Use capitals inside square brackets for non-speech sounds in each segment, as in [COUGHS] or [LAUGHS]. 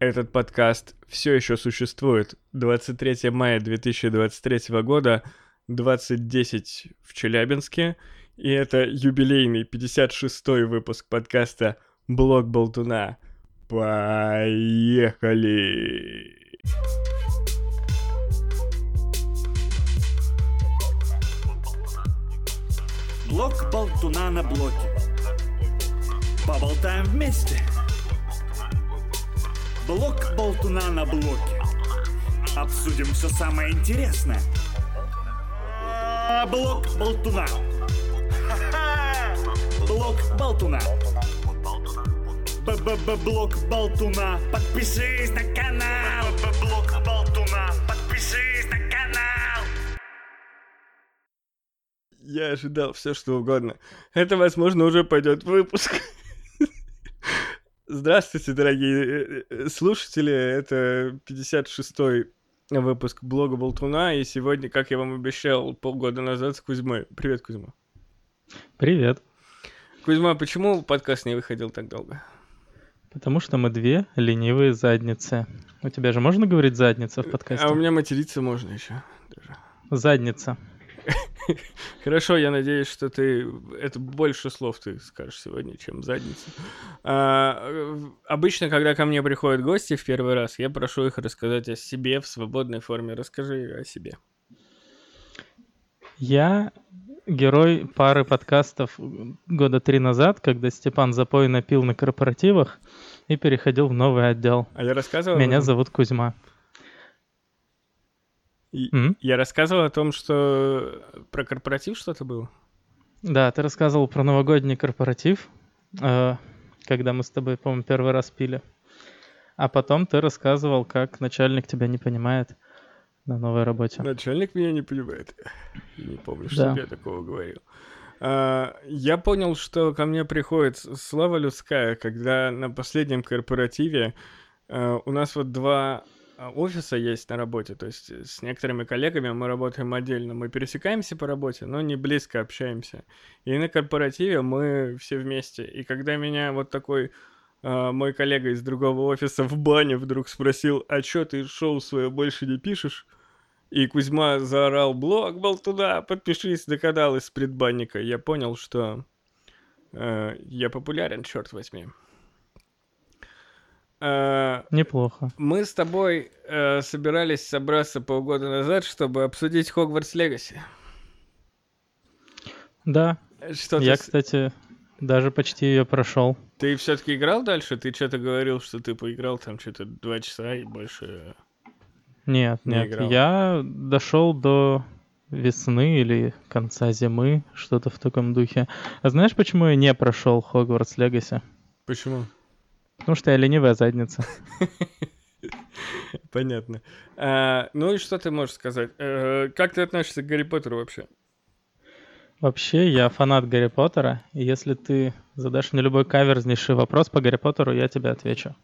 Этот подкаст все еще существует. 23 мая 2023 года, 2010 в Челябинске. И это юбилейный 56-й выпуск подкаста «Блог Болтуна». Поехали! Блок Болтуна на блоке. Поболтаем вместе. Блок Болтуна на блоке. Обсудим все самое интересное. А, Блок Болтуна. [LAUGHS] Блок Болтуна. Б-б-б Блок Болтуна. Подпишись на канал. Б-б Блок Болтуна. Подпишись на канал. Я ожидал все, что угодно. Это, возможно, уже пойдет выпуск. [LAUGHS] Здравствуйте, дорогие э, э, слушатели. Это 56-й выпуск блога Болтуна. И сегодня, как я вам обещал полгода назад, с Кузьмой. Привет, Кузьма. Привет. Кузьма, почему подкаст не выходил так долго? Потому что мы две ленивые задницы. У тебя же можно говорить задница в подкасте? А у меня материться можно еще. Даже. Задница. Хорошо, я надеюсь, что ты это больше слов ты скажешь сегодня, чем задница. А, обычно, когда ко мне приходят гости в первый раз, я прошу их рассказать о себе в свободной форме. Расскажи о себе. Я герой пары подкастов года три назад, когда Степан запой напил на корпоративах и переходил в новый отдел. А я рассказывал? Меня зовут Кузьма. М? Я рассказывал о том, что про корпоратив что-то было? Да, ты рассказывал про новогодний корпоратив, э, когда мы с тобой, по-моему, первый раз пили. А потом ты рассказывал, как начальник тебя не понимает на новой работе. Начальник меня не понимает. Не помню, Да. чтобы я такого говорил. А, Я понял, что ко мне приходит слава людская, когда на последнем корпоративе а, у нас вот два офиса есть на работе, то есть с некоторыми коллегами мы работаем отдельно, мы пересекаемся по работе, но не близко общаемся. И на корпоративе мы все вместе. И когда меня вот такой а, мой коллега из другого офиса в бане вдруг спросил, а чё ты шоу свое больше не пишешь? И Кузьма заорал, блок был туда, подпишись канал из предбанника. Я понял, что э, я популярен, черт возьми. Э, Неплохо. мы с тобой э, собирались собраться полгода назад, чтобы обсудить Хогвартс Легаси. Да, Что я, ты, кстати, даже почти ее прошел. ты все-таки играл дальше? Ты что-то говорил, что ты поиграл там что-то два часа и больше. Нет, Не нет, играл. я дошел до весны или конца зимы, что-то в таком духе. А знаешь, почему я не прошел Хогвартс Легаси? Почему? Потому что я ленивая задница. [LAUGHS] Понятно. А, ну и что ты можешь сказать? Э, как ты относишься к Гарри Поттеру вообще? Вообще, я фанат Гарри Поттера, и если ты задашь мне любой каверзнейший вопрос по Гарри Поттеру, я тебе отвечу.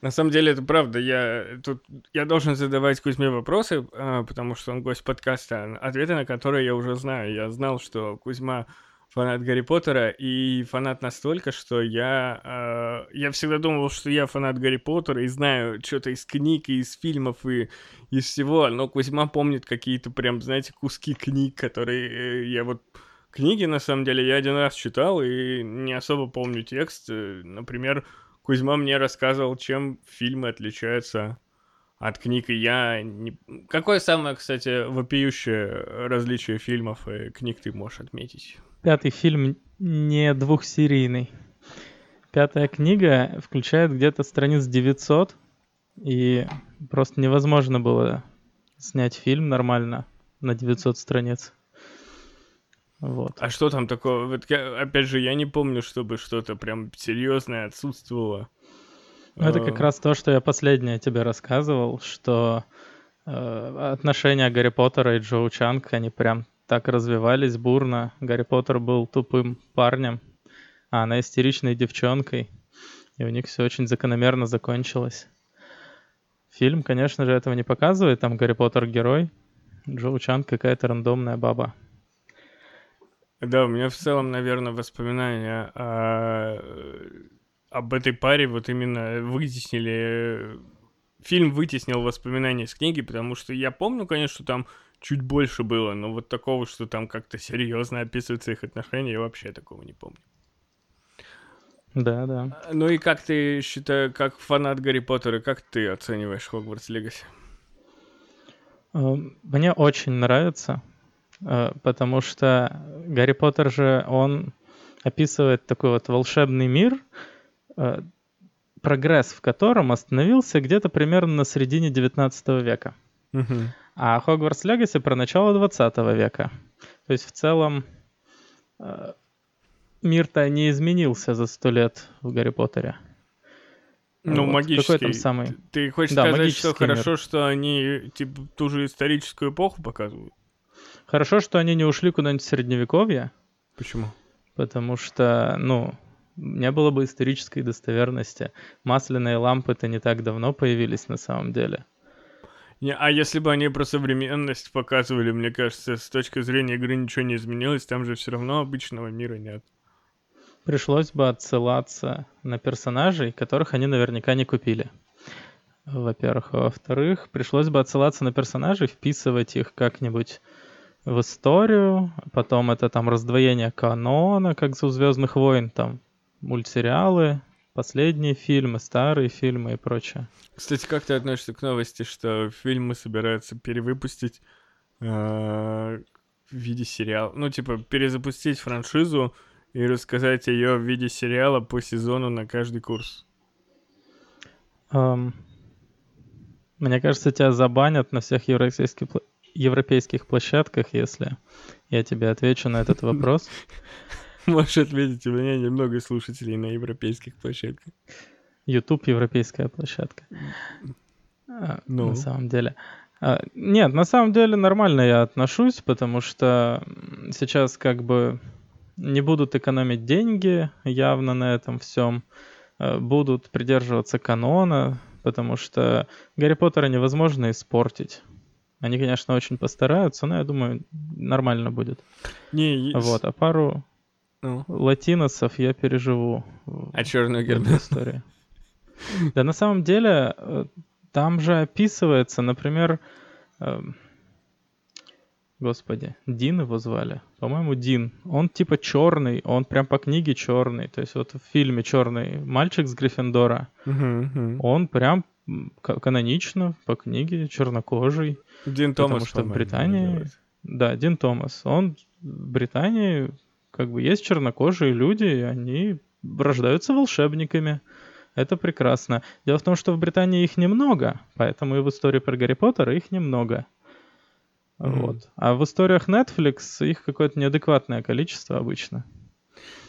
На самом деле это правда. Я тут я должен задавать Кузьме вопросы, а, потому что он гость подкаста, ответы на которые я уже знаю. Я знал, что Кузьма фанат Гарри Поттера и фанат настолько, что я а, я всегда думал, что я фанат Гарри Поттера и знаю что-то из книг и из фильмов и из всего. Но Кузьма помнит какие-то прям, знаете, куски книг, которые э, я вот книги на самом деле я один раз читал и не особо помню текст. Э, Например, Кузьма мне рассказывал, чем фильмы отличаются от книг, и я... Не... Какое самое, кстати, вопиющее различие фильмов и книг ты можешь отметить? Пятый фильм не двухсерийный. Пятая книга включает где-то страниц 900, и просто невозможно было снять фильм нормально на 900 страниц. Вот. А что там такого? Вот я- опять же, я не помню, чтобы что-то прям серьезное отсутствовало. Ну, это как Э, раз то, что я последнее тебе рассказывал, что э, отношения Гарри Поттера и Джоу Чанг, они прям так развивались бурно. Гарри Поттер был тупым парнем, а она истеричной девчонкой. И у них все очень закономерно закончилось. Фильм, конечно же, этого не показывает. Там Гарри Поттер герой, Джоу Чанг какая-то рандомная баба. Да, у меня в целом, наверное, воспоминания о об этой паре вот именно вытеснили... Фильм вытеснил воспоминания с книги, потому что я помню, конечно, там чуть больше было, но вот такого, что там как-то серьезно описываются их отношения, я вообще такого не помню. Да, да. Ну и как ты считаешь, как фанат Гарри Поттера, как ты оцениваешь Хогвартс Легаси? Э, мне очень нравится, э, потому что Гарри Поттер же, он описывает такой вот волшебный мир, э, прогресс в котором остановился где-то примерно на середине 19 века. Угу. А Хогвартс Легаси про начало 20 века. То есть в целом мир-то не изменился за сто лет в Гарри Поттере. Ну, вот. магический. Какой там самый... Ты хочешь да, сказать, что хорошо, мир. что они типа ту же историческую эпоху показывают? Хорошо, что они не ушли куда-нибудь в средневековье. Почему? Потому что, ну, не было бы исторической достоверности. Масляные лампы-то не так давно появились на самом деле. Не, а если бы они про современность показывали, мне кажется, с точки зрения игры ничего не изменилось, там же все равно обычного мира нет пришлось бы отсылаться на персонажей, которых они наверняка не купили. Во-первых. во-вторых, пришлось бы отсылаться на персонажей, вписывать их как-нибудь в историю, потом это там раздвоение канона, как у «Звездных войн», там мультсериалы, последние фильмы, старые фильмы и прочее. Кстати, как ты относишься к новости, что фильмы собираются перевыпустить э, в виде сериала? Ну, типа, перезапустить франшизу и рассказать ее в виде сериала по сезону на каждый курс? Um, мне кажется, тебя забанят на всех европейских, европейских площадках, если я тебе отвечу на этот вопрос. [LAUGHS] [LAUGHS] Можешь ответить, у меня немного слушателей на европейских площадках. YouTube европейская площадка. А, ну. На самом деле. А, нет, на самом деле нормально я отношусь, потому что сейчас как бы не будут экономить деньги явно на этом всем, э, будут придерживаться канона, потому что Гарри Поттера невозможно испортить. Они, конечно, очень постараются, но я думаю, нормально будет. Не. Вот, а пару ну. латиносов я переживу. А черную гербу истории. Да, на самом деле, э, там же описывается, например, эм, Господи, Дин его звали. По-моему, Дин. Он типа черный, он прям по книге черный. То есть вот в фильме черный мальчик с Гриффиндора. Он прям канонично по книге чернокожий. Дин потому Томас. что в Британии... Да, Дин Томас. Он в Британии как бы есть чернокожие люди, и они рождаются волшебниками. Это прекрасно. Дело в том, что в Британии их немного, поэтому и в истории про Гарри Поттера их немного. Mm-hmm. Вот. А в историях Netflix их какое-то неадекватное количество обычно.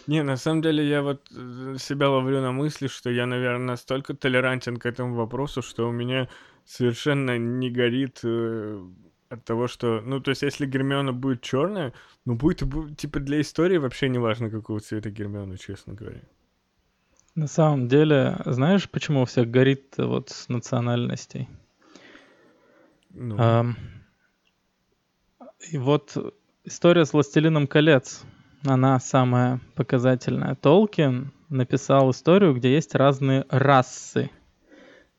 Не, на самом деле я вот э, себя ловлю на мысли, что я, наверное, настолько толерантен к этому вопросу, что у меня совершенно не горит э, от того, что, ну, то есть, если Гермиона будет черная, ну, будет, типа, для истории вообще не важно, какого цвета Гермиона, честно говоря. На самом деле, знаешь, почему у всех горит вот с национальностей? Ну. Um, и вот история с «Властелином колец», она самая показательная. Толкин написал историю, где есть разные расы.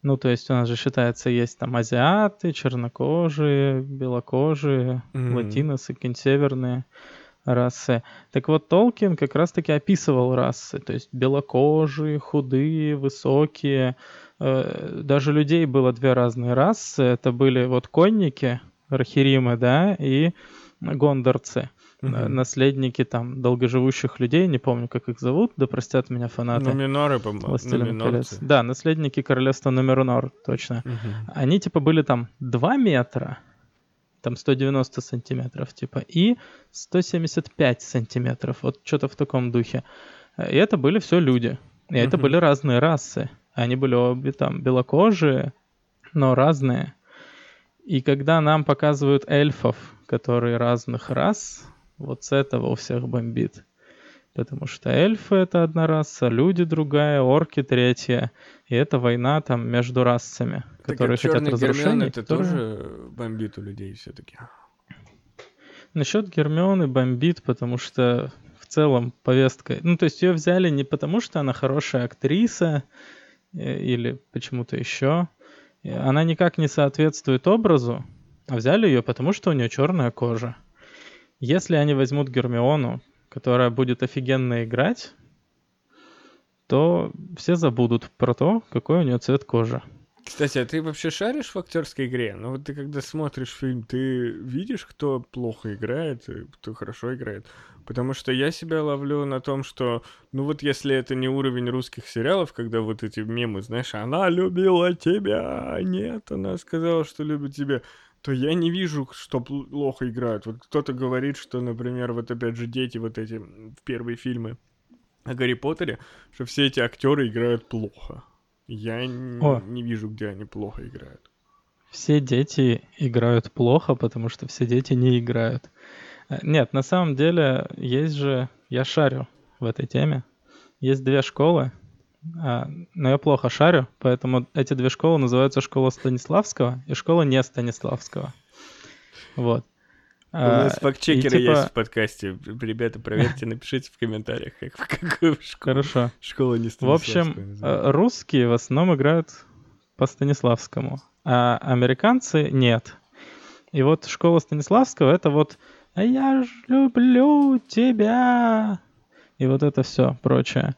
Ну, то есть у нас же считается, есть там азиаты, чернокожие, белокожие, mm-hmm. латиносы, северные расы. Так вот, Толкин как раз-таки описывал расы, то есть белокожие, худые, высокие. Э, даже людей было две разные расы. Это были вот конники, Рахиримы, да, и гондорцы. Угу. Наследники там долгоживущих людей, не помню, как их зовут, да простят меня фанаты. Нуминоры, по-моему. Да, наследники королевства Нумернор, точно. Угу. Они типа были там 2 метра, там 190 сантиметров, типа, и 175 сантиметров, вот что-то в таком духе. И это были все люди. И это были разные расы. Они были обе там белокожие, но разные. И когда нам показывают эльфов, которые разных рас, вот с этого у всех бомбит. Потому что эльфы это одна раса, люди другая, орки третья. И это война там между расами, так которые хотят разрушения. это которые... тоже бомбит у людей все-таки. Насчет Гермионы бомбит, потому что в целом повесткой. Ну, то есть ее взяли не потому, что она хорошая актриса э, или почему-то еще. Она никак не соответствует образу, а взяли ее потому, что у нее черная кожа. Если они возьмут Гермиону, которая будет офигенно играть, то все забудут про то, какой у нее цвет кожи. Кстати, а ты вообще шаришь в актерской игре? Ну вот ты когда смотришь фильм, ты видишь, кто плохо играет и кто хорошо играет? Потому что я себя ловлю на том, что, ну вот если это не уровень русских сериалов, когда вот эти мемы, знаешь, она любила тебя, нет, она сказала, что любит тебя, то я не вижу, что плохо играют. Вот кто-то говорит, что, например, вот опять же дети вот эти в первые фильмы о Гарри Поттере, что все эти актеры играют плохо. Я О. не вижу, где они плохо играют. Все дети играют плохо, потому что все дети не играют. Э, нет, на самом деле есть же... Я шарю в этой теме. Есть две школы, а, но я плохо шарю, поэтому эти две школы называются школа Станиславского и школа не Станиславского. Вот. У нас а, фактчекеры типа... есть в подкасте. Ребята, проверьте, напишите в комментариях, как, какую школу. Хорошо. Школа не В общем, э, русские в основном играют по Станиславскому, а американцы нет. И вот школа Станиславского это вот «А я ж люблю тебя» и вот это все прочее.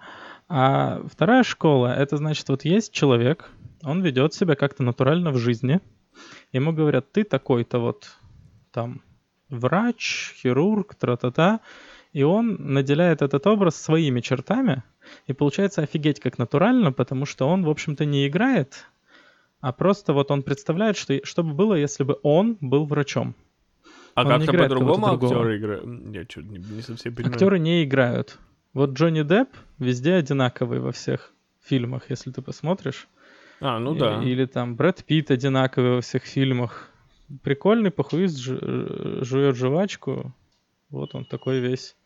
А вторая школа, это значит, вот есть человек, он ведет себя как-то натурально в жизни, ему говорят, ты такой-то вот там врач, хирург, тра-та-та, и он наделяет этот образ своими чертами, и получается офигеть как натурально, потому что он, в общем-то, не играет, а просто вот он представляет, что, что бы было, если бы он был врачом. А как-то по-другому актеры играют? Я что не, не совсем понимаю. Актеры не играют. Вот Джонни Депп везде одинаковый во всех фильмах, если ты посмотришь. А, ну да. Или, или там Брэд Питт одинаковый во всех фильмах прикольный похуист, жует жвачку. Вот он такой весь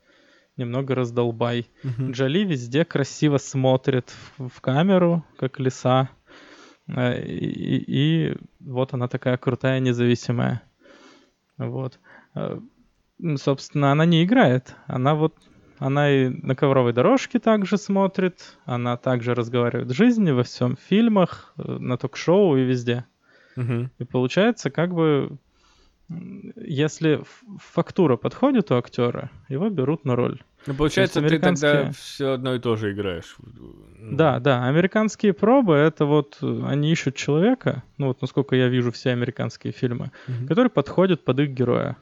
немного раздолбай. Uh-huh. Джоли везде красиво смотрит в, в камеру, как лиса. Э, и, и вот она такая крутая, независимая. Вот. Э, собственно, она не играет. Она вот она и на ковровой дорожке также смотрит, она также разговаривает в жизни, во всем фильмах, э, на ток-шоу и везде. Угу. И получается, как бы, если фактура подходит у актера, его берут на роль. Ну, получается, американские... ты тогда все одно и то же играешь. Да, да. Американские пробы это вот они ищут человека, ну вот насколько я вижу все американские фильмы, угу. который подходит под их героя.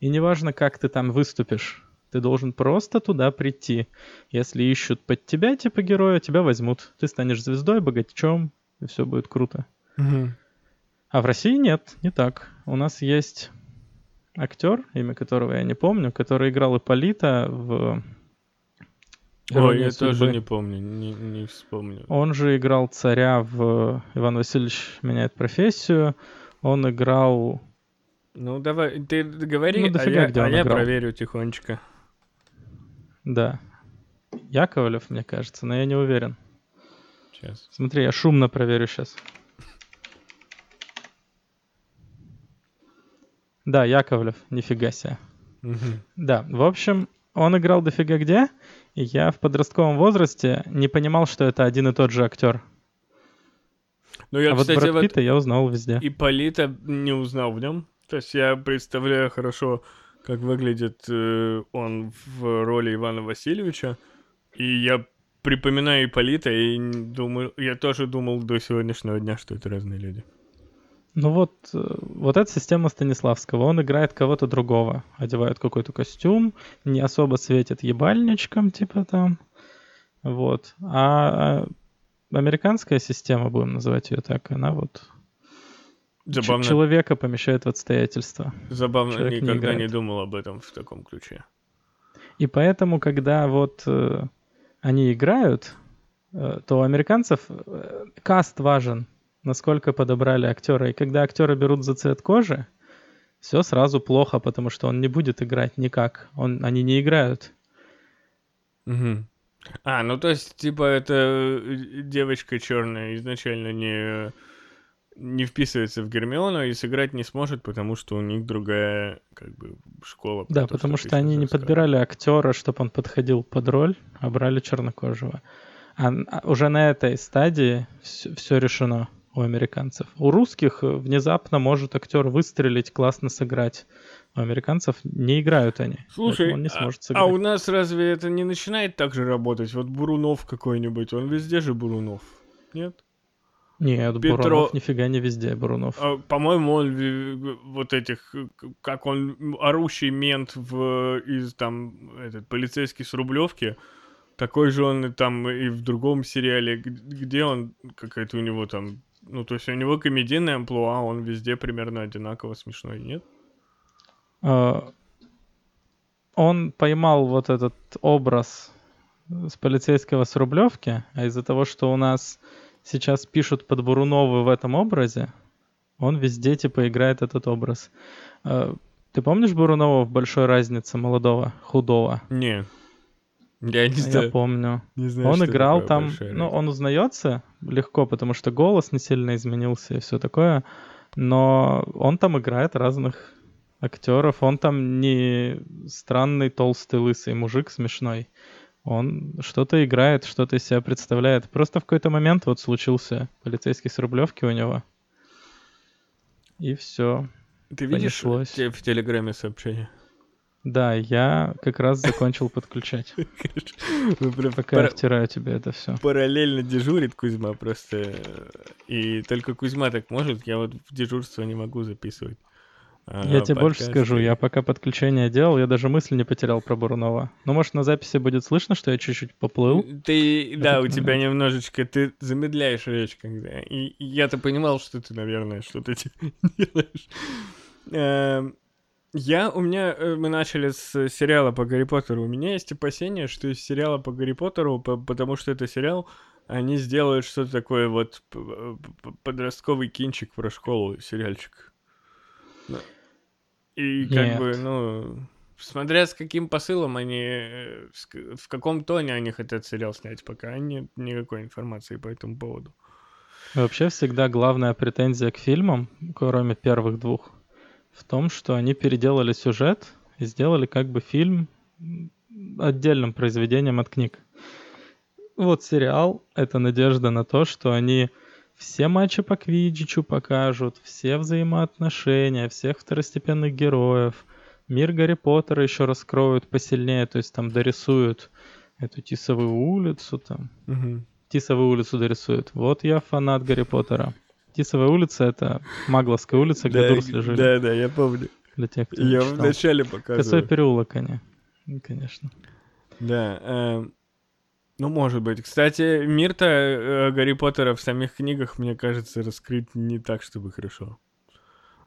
И неважно, как ты там выступишь, ты должен просто туда прийти. Если ищут под тебя типа героя, тебя возьмут. Ты станешь звездой, богачом, и все будет круто. Угу. А в России нет, не так. У нас есть актер, имя которого я не помню, который играл Ипполита в... Ой, я судьбы. тоже не помню, не, не вспомню. Он же играл царя в «Иван Васильевич меняет профессию». Он играл... Ну, давай, ты говори, ну, а, я, где а я проверю тихонечко. Да. Яковлев, мне кажется, но я не уверен. Сейчас. Смотри, я шумно проверю сейчас. Да, Яковлев, нифига себе. Угу. Да, в общем, он играл дофига где, и я в подростковом возрасте не понимал, что это один и тот же актер. Ну, я, а кстати, вот Брэд Питта вот я узнал везде. И Полита не узнал в нем. То есть я представляю хорошо, как выглядит э, он в роли Ивана Васильевича. И я припоминаю Ипполита и думаю, я тоже думал до сегодняшнего дня, что это разные люди. Ну вот, э, вот эта система Станиславского. Он играет кого-то другого. Одевает какой-то костюм, не особо светит ебальничком, типа там. Вот. А, а американская система, будем называть ее так, она вот Забавно. человека помещает в обстоятельства. Забавно, Человек никогда не, не думал об этом в таком ключе. И поэтому, когда вот э, они играют, э, то у американцев э, каст важен насколько подобрали актера. И когда актера берут за цвет кожи, все сразу плохо, потому что он не будет играть никак. Он, они не играют. Угу. А, ну то есть, типа, это э, девочка черная изначально не не вписывается в Гермиону и сыграть не сможет, потому что у них другая как бы школа. Да, то, потому ты что они не подбирали актера, чтобы он подходил под роль, а брали чернокожего. А а уже на этой стадии все решено у американцев. У русских внезапно может актер выстрелить, классно сыграть. У американцев не играют они. Слушай, он не а- сможет а, сыграть. у нас разве это не начинает так же работать? Вот Бурунов какой-нибудь, он везде же Бурунов, нет? Нет, Петро- Бурунов нифига не везде, Бурунов. А, по-моему, он вот этих, как он орущий мент в из там этот полицейский с Рублевки, такой же он и там и в другом сериале, где он какая-то у него там, ну то есть у него комедийная амплуа, он везде примерно одинаково смешной, нет? А, Он поймал вот этот образ с полицейского с Рублевки, а из-за того, что у нас сейчас пишут под Бурунова в этом образе, он везде типа играет этот образ. А, Ты помнишь Бурунова в «Большой разнице» молодого, худого? Не. Я не А Я знаю. помню. не знаю, Он играл там, ну, он узнается легко, потому что голос не сильно изменился и все такое, но он там играет разных актеров. Он там не странный, толстый, лысый мужик смешной. Он что-то играет, что-то из себя представляет. Просто в какой-то момент вот случился полицейский с Рублевки у него. И все. Ты видишь понеслось. те- в Телеграме сообщение? Да, я как раз закончил подключать. [LAUGHS] Пока я втираю тебе это все. параллельно дежурит Кузьма просто. э, И только Кузьма так может, я вот в дежурство не могу записывать. А, Я тебе больше скажу, я пока подключение делал, я даже мысли не потерял про Бурунова. Ну, может, на записи будет слышно, что я чуть-чуть поплыл? Ты, да, у тебя немножечко, ты замедляешь речь, когда... И, я-то понимал, что ты, наверное, что-то [LAUGHS] делаешь. Эм, Я, у меня, э, мы начали с сериала по Гарри Поттеру. У меня есть опасение, что из сериала по Гарри Поттеру, по- потому что это сериал, они сделают что-то такое вот подростковый кинчик про школу, сериальчик. И как Нет. бы, ну, смотря с каким посылом они, э, в каком тоне они хотят сериал снять, пока нет никакой информации по этому поводу. Вообще всегда главная претензия к фильмам, кроме первых двух, в том, что они переделали сюжет и сделали как бы фильм отдельным произведением от книг. Вот сериал — это надежда на то, что они все матчи по Квиддичу покажут, все взаимоотношения, всех второстепенных героев, мир Гарри Поттера еще раскроют посильнее, то есть там дорисуют эту Тисовую улицу, там Тисовую улицу дорисуют. Вот я фанат Гарри Поттера. Тисовая улица — это Магловская улица, где дурсли жили. да, да, я помню. Для тех, кто Я не в читал. начале Косой переулок они. Конечно. Да. эм, Ну, может быть. Кстати, мир-то э, Гарри Поттера в самих книгах, мне кажется, раскрыт не так, чтобы хорошо.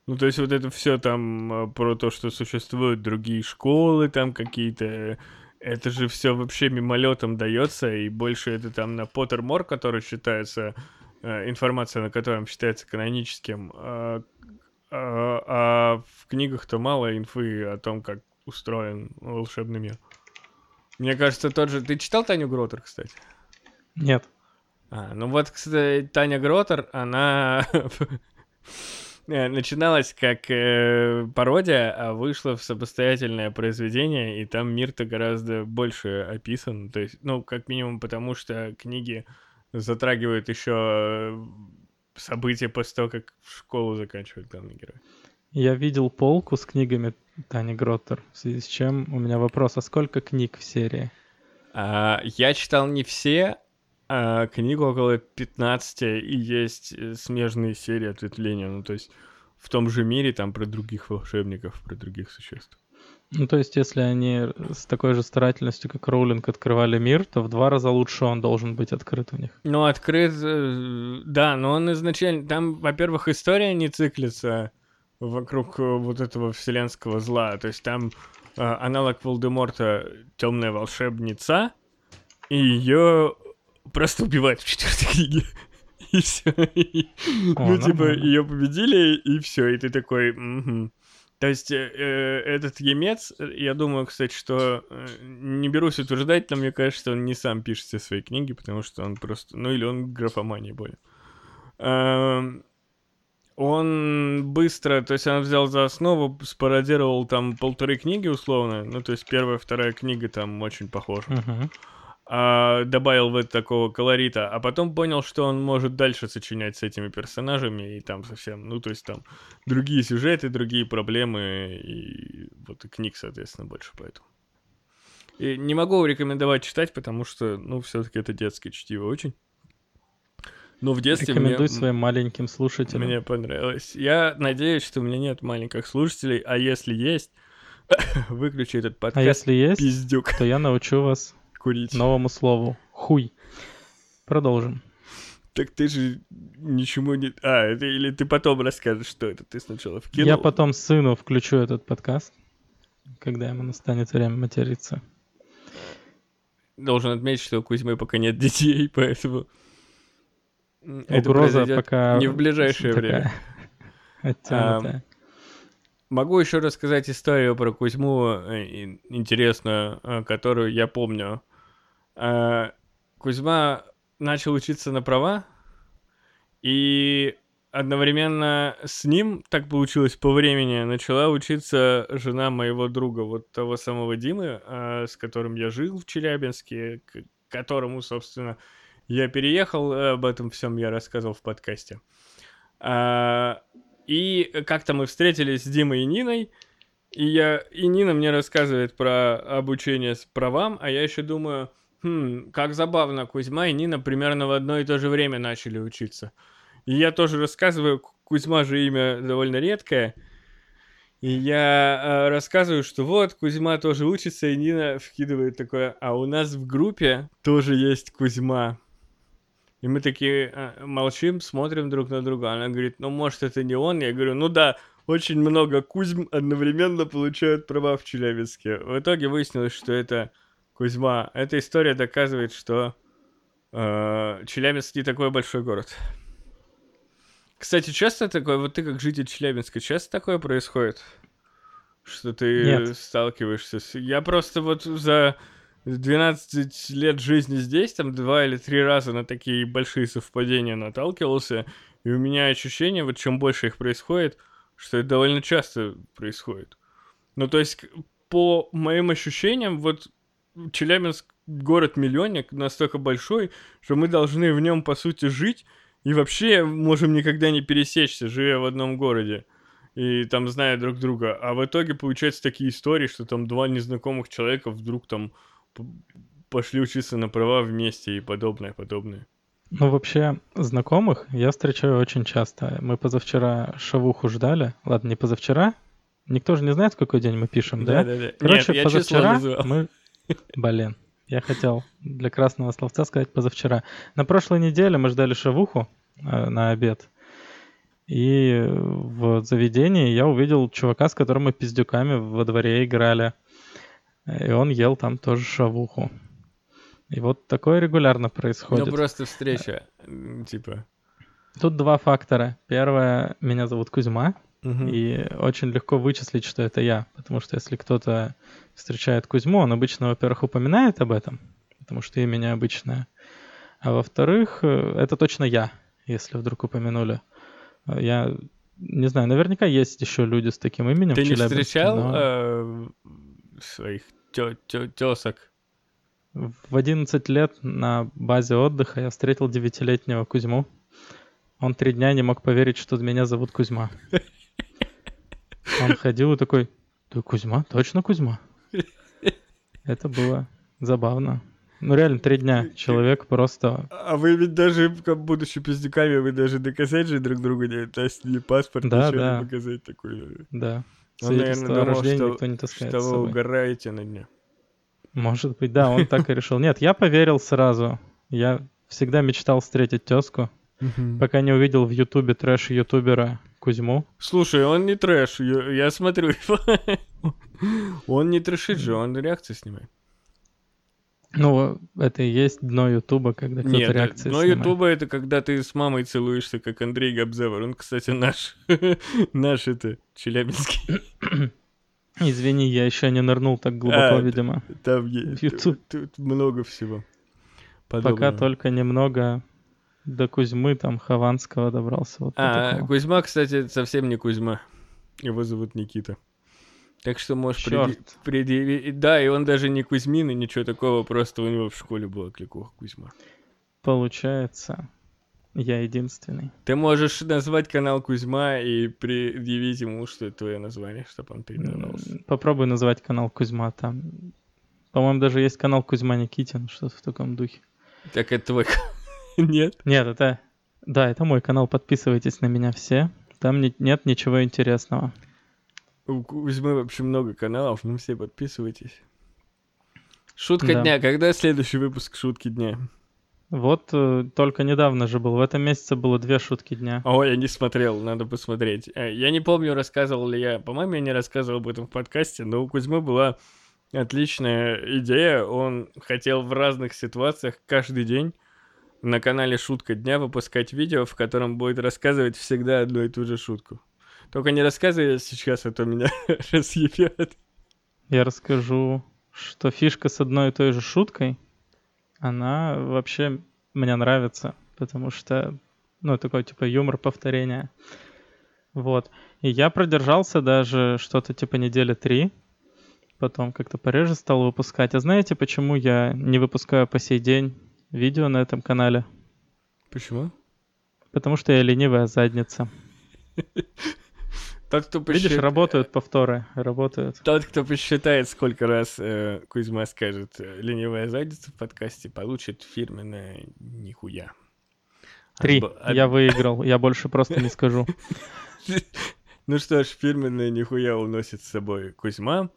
Ну, то есть вот это все там э, про то, что существуют другие школы там какие-то, это же все вообще мимолетом дается, и больше это там на Поттермор, который считается, э, информация на котором считается каноническим, а, а- а в книгах-то мало инфы о том, как устроен волшебный мир. Мне кажется, тот же... Ты читал Таню Гротер, кстати? Нет. А, ну вот, кстати, Таня Гротер, она э, [LAUGHS] начиналась как э, пародия, а вышла в самостоятельное произведение, и там мир-то гораздо больше описан. То есть, ну, как минимум, потому что книги затрагивают еще события после того, как школу заканчивает главный герой. Я видел полку с книгами Тани Гроттер, в связи с чем у меня вопрос, а сколько книг в серии? А, я читал не все, а книгу около 15, и есть э, смежные серии ответвления. Ну, то есть в том же мире, там про других волшебников, про других существ. Ну, то есть, если они с такой же старательностью, как Роулинг, открывали мир, то в два раза лучше он должен быть открыт у них. Ну, открыт, э, да, но он изначально... Там, во-первых, история не циклится вокруг э, вот этого вселенского зла. То есть там э, аналог Волдеморта темная волшебница, и ее просто убивают в четвертой книге. [LAUGHS] И все. О, Ну, типа, ее победили, и все. И ты такой. То есть э, э, этот емец, я думаю, кстати, что э, не берусь утверждать, но мне кажется, что он не сам пишет все свои книги, потому что он просто, ну или он графоманией болен. Эм, быстро, то есть он взял за основу, спародировал там полторы книги условно, ну то есть первая, вторая книга там очень похожа. Мгм. А, добавил в это такого колорита, а потом понял, что он может дальше сочинять с этими персонажами и там совсем, ну то есть там другие сюжеты, другие проблемы и вот и книг, соответственно, больше поэтому. И не могу рекомендовать читать, потому что, ну, все-таки это детское чтиво очень. Но в детстве мне, Рекомендуй своим маленьким слушателям. мне понравилось. Я надеюсь, что у меня нет маленьких слушателей, а если есть, [COUGHS] выключи этот А подкаст. если есть, Пиздюк то я научу вас [LAUGHS] курить. новому слову. Хуй. Продолжим. Так ты же ничему не... А, это или ты потом расскажешь, что это ты сначала вкинул? Я потом сыну включу этот подкаст, когда ему настанет время материться. Должен отметить, что у Кузьмы пока нет [LAUGHS] детей, поэтому... это Угроза пока... не в ближайшее такая время. [LAUGHS] Оттянутая. Могу еще рассказать историю про Кузьму э, ин- интересную, э, которую я помню. Э, Кузьма начал учиться на права, и одновременно с ним, так получилось по времени, начала учиться жена моего друга, вот того самого Димы, с которым я жил в Челябинске, к которому, собственно, я переехал, э, об этом всем я рассказывал в подкасте. А, И как-то мы встретились с Димой и Ниной, и, я, и Нина мне рассказывает про обучение с правам, а я еще думаю, хм, как забавно, Кузьма и Нина примерно в одно и то же время начали учиться. И я тоже рассказываю, Ку- Кузьма же имя довольно редкое, и я э, рассказываю, что вот, Кузьма тоже учится, и Нина вкидывает такое, а у нас в группе тоже есть Кузьма. И мы такие э, молчим, смотрим друг на друга. Она говорит, ну, может, это не он? Я говорю, ну да, очень много Кузьм одновременно получают права в Челябинске. В итоге выяснилось, что это Кузьма. Эта история доказывает, что э, Челябинск не такой большой город. Кстати, часто такое, вот ты как житель Челябинска, часто такое происходит? Что ты Нет. сталкиваешься с... Я просто вот за 12 лет жизни здесь, там два или три раза на такие большие совпадения наталкивался, и у меня ощущение, вот чем больше их происходит, что это довольно часто происходит. Ну, то есть, по моим ощущениям, вот Челябинск город-миллионник настолько большой, что мы должны в нем, по сути, жить, и вообще можем никогда не пересечься, живя в одном городе. И там зная друг друга. А в итоге получаются такие истории, что там два незнакомых человека вдруг там пошли учиться на права вместе и подобное, подобное. Ну, вообще, знакомых я встречаю очень часто. Мы позавчера шавуху ждали. Ладно, не позавчера. Никто же не знает, в какой день мы пишем, да? Да-да-да. Короче, Нет, я число позавчера мы... [LAUGHS] Блин, я хотел для красного словца сказать позавчера. На прошлой неделе мы ждали шавуху э, на обед. И в заведении я увидел чувака, с которым мы пиздюками во дворе играли. И он ел там тоже шавуху. И вот такое регулярно происходит. Ну, просто встреча, типа. Тут два фактора. Первое, меня зовут Кузьма, Мгм. и очень легко вычислить, что это я. Потому что если кто-то встречает Кузьму, он обычно, во-первых, упоминает об этом, потому что имя необычное. А во-вторых, э, это точно я, если вдруг упомянули. Э, Я не знаю, наверняка есть еще люди с таким именем. Ты не встречал но э, своих тёсок? В 11 лет на базе отдыха я встретил девятилетнего Кузьму. Он три дня не мог поверить, что меня зовут Кузьма. Он ходил и такой, ты Кузьма? Точно Кузьма? Это было забавно. Ну реально, три дня человек просто... А вы ведь даже, как будучи пиздюками, вы даже доказать же друг другу не тестили паспорт, Да, ничего да. не показать такое. Да. Он, наверное, думал, рождении что, никто не таскает что вы угораете на мне. Может быть, да, он так и решил. Нет, я поверил сразу. Я всегда мечтал встретить тезку, пока не увидел в Ютубе трэш-ютубера Кузьму. Слушай, он не трэш, я, я смотрю его. [LAUGHS] Он не трэшит же, он реакции снимает. Ну, это и есть дно Ютуба, когда кто-то Нет, реакции но снимает. Ютуба это когда ты с мамой целуешься, как Андрей Габзевер. Он, кстати, наш, [LAUGHS] наш это, челябинский. [COUGHS] Извини, я еще не нырнул так глубоко, А, видимо. Там есть, YouTube. тут много всего. Пока подобного. только немного до Кузьмы, там, Хованского добрался. Вот А. Кузьма, кстати, совсем не Кузьма. Его зовут Никита. Так что можешь преди- предъявить... Да, и он даже не Кузьмин, и ничего такого, просто у него в школе была кликуха Кузьма. Получается, я единственный. Ты можешь назвать канал Кузьма и предъявить ему, что это твое название, чтобы он переименовался. Попробуй назвать канал Кузьма там. По-моему, даже есть канал Кузьма Никитин, что-то в таком духе. Так это твой... [LAUGHS] Нет? Нет, это... Да, это мой канал, подписывайтесь на меня все. Там не- нет ничего интересного. У Кузьмы вообще много каналов, ну все подписывайтесь. Шутка Да. дня. Когда следующий выпуск шутки дня? Вот э, только недавно же был. В этом месяце было две шутки дня. О, я не смотрел, надо посмотреть. Э, Я не помню, рассказывал ли я. По-моему, я не рассказывал об этом в подкасте, но у Кузьмы была отличная идея. Он хотел в разных ситуациях каждый день на канале Шутка дня выпускать видео, в котором будет рассказывать всегда одну и ту же шутку. Только не рассказывай сейчас, а то меня [LAUGHS] разъебят. Я расскажу, что фишка с одной и той же шуткой, она вообще мне нравится, потому что, ну, такой типа юмор повторения. Вот. И я продержался даже что-то типа недели три, потом как-то пореже стал выпускать. А знаете, почему я не выпускаю по сей день видео на этом канале? Почему? Потому что я ленивая задница. [LAUGHS] Тот, кто Видишь, посчит- работают повторы, работают. Тот, кто посчитает, сколько раз э, Кузьма скажет э, «ленивая задница» в подкасте, получит фирменное нихуя. Три. От- Я выиграл, я больше просто не скажу. [LAUGHS] Ну что ж, фирменное нихуя уносит с собой Кузьма,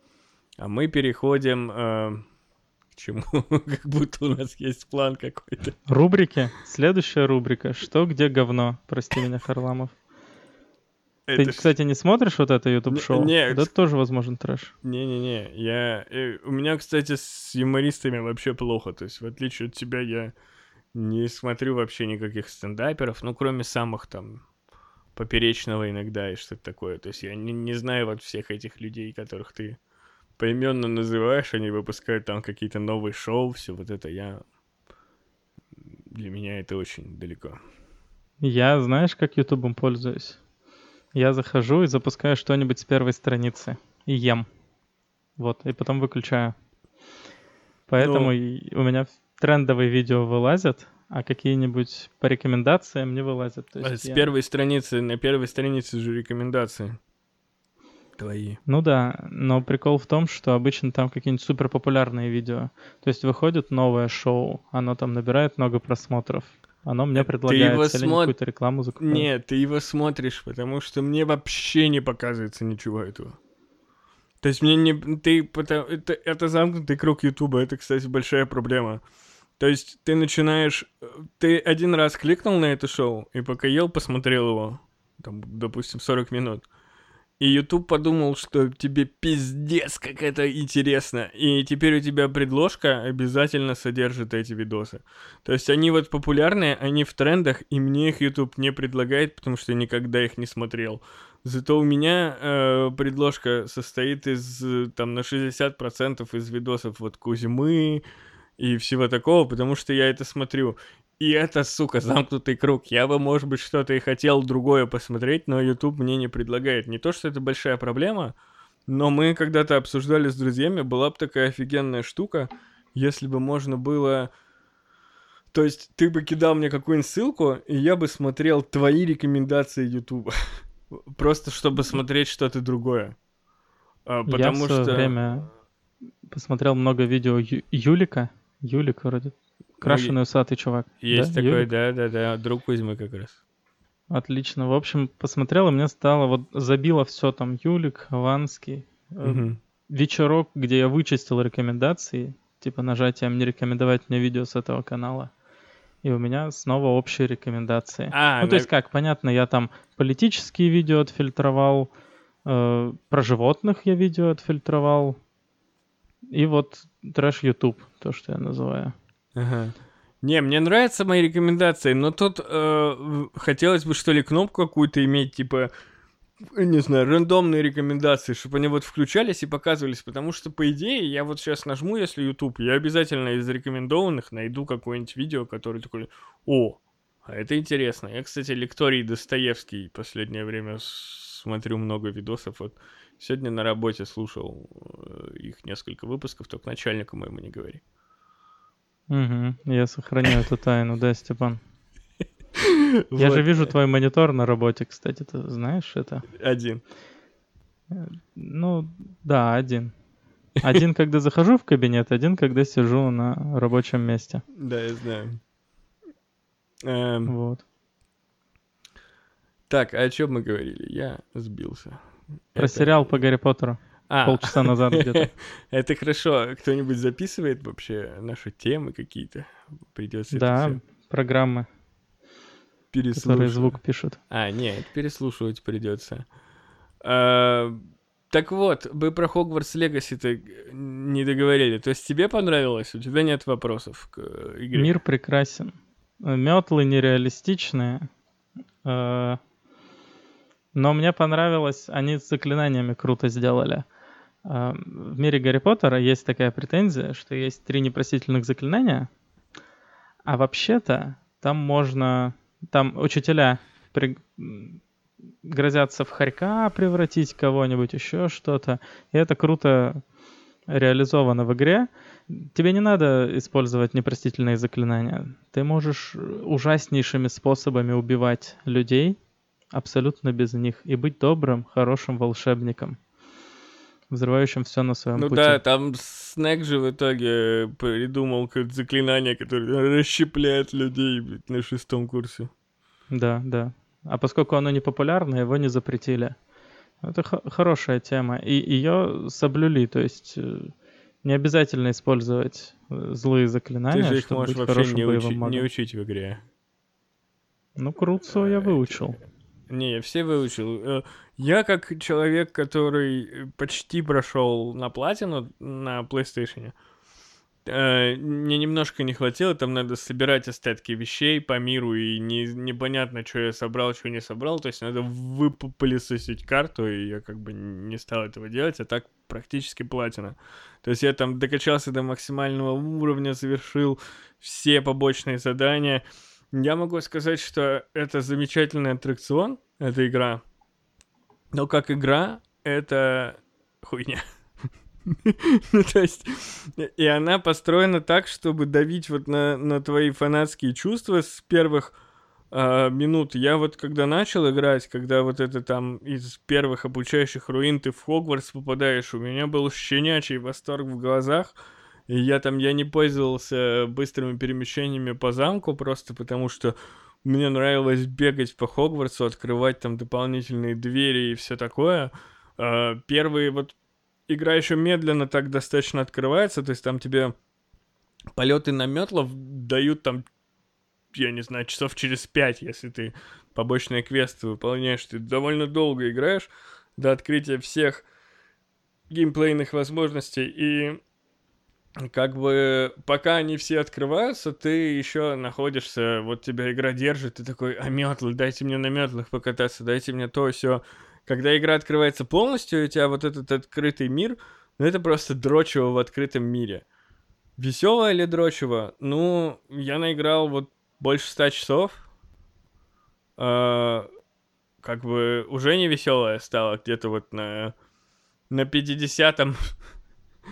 а мы переходим э, к чему? [LAUGHS] как будто у нас есть план какой-то. Рубрики. Следующая рубрика. Что, где, говно? Прости меня, Харламов. Ты, Это ж- кстати, не смотришь вот это YouTube-шоу? Не- нет. Да тоже возможен трэш. Не-не-не, я... э, у меня, кстати, с юмористами вообще плохо. То есть, в отличие от тебя, я не смотрю вообще никаких стендаперов, ну, кроме самых там поперечного иногда и что-то такое. То есть я не, не знаю вот всех этих людей, которых ты поименно называешь, они выпускают там какие-то новые шоу, все вот это я... Для меня это очень далеко. Я, знаешь, как Ютубом пользуюсь? Я захожу и запускаю что-нибудь с первой страницы. И ем. Вот, и потом выключаю. Поэтому Ну. у меня трендовые видео вылазят, а какие-нибудь по рекомендациям не вылазят. То А есть с я- первой страницы, на первой странице же рекомендации твои. Ну да, но прикол в том, что обычно там какие-нибудь супер популярные видео. То есть выходит новое шоу, оно там набирает много просмотров. Оно мне Э, Ты предлагает его или смо- какую-то рекламу закупает. Нет, ты его смотришь, потому что мне вообще не показывается ничего этого. То есть мне не... Ты... пота- Это, это замкнутый круг Ютуба, это, кстати, большая проблема. То есть ты начинаешь... Ты один раз кликнул на это шоу, и пока ел, посмотрел его. Там, допустим, 40 минут. И YouTube подумал, что тебе пиздец, как это интересно. И теперь у тебя предложка обязательно содержит эти видосы. То есть они вот популярные, они в трендах, и мне их YouTube не предлагает, потому что я никогда их не смотрел. Зато у меня э, предложка состоит из, там, на 60% из видосов вот Кузьмы и всего такого, потому что я это смотрю. И это, сука, замкнутый круг. Я бы, может быть, что-то и хотел другое посмотреть, но YouTube мне не предлагает. Не то, что это большая проблема, но мы когда-то обсуждали с друзьями, была бы такая офигенная штука, если бы можно было... То есть ты бы кидал мне какую-нибудь ссылку, и я бы смотрел твои рекомендации YouTube. [LAUGHS] Просто чтобы смотреть что-то другое. А, Я Потому в свое что... время посмотрел много видео Ю- Юлика. Юлик вроде. Крашеный усатый чувак. Ну, Есть Да, такой, да-да-да, друг Кузьмы как раз. Отлично. В общем, посмотрел, и мне стало вот забило все там Юлик, Хованский. Мгм. вечерок, где я вычистил рекомендации, типа нажатием не рекомендовать мне видео с этого канала. И у меня снова общие рекомендации. А, ну, то на- есть как, понятно, я там политические видео отфильтровал, э, про животных я видео отфильтровал, и вот трэш YouTube, то, что я называю. Не, мне нравятся мои рекомендации, но тут э, хотелось бы, что ли, кнопку какую-то иметь, типа, не знаю, рандомные рекомендации, чтобы они вот включались и показывались, потому что, по идее, я вот сейчас нажму, если YouTube, я обязательно из рекомендованных найду какое-нибудь видео, которое такое, о, А это интересно. Я, кстати, лекторий Достоевский последнее время смотрю много видосов. Вот сегодня на работе слушал э, их несколько выпусков, только начальнику моему не говори. Угу, я сохраняю эту тайну, да, Степан? Я же вижу твой монитор на работе, кстати, ты знаешь это? Один. Э, ну, да, один. Один, когда захожу в кабинет, один, когда сижу на рабочем месте. Да, я знаю. Эм, Вот. так, а о чем мы говорили? Я сбился. Про Это- сериал по Гарри Поттеру. А, Полчаса назад где-то. [LAUGHS] это хорошо. Кто-нибудь записывает вообще наши темы какие-то? Придется Да, программы, которые звук пишут. А, нет, переслушивать придется. А, так вот, мы про Хогвартс Легаси-то не договорили. То есть тебе понравилось? У тебя нет вопросов к э, игре? Мир прекрасен. Метлы нереалистичные. э, Но мне понравилось, они с заклинаниями круто сделали. Э, В мире Гарри Поттера есть такая претензия, что есть три непростительных заклинания, а вообще-то там можно... Там учителя при- грозятся в хорька превратить кого-нибудь, еще что-то. И это круто реализовано в игре. Тебе не надо использовать непростительные заклинания. Ты можешь ужаснейшими способами убивать людей абсолютно без них и быть добрым, хорошим волшебником, взрывающим все на своем Ну пути. да, там Снег же в итоге придумал какое-то заклинание, которое расщепляет людей блядь, на шестом курсе. Да, да. А поскольку оно не популярно, его не запретили. Это хо- хорошая тема. И ее соблюли, то есть э, не обязательно использовать э, злые Ты заклинания, же их чтобы можешь быть вообще не, учи- не учить в игре. Ну, Круцо я выучил. Не, я все выучил. Э, Я как человек, который э, почти прошел на платину на PlayStation, э, мне немножко не хватило, там надо собирать остатки вещей по миру, и не, непонятно, что я собрал, что не собрал, то есть надо выпылесосить карту, и я как бы не стал этого делать, а так практически платина. То есть я там докачался до максимального уровня, завершил все побочные задания, я могу сказать, что это замечательный аттракцион, эта игра. Но как игра, это хуйня. [LAUGHS] Ну, то есть, и она построена так, чтобы давить вот на, на твои фанатские чувства с первых а, минут. Я вот когда начал играть, когда вот это там из первых обучающих руин ты в Хогвартс попадаешь, у меня был щенячий восторг в глазах. И я там, я не пользовался быстрыми перемещениями по замку, просто потому что мне нравилось бегать по Хогвартсу, открывать там дополнительные двери и все такое. А, Первые вот игра еще медленно так достаточно открывается, то есть там тебе полеты на метлов дают там, я не знаю, часов через пять, если ты побочные квесты выполняешь, ты довольно долго играешь до открытия всех геймплейных возможностей, и как бы пока они все открываются, ты еще находишься, вот тебя игра держит, ты такой, а метлы, дайте мне на метлах покататься, дайте мне то, все. Когда игра открывается полностью, у тебя вот этот открытый мир, ну это просто дрочево в открытом мире. Веселое или дрочево? Ну, я наиграл вот больше ста часов. А, как бы уже не веселое стало где-то вот на, на 50-м, [LAUGHS]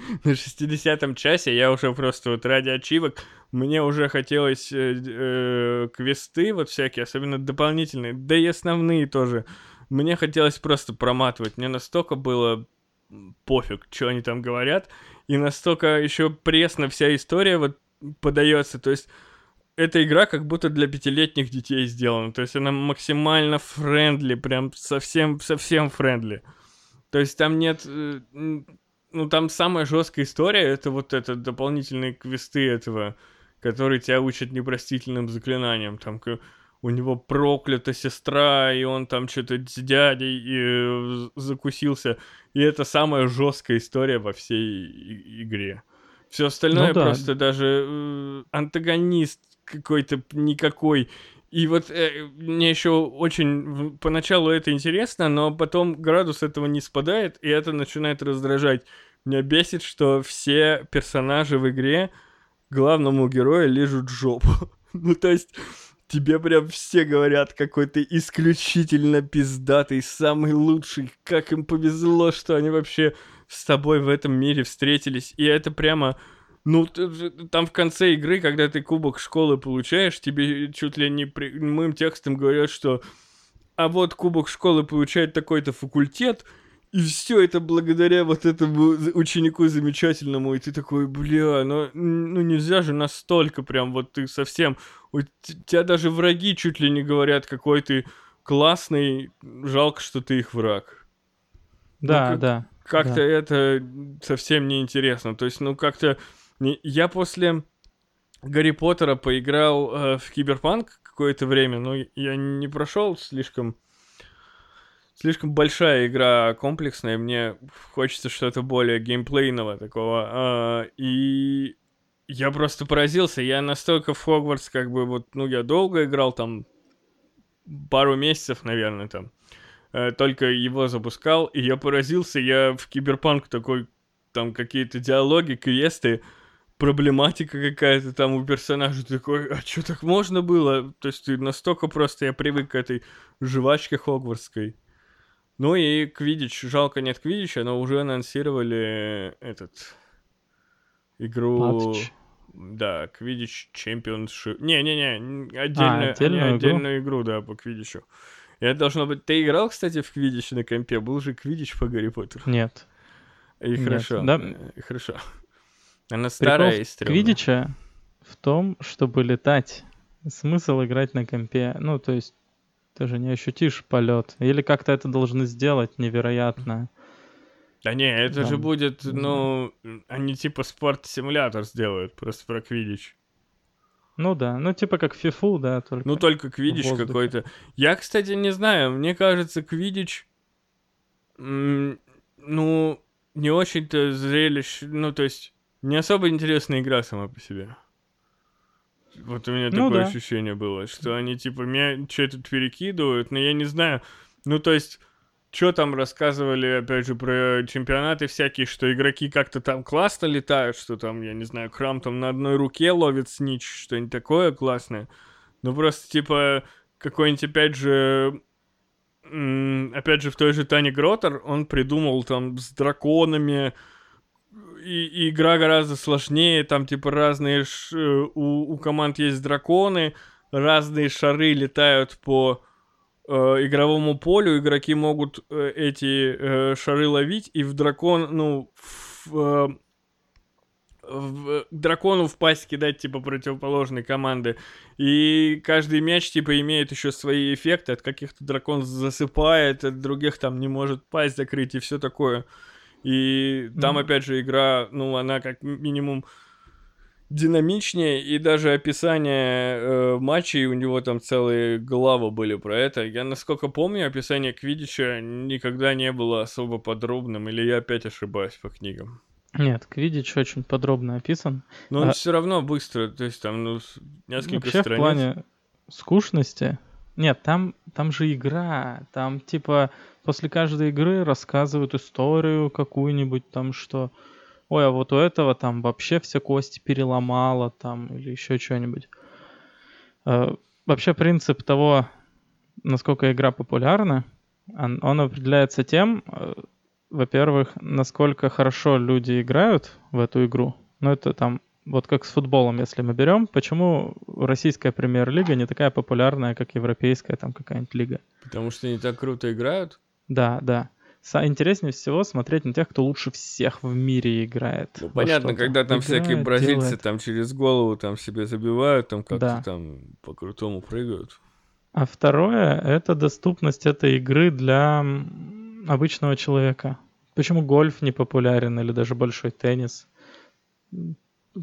[LAUGHS] на 60-м часе я уже просто вот ради ачивок мне уже хотелось э, э, квесты вот всякие, особенно дополнительные, да и основные тоже. Мне хотелось просто проматывать. Мне настолько было пофиг, что они там говорят, и настолько еще пресно вся история вот подается. То есть эта игра как будто для пятилетних детей сделана. То есть она максимально friendly, прям совсем, совсем friendly. То есть там нет... Ну, там самая жесткая история, это вот это дополнительные квесты этого, который тебя учат непростительным заклинаниям. Там у него проклята сестра, и он там что-то с дядей э, закусился. И это самая жесткая история во всей и- игре. Все остальное Ну да. просто даже э, антагонист какой-то никакой. И вот э, мне еще очень поначалу это интересно, но потом градус этого не спадает, и это начинает раздражать. Меня бесит, что все персонажи в игре главному герою лежат жопу. [LAUGHS] ну, то есть, тебе прям все говорят, какой ты исключительно пиздатый, самый лучший, как им повезло, что они вообще с тобой в этом мире встретились. И это прямо... Ну, там в конце игры, когда ты кубок школы получаешь, тебе чуть ли не прямым текстом говорят, что а вот кубок школы получает такой-то факультет, и все это благодаря вот этому ученику замечательному, и ты такой, бля, ну, ну нельзя же настолько прям, вот ты совсем, у тебя даже враги чуть ли не говорят, какой ты классный, жалко, что ты их враг. Да, ну, как, да. Как-то да. это совсем неинтересно, то есть, ну, как-то... Я после Гарри Поттера поиграл э, в Киберпанк какое-то время, но я не прошел слишком слишком большая игра, комплексная, мне хочется что-то более геймплейного такого. А, и я просто поразился, я настолько в Хогвартс, как бы, вот, ну, я долго играл, там, пару месяцев, наверное, там, э, только его запускал, и я поразился, я в Киберпанк такой, там, какие-то диалоги, квесты, проблематика какая-то там у персонажа такой, а что так можно было? То есть ты настолько просто, я привык к этой жвачке хогвартской. Ну и Квидич, жалко нет Квидича, но уже анонсировали этот игру... Матч. Да, Quidditch Championship. Не-не-не, отдельную, а, отдельную, отдельную игру? игру, да, по Квидичу. И это должно быть... Ты играл, кстати, в Квидич на компе? Был же Квидич по Гарри Поттеру? Нет. И Нет. хорошо. Да? И хорошо. Она старая Прикол и стрёмная. Квидича в том, чтобы летать. Смысл играть на компе. Ну, то есть ты же не ощутишь полет. Или как-то это должны сделать невероятно. Да не, это Там... же будет, ну, они типа спорт-симулятор сделают, просто про квидич. Ну да, ну типа как фифу, да, только. Ну только квидич какой-то. Я, кстати, не знаю, мне кажется, квидич, ну, не очень-то зрелищ, ну то есть не особо интересная игра сама по себе. Вот у меня ну, такое да. ощущение было, что они типа меня что-то перекидывают, но я не знаю. Ну, то есть, что там рассказывали, опять же, про чемпионаты всякие, что игроки как-то там классно летают, что там, я не знаю, Крам там на одной руке ловит снич, что-нибудь такое классное. Ну, просто, типа, какой-нибудь, опять же, опять же, в той же Тане Гротер он придумал там с драконами, и, и игра гораздо сложнее, там типа разные, ш, э, у, у команд есть драконы, разные шары летают по э, игровому полю, игроки могут э, эти э, шары ловить, и в дракон, ну, в, э, в дракону в пасть кидать, типа, противоположной команды. И каждый мяч, типа, имеет еще свои эффекты. От каких-то дракон засыпает, от других там не может пасть закрыть и все такое. И там, mm-hmm. опять же, игра, ну, она как минимум динамичнее, и даже описание э, матчей, у него там целые главы были про это. Я, насколько помню, описание Квидича никогда не было особо подробным, или я опять ошибаюсь по книгам? Нет, Квидич очень подробно описан. Но он а... все равно быстро, то есть там, ну, несколько Вообще, страниц. в плане скучности... Нет, там, там же игра, там типа после каждой игры рассказывают историю какую-нибудь там, что ой, а вот у этого там вообще все кости переломало там или еще что-нибудь. Э, вообще принцип того, насколько игра популярна, он, он определяется тем, э, во-первых, насколько хорошо люди играют в эту игру. Ну, это там, вот как с футболом, если мы берем, почему российская премьер-лига не такая популярная, как европейская там какая-нибудь лига? Потому что они так круто играют? Да, да. Интереснее всего смотреть на тех, кто лучше всех в мире играет. Ну, понятно, когда там играет, всякие бразильцы делает. там через голову там себе забивают, там как-то да. там по-крутому прыгают. А второе — это доступность этой игры для обычного человека. Почему гольф не популярен или даже большой теннис?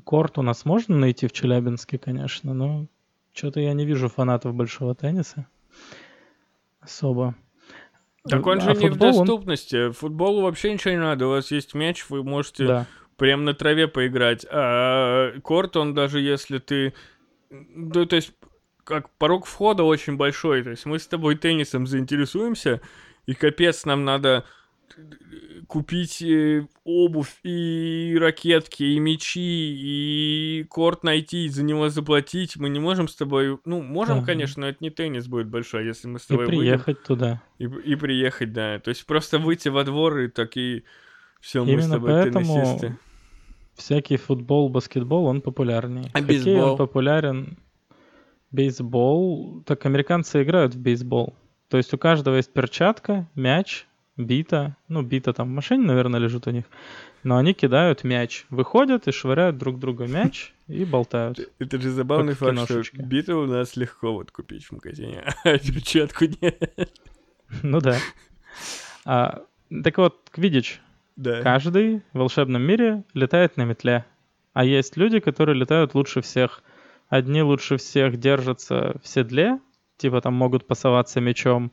Корт у нас можно найти в Челябинске, конечно, но что-то я не вижу фанатов большого тенниса особо. Так он же а не футбол, в доступности. Он... Футболу вообще ничего не надо. У вас есть мяч, вы можете да. прям на траве поиграть. А корт, он даже если ты... Да, то есть, как порог входа очень большой. То есть мы с тобой теннисом заинтересуемся, и капец, нам надо купить э, обувь и ракетки, и мечи, и корт найти, за него заплатить. Мы не можем с тобой... Ну, можем, Ага. конечно, но это не теннис будет большой, если мы с И тобой выйдем. приехать туда. И, и приехать, да. То есть просто выйти во двор и такие... Все, мы с Именно тобой поэтому теннисисты. всякий футбол, баскетбол, он популярнее. А Хоккей, бейсбол? он популярен. Бейсбол, так американцы играют в бейсбол. То есть у каждого есть перчатка, мяч, бита. Ну, бита там в машине, наверное, лежит у них. Но они кидают мяч, выходят и швыряют друг друга мяч и болтают. [LAUGHS] Это же забавный факт, что биты у нас легко вот купить в магазине, [LAUGHS] а перчатку нет. Ну да. А, так вот, квидич. Да. Каждый в волшебном мире летает на метле. А есть люди, которые летают лучше всех. Одни лучше всех держатся в седле, типа там могут пасоваться мечом.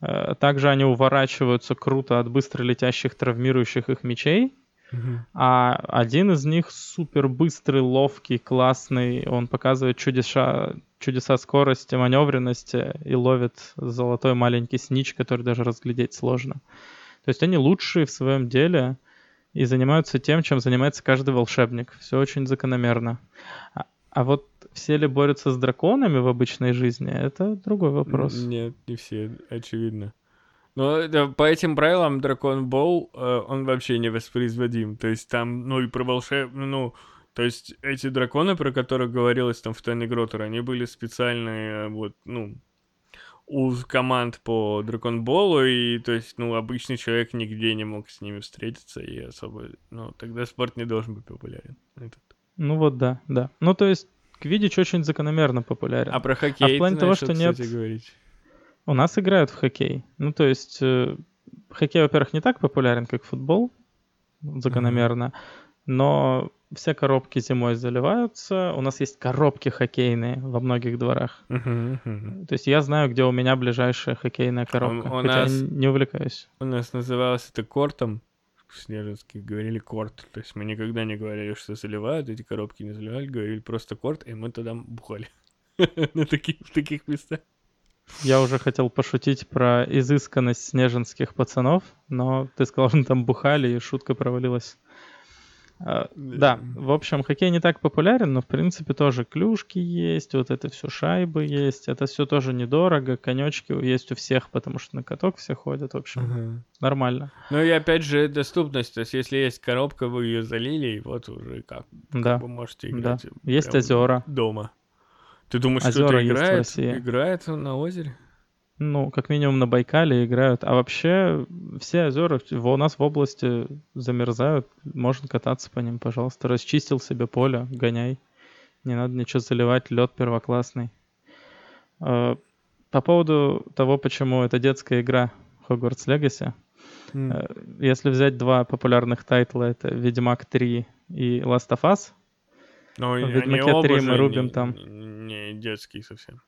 Э, Также они уворачиваются круто от быстро летящих, травмирующих их мечей. Мгм. А один из них супер быстрый, ловкий, классный. Он показывает чудеса, чудеса скорости, маневренности и ловит золотой маленький снич, который даже разглядеть сложно. То есть они лучшие в своем деле и занимаются тем, чем занимается каждый волшебник. Все очень закономерно. А, а вот все ли борются с драконами в обычной жизни, это другой вопрос. Нет, не все, очевидно. Но это- по этим правилам Дракон Болл, э, он вообще не воспроизводим. То есть там, ну и про волшеб... Ну, то есть эти драконы, про которых говорилось там в Тайне Гротера, они были специальные, э, вот, ну, у команд по Дракон Боллу, и, то есть, ну, обычный человек нигде не мог с ними встретиться, и особо, ну, тогда спорт не должен быть популярен. Этот. Ну вот да, да. Ну то есть Квидич очень закономерно популярен. А про хоккей плане ты того, что нет- говорить? У нас играют в хоккей. Ну, то есть, э, хоккей, во-первых, не так популярен, как футбол, закономерно, но все коробки зимой заливаются. У нас есть коробки хоккейные во многих дворах. Мгм. То есть я знаю, где у меня ближайшая хоккейная коробка. у хотя нас- не увлекаюсь. У нас называлось это кортом. В Снежинске говорили корт. То есть мы никогда не говорили, что заливают, эти коробки не заливали, говорили просто корт, и мы тогда бухали. [LAUGHS] На таких, в таких местах. Я уже хотел пошутить про изысканность снежинских пацанов, но ты сказал, что там бухали, и шутка провалилась. А, Да, в общем, хоккей не так популярен, но в принципе тоже клюшки есть, вот это все шайбы есть, это все тоже недорого, конечки есть у всех, потому что на каток все ходят, в общем, нормально. Ну и опять же доступность. То есть если есть коробка, вы ее залили, и вот уже как, Да, вы можете да. играть. Есть озера. Дома. Ты думаешь, Озера в играет? Играет на озере? Ну, как минимум на Байкале играют. А вообще все озера у нас в области замерзают. Можно кататься по ним, пожалуйста. Расчистил себе поле, гоняй. Не надо ничего заливать, лед первоклассный. Э, По поводу того, почему это детская игра Hogwarts Legacy. Э, Если взять два популярных тайтла, это Ведьмак 3 и Last of Us, Ну, в они «Ведьмаке оба 3» мы рубим не- там. Не детские совсем.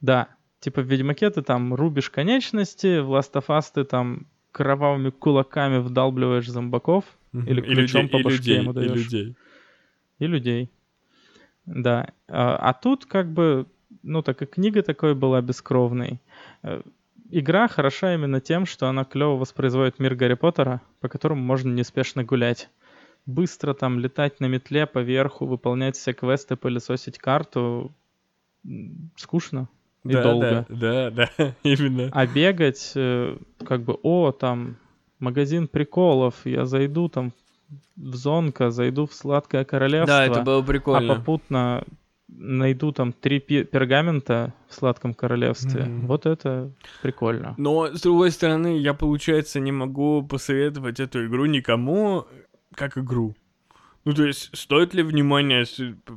Да, типа в Ведьмаке ты там рубишь конечности, в Last of Us ты там кровавыми кулаками вдалбливаешь зомбаков Или И ключом людей, по и башке людей, ему и даёшь. людей. и людей. Да. А, а тут как бы, ну так и книга такой была бескровной. Э, Игра хороша именно тем, что она клево воспроизводит мир Гарри Поттера, по которому можно неспешно гулять. Быстро там летать на метле по верху, выполнять все квесты, пылесосить карту. Скучно и да, долго. Да, да, да, [LAUGHS] именно. А бегать, э, как бы, о, там, магазин приколов, я зайду там в Зонка, зайду в Сладкое Королевство, Да, это было а прикольно. попутно найду там три пергамента в Сладком Королевстве. Мгм. Вот это прикольно. Но, с другой стороны, я, получается, не могу посоветовать эту игру никому как игру. Ну, то есть, стоит ли внимание,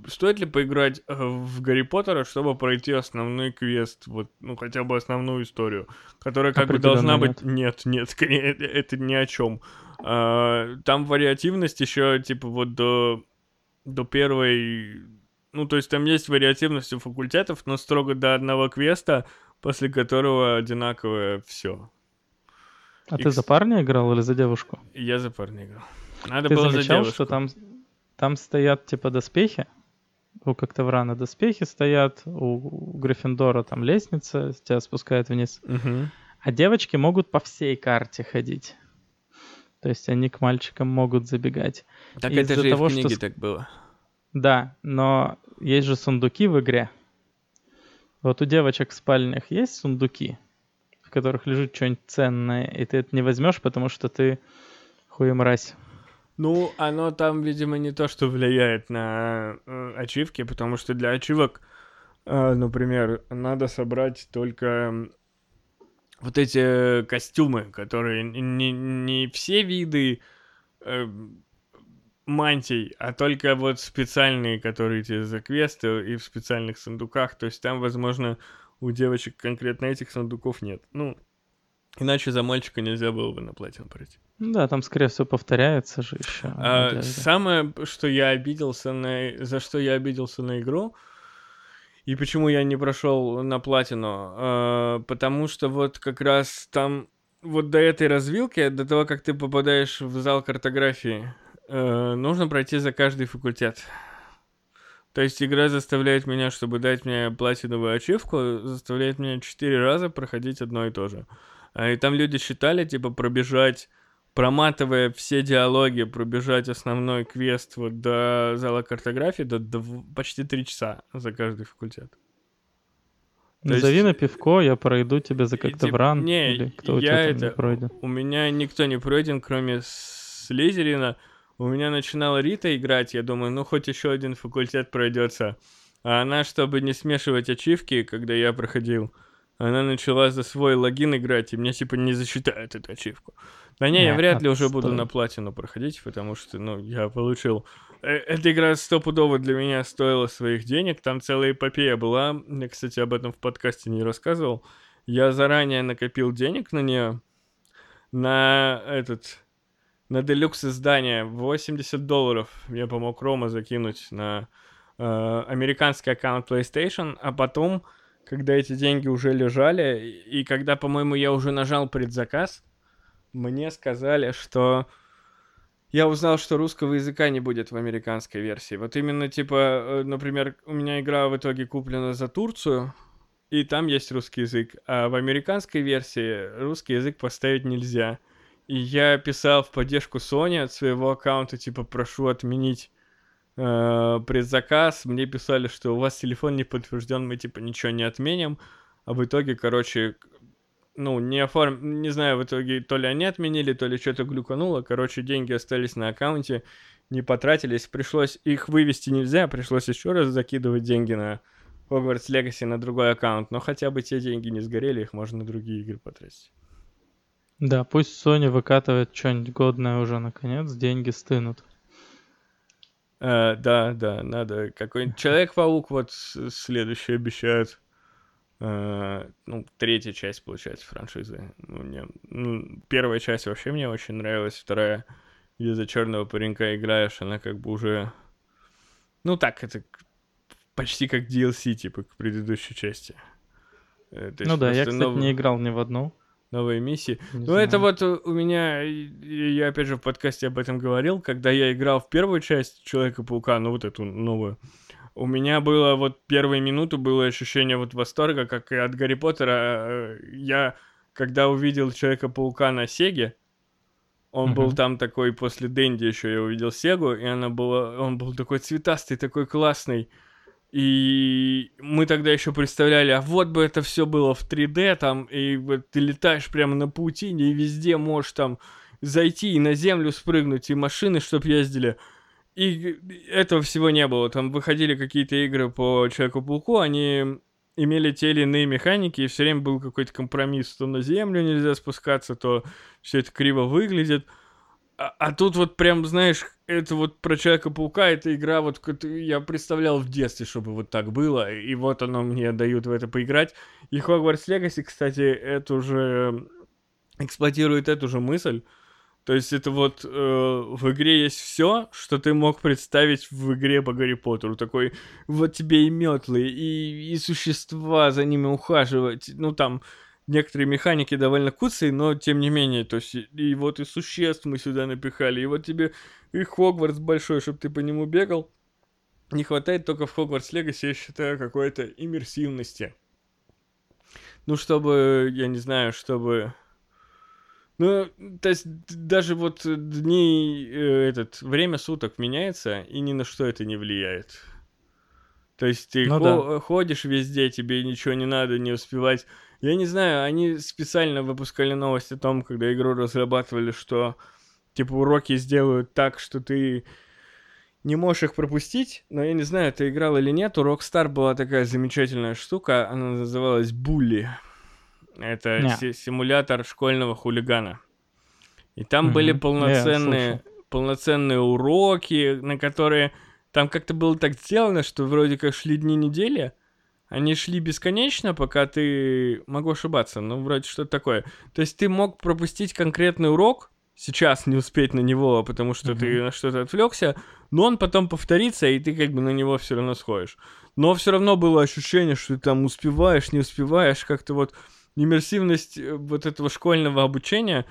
стоит ли поиграть э, в Гарри Поттера, чтобы пройти основной квест, вот, ну, хотя бы основную историю, которая как бы должна быть... Нет, нет, коне- это, это ни о чем. там вариативность еще, типа, вот до, до первой... Ну, то есть, там есть вариативность у факультетов, но строго до одного квеста, после которого одинаковое все. А ты Икс. за парня играл или за девушку? Я за парня играл. Надо ты было за замечал, девушку. что там, там стоят типа доспехи? У Коктеврана доспехи стоят, у Гриффиндора там лестница тебя спускает вниз. Мгм. А девочки могут по всей карте ходить. То есть они к мальчикам могут забегать. Так это же и в того, что книге с- так было. Да, но есть же сундуки в игре. Вот у девочек в спальнях есть сундуки, в которых лежит что-нибудь ценное, и ты это не возьмешь, потому что ты хуемразь. Ну, оно там, видимо, не то, что влияет на э, ачивки, потому что для ачивок, э, например, надо собрать только вот эти костюмы, которые не, не все виды э, мантий, а только вот специальные, которые тебе за квесты и в специальных сундуках. То есть там, возможно, у девочек конкретно этих сундуков нет. Ну, иначе за мальчика нельзя было бы на платину пройти. Ну да, там, скорее всего, повторяется же еще. А, самое, что я обиделся на... За что я обиделся на игру, и почему я не прошел на платину, э, потому что вот как раз там вот до этой развилки, до того, как ты попадаешь в зал картографии, э, нужно пройти за каждый факультет. То есть игра заставляет меня, чтобы дать мне платиновую ачивку, заставляет меня четыре раза проходить одно и то же. А, И там люди считали, типа, пробежать проматывая все диалоги, пробежать основной квест вот до зала картографии, до, дв- почти три часа за каждый факультет. то Назови есть- на пивко, я пройду тебе за как-то тип- в ран. не, или кто у я тебя там не это- пройден. У меня никто не пройден, кроме Слизерина. У меня начинала Рита играть, я думаю, ну хоть еще один факультет пройдется. А она, чтобы не смешивать ачивки, когда я проходил, она начала за свой логин играть, и мне типа не засчитают эту ачивку. Да не, я вряд ли уже буду на платину проходить, потому что, ну, я получил... Э, Эта игра стопудово для меня стоила своих денег, там целая эпопея была. Я, кстати, об этом в подкасте не рассказывал. Я заранее накопил денег на нее, на этот, на делюкс издание 80 долларов. Мне помог Рома закинуть на э, американский аккаунт PlayStation, а потом, когда эти деньги уже лежали, и когда, по-моему, я уже нажал предзаказ, мне сказали, что я узнал, что русского языка не будет в американской версии. Вот именно, типа, э, например, у меня игра в итоге куплена за Турцию, и там есть русский язык, а в американской версии русский язык поставить нельзя. И я писал в поддержку Sony от своего аккаунта, типа, прошу отменить э, предзаказ. Мне писали, что у вас телефон не подтвержден, мы, типа, ничего не отменим. А в итоге, короче, ну, не оформ... Не знаю, в итоге то ли они отменили, то ли что-то глюкануло. Короче, деньги остались на аккаунте, не потратились. Пришлось их вывести нельзя, пришлось еще раз закидывать деньги на Hogwarts Legacy на другой аккаунт. Но хотя бы те деньги не сгорели, их можно на другие игры потратить. Да, пусть Sony выкатывает что-нибудь годное уже наконец, деньги стынут. Э, да, да, надо какой-нибудь Человек-паук вот следующий обещают. Э, ну, третья часть, получается, франшизы. Ну, мне- ну, первая часть вообще мне очень нравилась, вторая, где за черного паренька играешь, она как бы уже... Ну так, это почти как DLC, типа, к предыдущей части. Э, то Ну да, я, кстати, нов- не играл ни в одну. Новые миссии. не Ну, это знаю. вот у меня, я опять же в подкасте об этом говорил, когда я играл в первую часть Человека-паука, ну вот эту новую, у меня было вот первые минуты было ощущение вот восторга, как и от Гарри Поттера. Э, Я, когда увидел Человека-паука на Сеге, он был Мгм. там такой, после Дэнди еще я увидел Сегу, и она была, он был такой цветастый, такой классный. И мы тогда еще представляли, а вот бы это все было в 3D там, и вот ты летаешь прямо на паутине, и везде можешь там зайти и на землю спрыгнуть, и машины, чтоб ездили. И этого всего не было. Там выходили какие-то игры по Человеку-пауку, они имели те или иные механики, и все время был какой-то компромисс. То на землю нельзя спускаться, то все это криво выглядит. А, а тут вот прям, знаешь, это вот про Человека-паука, эта игра, вот я представлял в детстве, чтобы вот так было, и вот оно мне дают в это поиграть. И Hogwarts Legacy, кстати, это уже эксплуатирует эту же мысль. То есть это вот э, в игре есть все, что ты мог представить в игре по Гарри Поттеру. Такой, вот тебе и метлы, и, и существа за ними ухаживать. Ну там некоторые механики довольно куцые, но тем не менее, то есть и, и вот и существ мы сюда напихали, и вот тебе и Хогвартс большой, чтобы ты по нему бегал. Не хватает только в Хогвартс Легаси, я считаю, какой-то иммерсивности. Ну, чтобы, я не знаю, чтобы Ну, то есть даже вот дни, э, этот, время суток меняется, и ни на что это не влияет. То есть ты Ну хо- да. ходишь везде, тебе ничего не надо, не успевать. Я не знаю, они специально выпускали новость о том, когда игру разрабатывали, что типа уроки сделают так, что ты не можешь их пропустить, но я не знаю, ты играл или нет, у Rockstar была такая замечательная штука, она называлась Булли. Это си- симулятор школьного хулигана. И там были Мгм. Я полноценные, полноценные уроки, на которые там как-то было так сделано, что вроде как шли дни недели, они шли бесконечно, пока ты... Могу ошибаться, но вроде что-то такое. То есть ты мог пропустить конкретный урок, сейчас не успеть на него, потому что ты Мгм. на что-то отвлекся, но он потом повторится, и ты как бы на него все равно сходишь. Но все равно было ощущение, что ты там успеваешь, не успеваешь, как-то вот иммерсивность э, вот этого школьного обучения,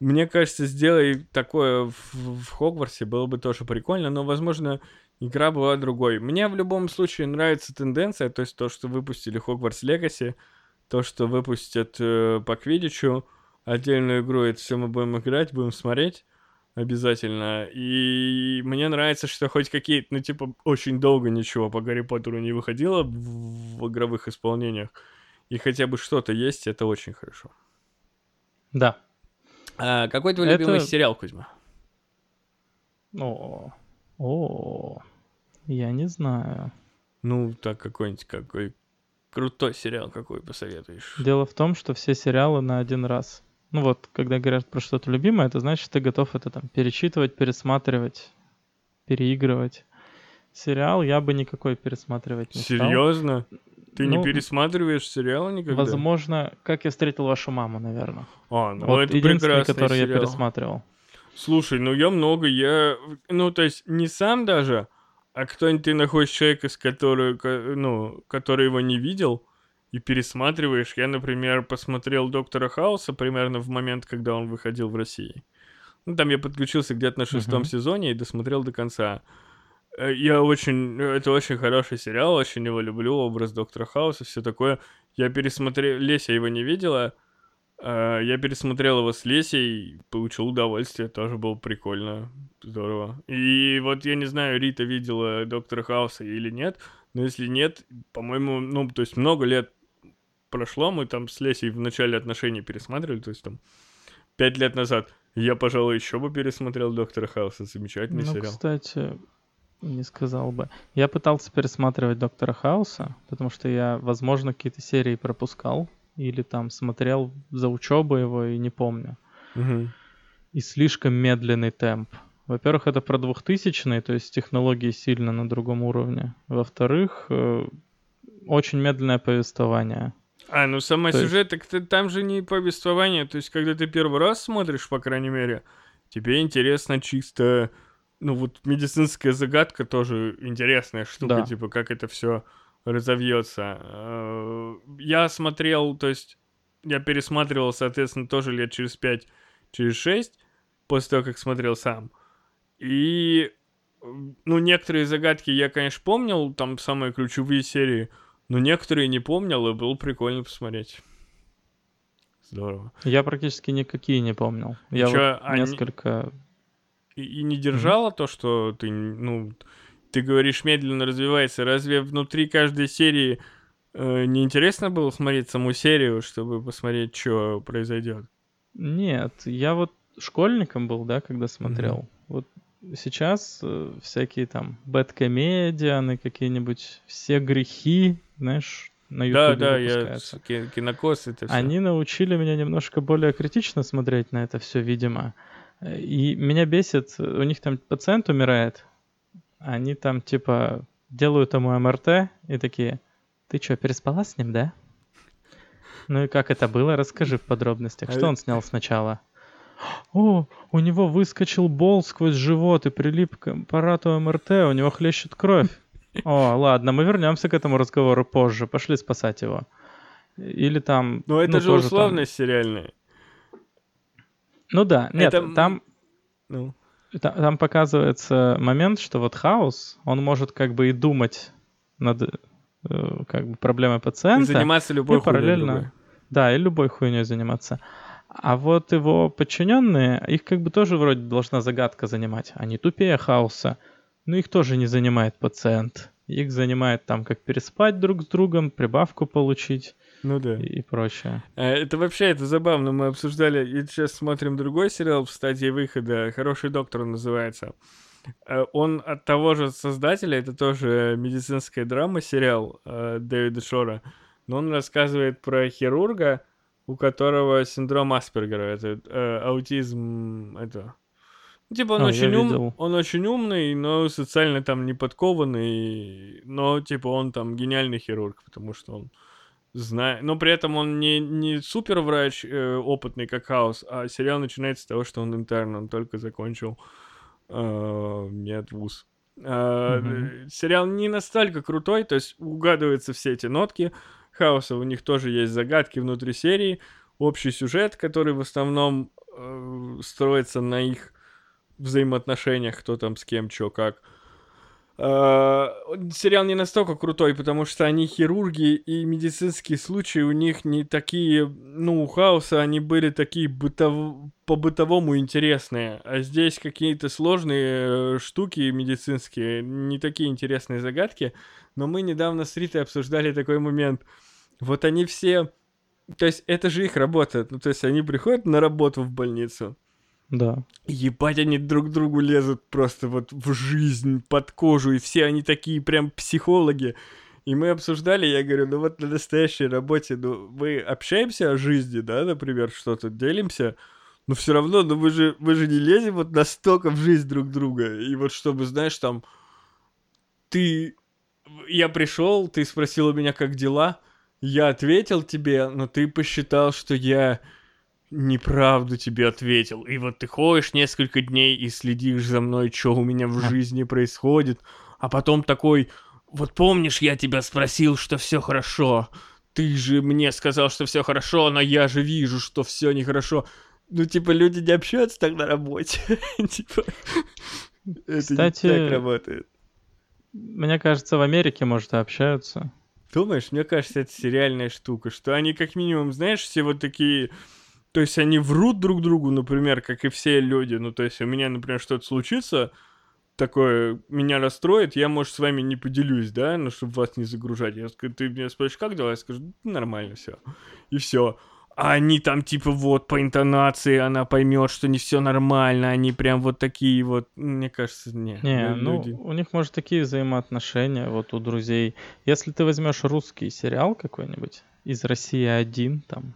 мне кажется, сделай такое в, в Хогвартсе, было бы тоже прикольно, но, возможно, игра была другой. Мне в любом случае нравится тенденция, то есть то, что выпустили Хогвартс Легаси, то, что выпустят э, по Квидичу, отдельную игру, это все мы будем играть, будем смотреть обязательно. И мне нравится, что хоть какие-то, ну, типа, очень долго ничего по Гарри Поттеру не выходило в, в игровых исполнениях, и хотя бы что-то есть, это очень хорошо. Да. А какой твой Это- любимый сериал, Кузьма? О, о, я не знаю. Ну, так какой-нибудь какой крутой сериал какой посоветуешь? Дело в том, что все сериалы на один раз. Ну вот, когда говорят про что-то любимое, это значит, ты готов это там перечитывать, пересматривать, переигрывать. Сериал я бы никакой пересматривать не стал. Серьезно? Ты не Ну, пересматриваешь сериалы никогда? Возможно, как я встретил вашу маму, наверное. А, ну вот это единственный, прекрасный который я сериал. пересматривал. Слушай, ну я много, я... Ну, то есть не сам даже, а кто-нибудь ты находишь человека, с который, ко- ну, который его не видел, и пересматриваешь. Я, например, посмотрел Доктора Хауса примерно в момент, когда он выходил в России. Ну, там я подключился где-то на шестом Мгм. сезоне и досмотрел до конца. Э, Я очень... Это очень хороший сериал, очень его люблю, образ Доктора Хауса, все такое. Я пересмотрел... Леся его не видела, я пересмотрел его с Лесей, получил удовольствие, тоже было прикольно, здорово. И вот я не знаю, Рита видела Доктора Хауса или нет, но если нет, по-моему, ну, то есть много лет прошло, мы там с Лесей в начале отношений пересматривали, то есть там пять лет назад. Я, пожалуй, еще бы пересмотрел Доктора Хауса, замечательный ну, сериал. кстати, не сказал бы. Я пытался пересматривать Доктора Хауса, потому что я, возможно, какие-то серии пропускал или там смотрел за учебу его и не помню. Мгм. И слишком медленный темп. Во-первых, это про 2000 то есть технологии сильно на другом уровне. Во-вторых, э, очень медленное повествование. А, ну сама То есть- сюжет, так ты- там же не повествование, то есть когда ты первый раз смотришь, по крайней мере, тебе интересно чисто, ну вот медицинская загадка тоже интересная штука, Да. типа как это все разовьется. Э, Я смотрел, то есть я пересматривал, соответственно, тоже лет через пять, через шесть, после того, как смотрел сам. И, ну, некоторые загадки я, конечно, помнил, там самые ключевые серии, но некоторые не помнил, и было прикольно посмотреть. Здорово. Я практически никакие не помнил. Я чё, вот они- несколько... И, и не держало то, что ты, ну, ты говоришь, медленно развивается. Разве внутри каждой серии э, неинтересно было смотреть саму серию, чтобы посмотреть, что произойдет? Нет, я вот школьником был, да, когда смотрел. Вот сейчас э, всякие там бэткомедианы, какие-нибудь все грехи, знаешь, на Да, ютубе да, я выпускаются. ки- кинокос это все. Они научили меня немножко более критично смотреть на это все, видимо. Э, И меня бесит, э, у них там пациент умирает, они там типа делают ему МРТ и такие, ты что, переспала с ним, да? Ну и как это было? Расскажи в подробностях. Что он снял сначала? О, у него выскочил бол сквозь живот и прилип к аппарату МРТ, у него хлещет кровь. О, ладно, мы вернемся к этому разговору позже. Пошли спасать его. Или там... Ну, это же тоже там- условность сериальная. Ну да, нет, Это, там, Ну, там показывается момент, что вот хаос, он может как бы и думать над э, как бы проблемой и пациента. заниматься любой и параллельно- другой. Да, и любой хуйней заниматься. А вот его подчиненные, их как бы тоже вроде должна загадка занимать. Они тупее хаоса, но их тоже не занимает пациент. Их занимает там, как переспать друг с другом, прибавку получить Ну да. и, и прочее. А, Это вообще, это забавно. Мы обсуждали, и сейчас смотрим другой сериал в стадии выхода. «Хороший доктор» он называется. Э, Он от того же создателя, это тоже медицинская драма, сериал э, Дэвида Шора. Но он рассказывает про хирурга, у которого синдром Аспергера, это э, аутизм, это... Ну, Типа он А, очень ум, он очень умный, но социально там не подкованный, но типа он там гениальный хирург, потому что он знает, но при этом он не, не супер врач э, опытный, как Хаус, а сериал начинается с того, что он интерн, он только закончил э, медвуз. Э, Мгм. э, Сериал не настолько крутой, то есть угадываются все эти нотки. Хаоса у них тоже есть загадки внутри серии, общий сюжет, который в основном э, строится на их взаимоотношениях, кто там с кем, чё, как. Э, Сериал не настолько крутой, потому что они хирурги, и медицинские случаи у них не такие, ну, у Хауса они были такие бытов... по-бытовому интересные, а здесь какие-то сложные э, штуки медицинские, не такие интересные загадки, но мы недавно с Ритой обсуждали такой момент. Вот они все... То есть это же их работа, ну, то есть они приходят на работу в больницу, Да. Ебать, они друг другу лезут просто вот в жизнь, под кожу, и все они такие прям психологи. И мы обсуждали, я говорю, ну вот на настоящей работе, ну мы общаемся о жизни, да, например, что-то делимся, но все равно, ну вы же, вы же не лезем вот настолько в жизнь друг друга. И вот чтобы, знаешь, там, ты, я пришел, ты спросил у меня, как дела, я ответил тебе, но ты посчитал, что я неправду тебе ответил. И вот ты ходишь несколько дней и следишь за мной, что у меня в жизни происходит, а потом такой, вот помнишь, я тебя спросил, что все хорошо. Ты же мне сказал, что все хорошо, но я же вижу, что все нехорошо. Ну, типа, люди не общаются так на работе. [LAUGHS] Типа, это не Кстати, так работает. Мне кажется, в Америке, может, и общаются. Думаешь, мне кажется, это сериальная штука, что они как минимум, знаешь, все вот такие... То есть они врут друг другу, например, как и все люди. Ну, то есть у меня, например, что-то случится, такое меня расстроит, я, может, с вами не поделюсь, да, ну, чтобы вас не загружать. Я скажу, ты меня спросишь, как дела? Я скажу, «Ну, нормально все. И все. А они там, типа, вот, по интонации она поймет, что не все нормально, они прям вот такие вот, мне кажется, не. Не, ну, люди. у них, может, такие взаимоотношения, вот у друзей. Если ты возьмешь русский сериал какой-нибудь из России один, там,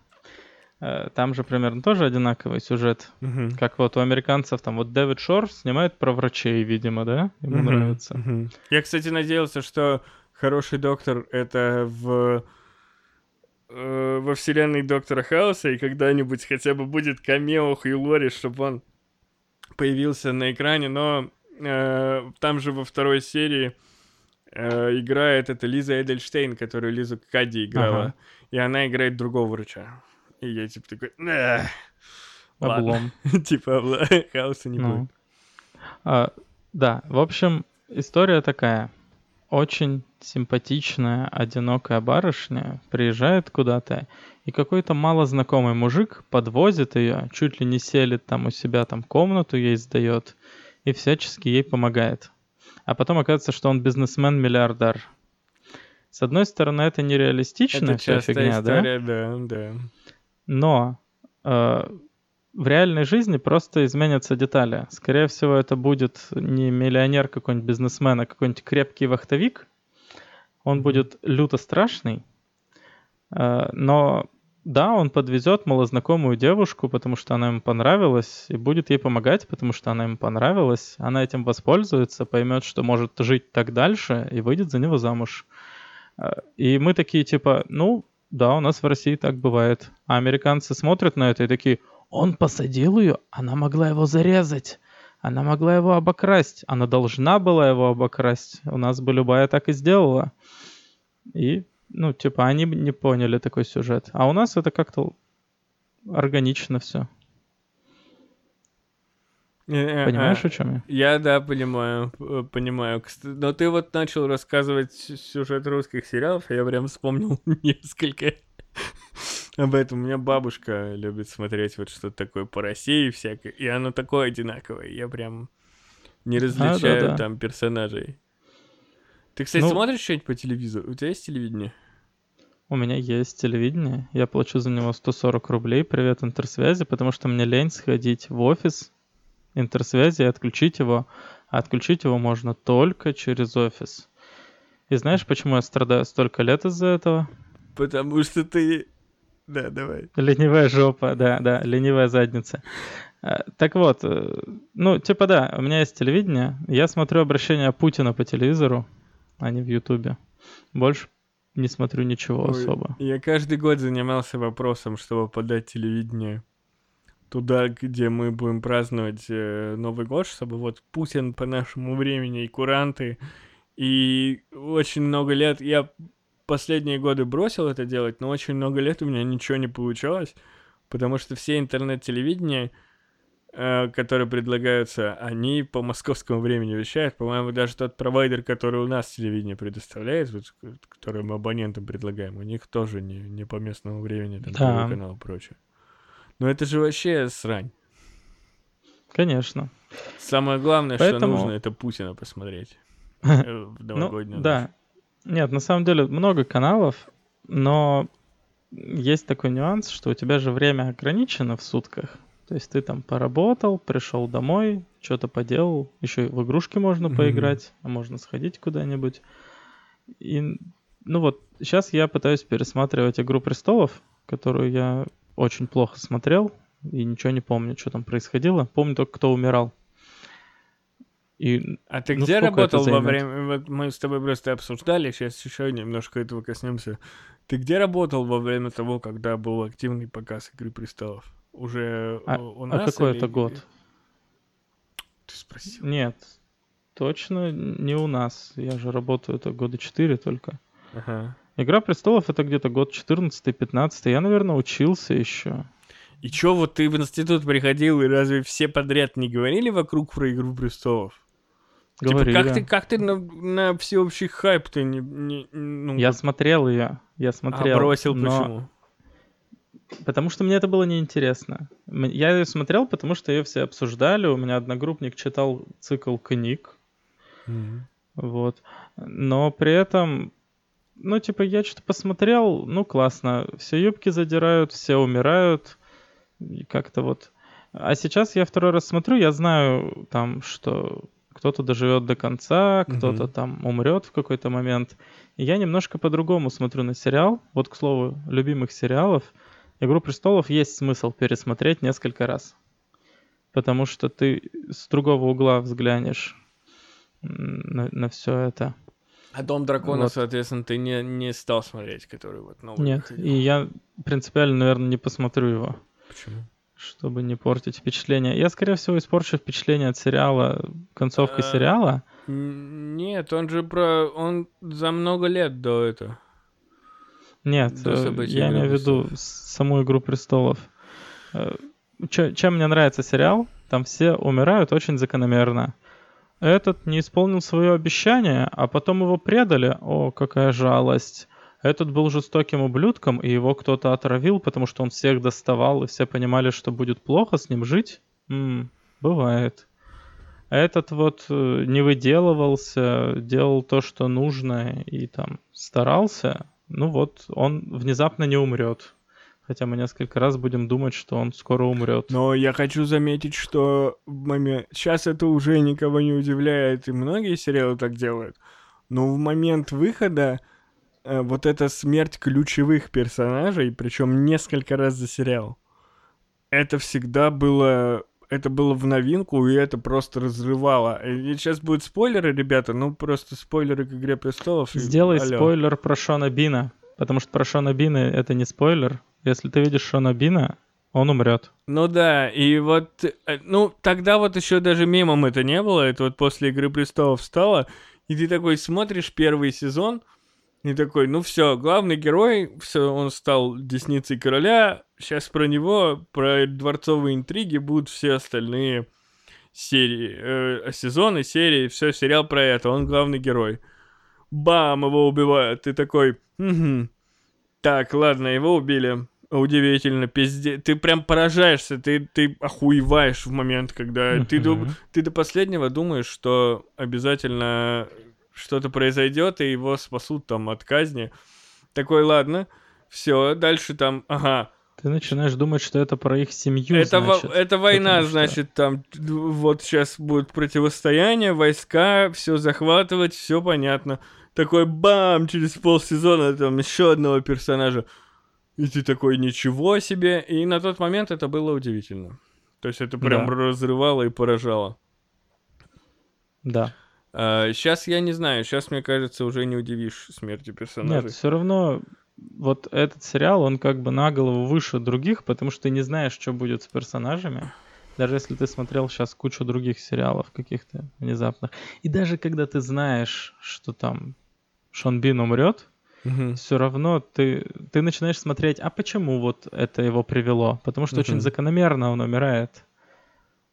там же примерно тоже одинаковый сюжет. Мгм. Как вот у американцев, там, вот Дэвид Шор снимает про врачей, видимо, да? Ему Мгм, нравится. мгм. Я, кстати, надеялся, что хороший доктор это в э, во вселенной Доктора Хауса, и когда-нибудь хотя бы будет камео Хью Лори, чтобы он появился на экране, но э, там же во второй серии э, играет это Лиза Эдельштейн, которую Лизу Кадди играла, Ага. и она играет другого врача. И я типа такой. Облом. [LAUGHS] типа [LAUGHS] Хауса не Ну. будет. А, да, в общем, история такая. Очень симпатичная, одинокая барышня приезжает куда-то, и какой-то малознакомый мужик подвозит ее, чуть ли не селит там у себя, там комнату ей сдает, и всячески ей помогает. А потом оказывается, что он бизнесмен-миллиардер. С одной стороны, это нереалистичная Это вся фигня, да? история, да, да. Но э, в реальной жизни просто изменятся детали. Скорее всего, это будет не миллионер какой-нибудь бизнесмен, а какой-нибудь крепкий вахтовик. Он будет люто страшный. Э, но да, он подвезет малознакомую девушку, потому что она ему понравилась, и будет ей помогать, потому что она ему понравилась. Она этим воспользуется, поймет, что может жить так дальше, и выйдет за него замуж. Э, И мы такие типа, ну, да, у нас в России так бывает. А американцы смотрят на это и такие, он посадил ее, она могла его зарезать. Она могла его обокрасть. Она должна была его обокрасть. У нас бы любая так и сделала. И, ну, типа, они не поняли такой сюжет. А у нас это как-то органично все. Э, Понимаешь, а, о чем я? Я, да, понимаю, понимаю. Но ты вот начал рассказывать сюжет русских сериалов, и я прям вспомнил [LAUGHS] несколько. [LAUGHS] об этом. У меня бабушка любит смотреть вот что-то такое по России всякое, и оно такое одинаковое. Я прям не различаю да-да. там персонажей. Ты, кстати, Ну- смотришь что-нибудь по телевизору? У тебя есть телевидение? У меня есть телевидение, я плачу за него 140 рублей, привет интерсвязи, потому что мне лень сходить в офис интерсвязи и отключить его. А отключить его можно только через офис. И знаешь, почему я страдаю столько лет из-за этого? Потому что ты... Да, давай. Ленивая жопа, да, да, ленивая задница. А, Так вот, э, ну, типа да, у меня есть телевидение, я смотрю обращение Путина по телевизору, а не в Ютубе. Больше не смотрю ничего Ой, особо. Я каждый год занимался вопросом, чтобы подать телевидение туда, где мы будем праздновать э, Новый год, чтобы вот Путин по нашему времени и куранты. И очень много лет я последние годы бросил это делать, но очень много лет у меня ничего не получалось, потому что все интернет-телевидения, э, которые предлагаются, они по московскому времени вещают. По-моему, даже тот провайдер, который у нас телевидение предоставляет, вот, который мы абонентам предлагаем, у них тоже не, не по местному времени, там, Да. Первый канал и прочее. Но это же вообще срань. Конечно. Самое главное, Поэтому- что нужно, это Путина посмотреть [LAUGHS] э, в новогоднюю Ну, ночь. да. Нет, на самом деле много каналов, но есть такой нюанс, что у тебя же время ограничено в сутках. То есть ты там поработал, пришел домой, что-то поделал, еще и в игрушки можно Мгм. поиграть, а можно сходить куда-нибудь. И, ну вот, сейчас я пытаюсь пересматривать «Игру престолов», которую я очень плохо смотрел, и ничего не помню, что там происходило. Помню только, кто умирал. И А ты Ну, где работал во время... Вот мы с тобой просто обсуждали, сейчас еще немножко этого коснемся. Ты где работал во время того, когда был активный показ «Игры престолов»? Уже А- у а нас? какой или- это год? Ты спросил. Нет, точно не у нас. Я же работаю это года 4 только. Ага. Игра престолов это где-то год 14-15. Я, наверное, учился еще. И чё, вот ты в институт приходил, и разве все подряд не говорили вокруг про «Игру престолов»? Говорили. Типа, как ты, как ты на, на всеобщий хайп ты не... не- ну, Я смотрел ее. Я а смотрел. бросил но- почему? Потому что мне это было неинтересно. Я ее смотрел, потому что ее все обсуждали. У меня одногруппник читал цикл книг. Вот. Но при этом, ну, типа, я что-то посмотрел, ну, классно. Все юбки задирают, все умирают. И как-то вот. А сейчас я второй раз смотрю, я знаю там, что кто-то доживет до конца, кто-то Мгм. там умрет в какой-то момент. И я немножко по-другому смотрю на сериал. Вот, к слову, любимых сериалов. «Игру престолов» есть смысл пересмотреть несколько раз. Потому что ты с другого угла взглянешь на, на все это. А «Дом дракона», Вот. соответственно, ты не, не стал смотреть, который вот новый Нет, и я принципиально, наверное, не посмотрю его, Почему? чтобы не портить впечатление. Я, скорее всего, испорчу впечатление от сериала, концовкой А, сериала. Нет, он же про... Он за много лет до этого. Нет, до э, я «Игры имею в виду престолов». с- саму «Игру престолов». Э, чем мне нравится сериал, там все умирают очень закономерно. Этот не исполнил свое обещание, а потом его предали. О, какая жалость. Этот был жестоким ублюдком, и его кто-то отравил, потому что он всех доставал, и все понимали, что будет плохо с ним жить. М, бывает. Этот вот э, не выделывался, делал то, что нужно, и там старался. Ну вот, он внезапно не умрет. Хотя мы несколько раз будем думать, что он скоро умрет. Но я хочу заметить, что в момент... Сейчас это уже никого не удивляет, и многие сериалы так делают. Но в момент выхода э, вот эта смерть ключевых персонажей, причем несколько раз за сериал, это всегда было... Это было в новинку, и это просто разрывало. И сейчас будут спойлеры, ребята, ну просто спойлеры к «Игре престолов». и Сделай алло. спойлер про Шона Бина. Потому что про Шона Бина это не спойлер. Если ты видишь Шона Бина, он умрет. Ну да, и вот, э, ну, тогда вот еще даже мемом это не было, это вот после «Игры престолов» стало, и ты такой смотришь первый сезон, и такой, ну все, главный герой, все, он стал десницей короля, сейчас про него, про дворцовые интриги будут все остальные серии, э, сезоны, серии, все, сериал про это, он главный герой. Бам, его убивают, ты такой, «Мгм. Так, ладно, его убили, Удивительно, пизде. Ты прям поражаешься, ты, ты охуеваешь в момент, когда ты, дум- ты до последнего думаешь, что обязательно что-то произойдет, и его спасут там от казни. Такой, ладно, все, дальше там, ага, Ты начинаешь думать, что это про их семью, это, во- значит. это война, что- значит, там вот сейчас будет противостояние, войска, все захватывать, все понятно. Такой бам, через полсезона там еще одного персонажа. И ты такой, ничего себе. И на тот момент это было удивительно. То есть это прям Да. разрывало и поражало. Да. сейчас я не знаю, сейчас, мне кажется, уже не удивишь смерти персонажей. Нет, все равно вот этот сериал, он как бы на голову выше других, потому что ты не знаешь, что будет с персонажами. Даже если ты смотрел сейчас кучу других сериалов каких-то внезапных. И даже когда ты знаешь, что там Шон Бин умрет, Мгм. все равно ты, ты начинаешь смотреть, а почему вот это его привело? Потому что очень Мгм. закономерно он умирает.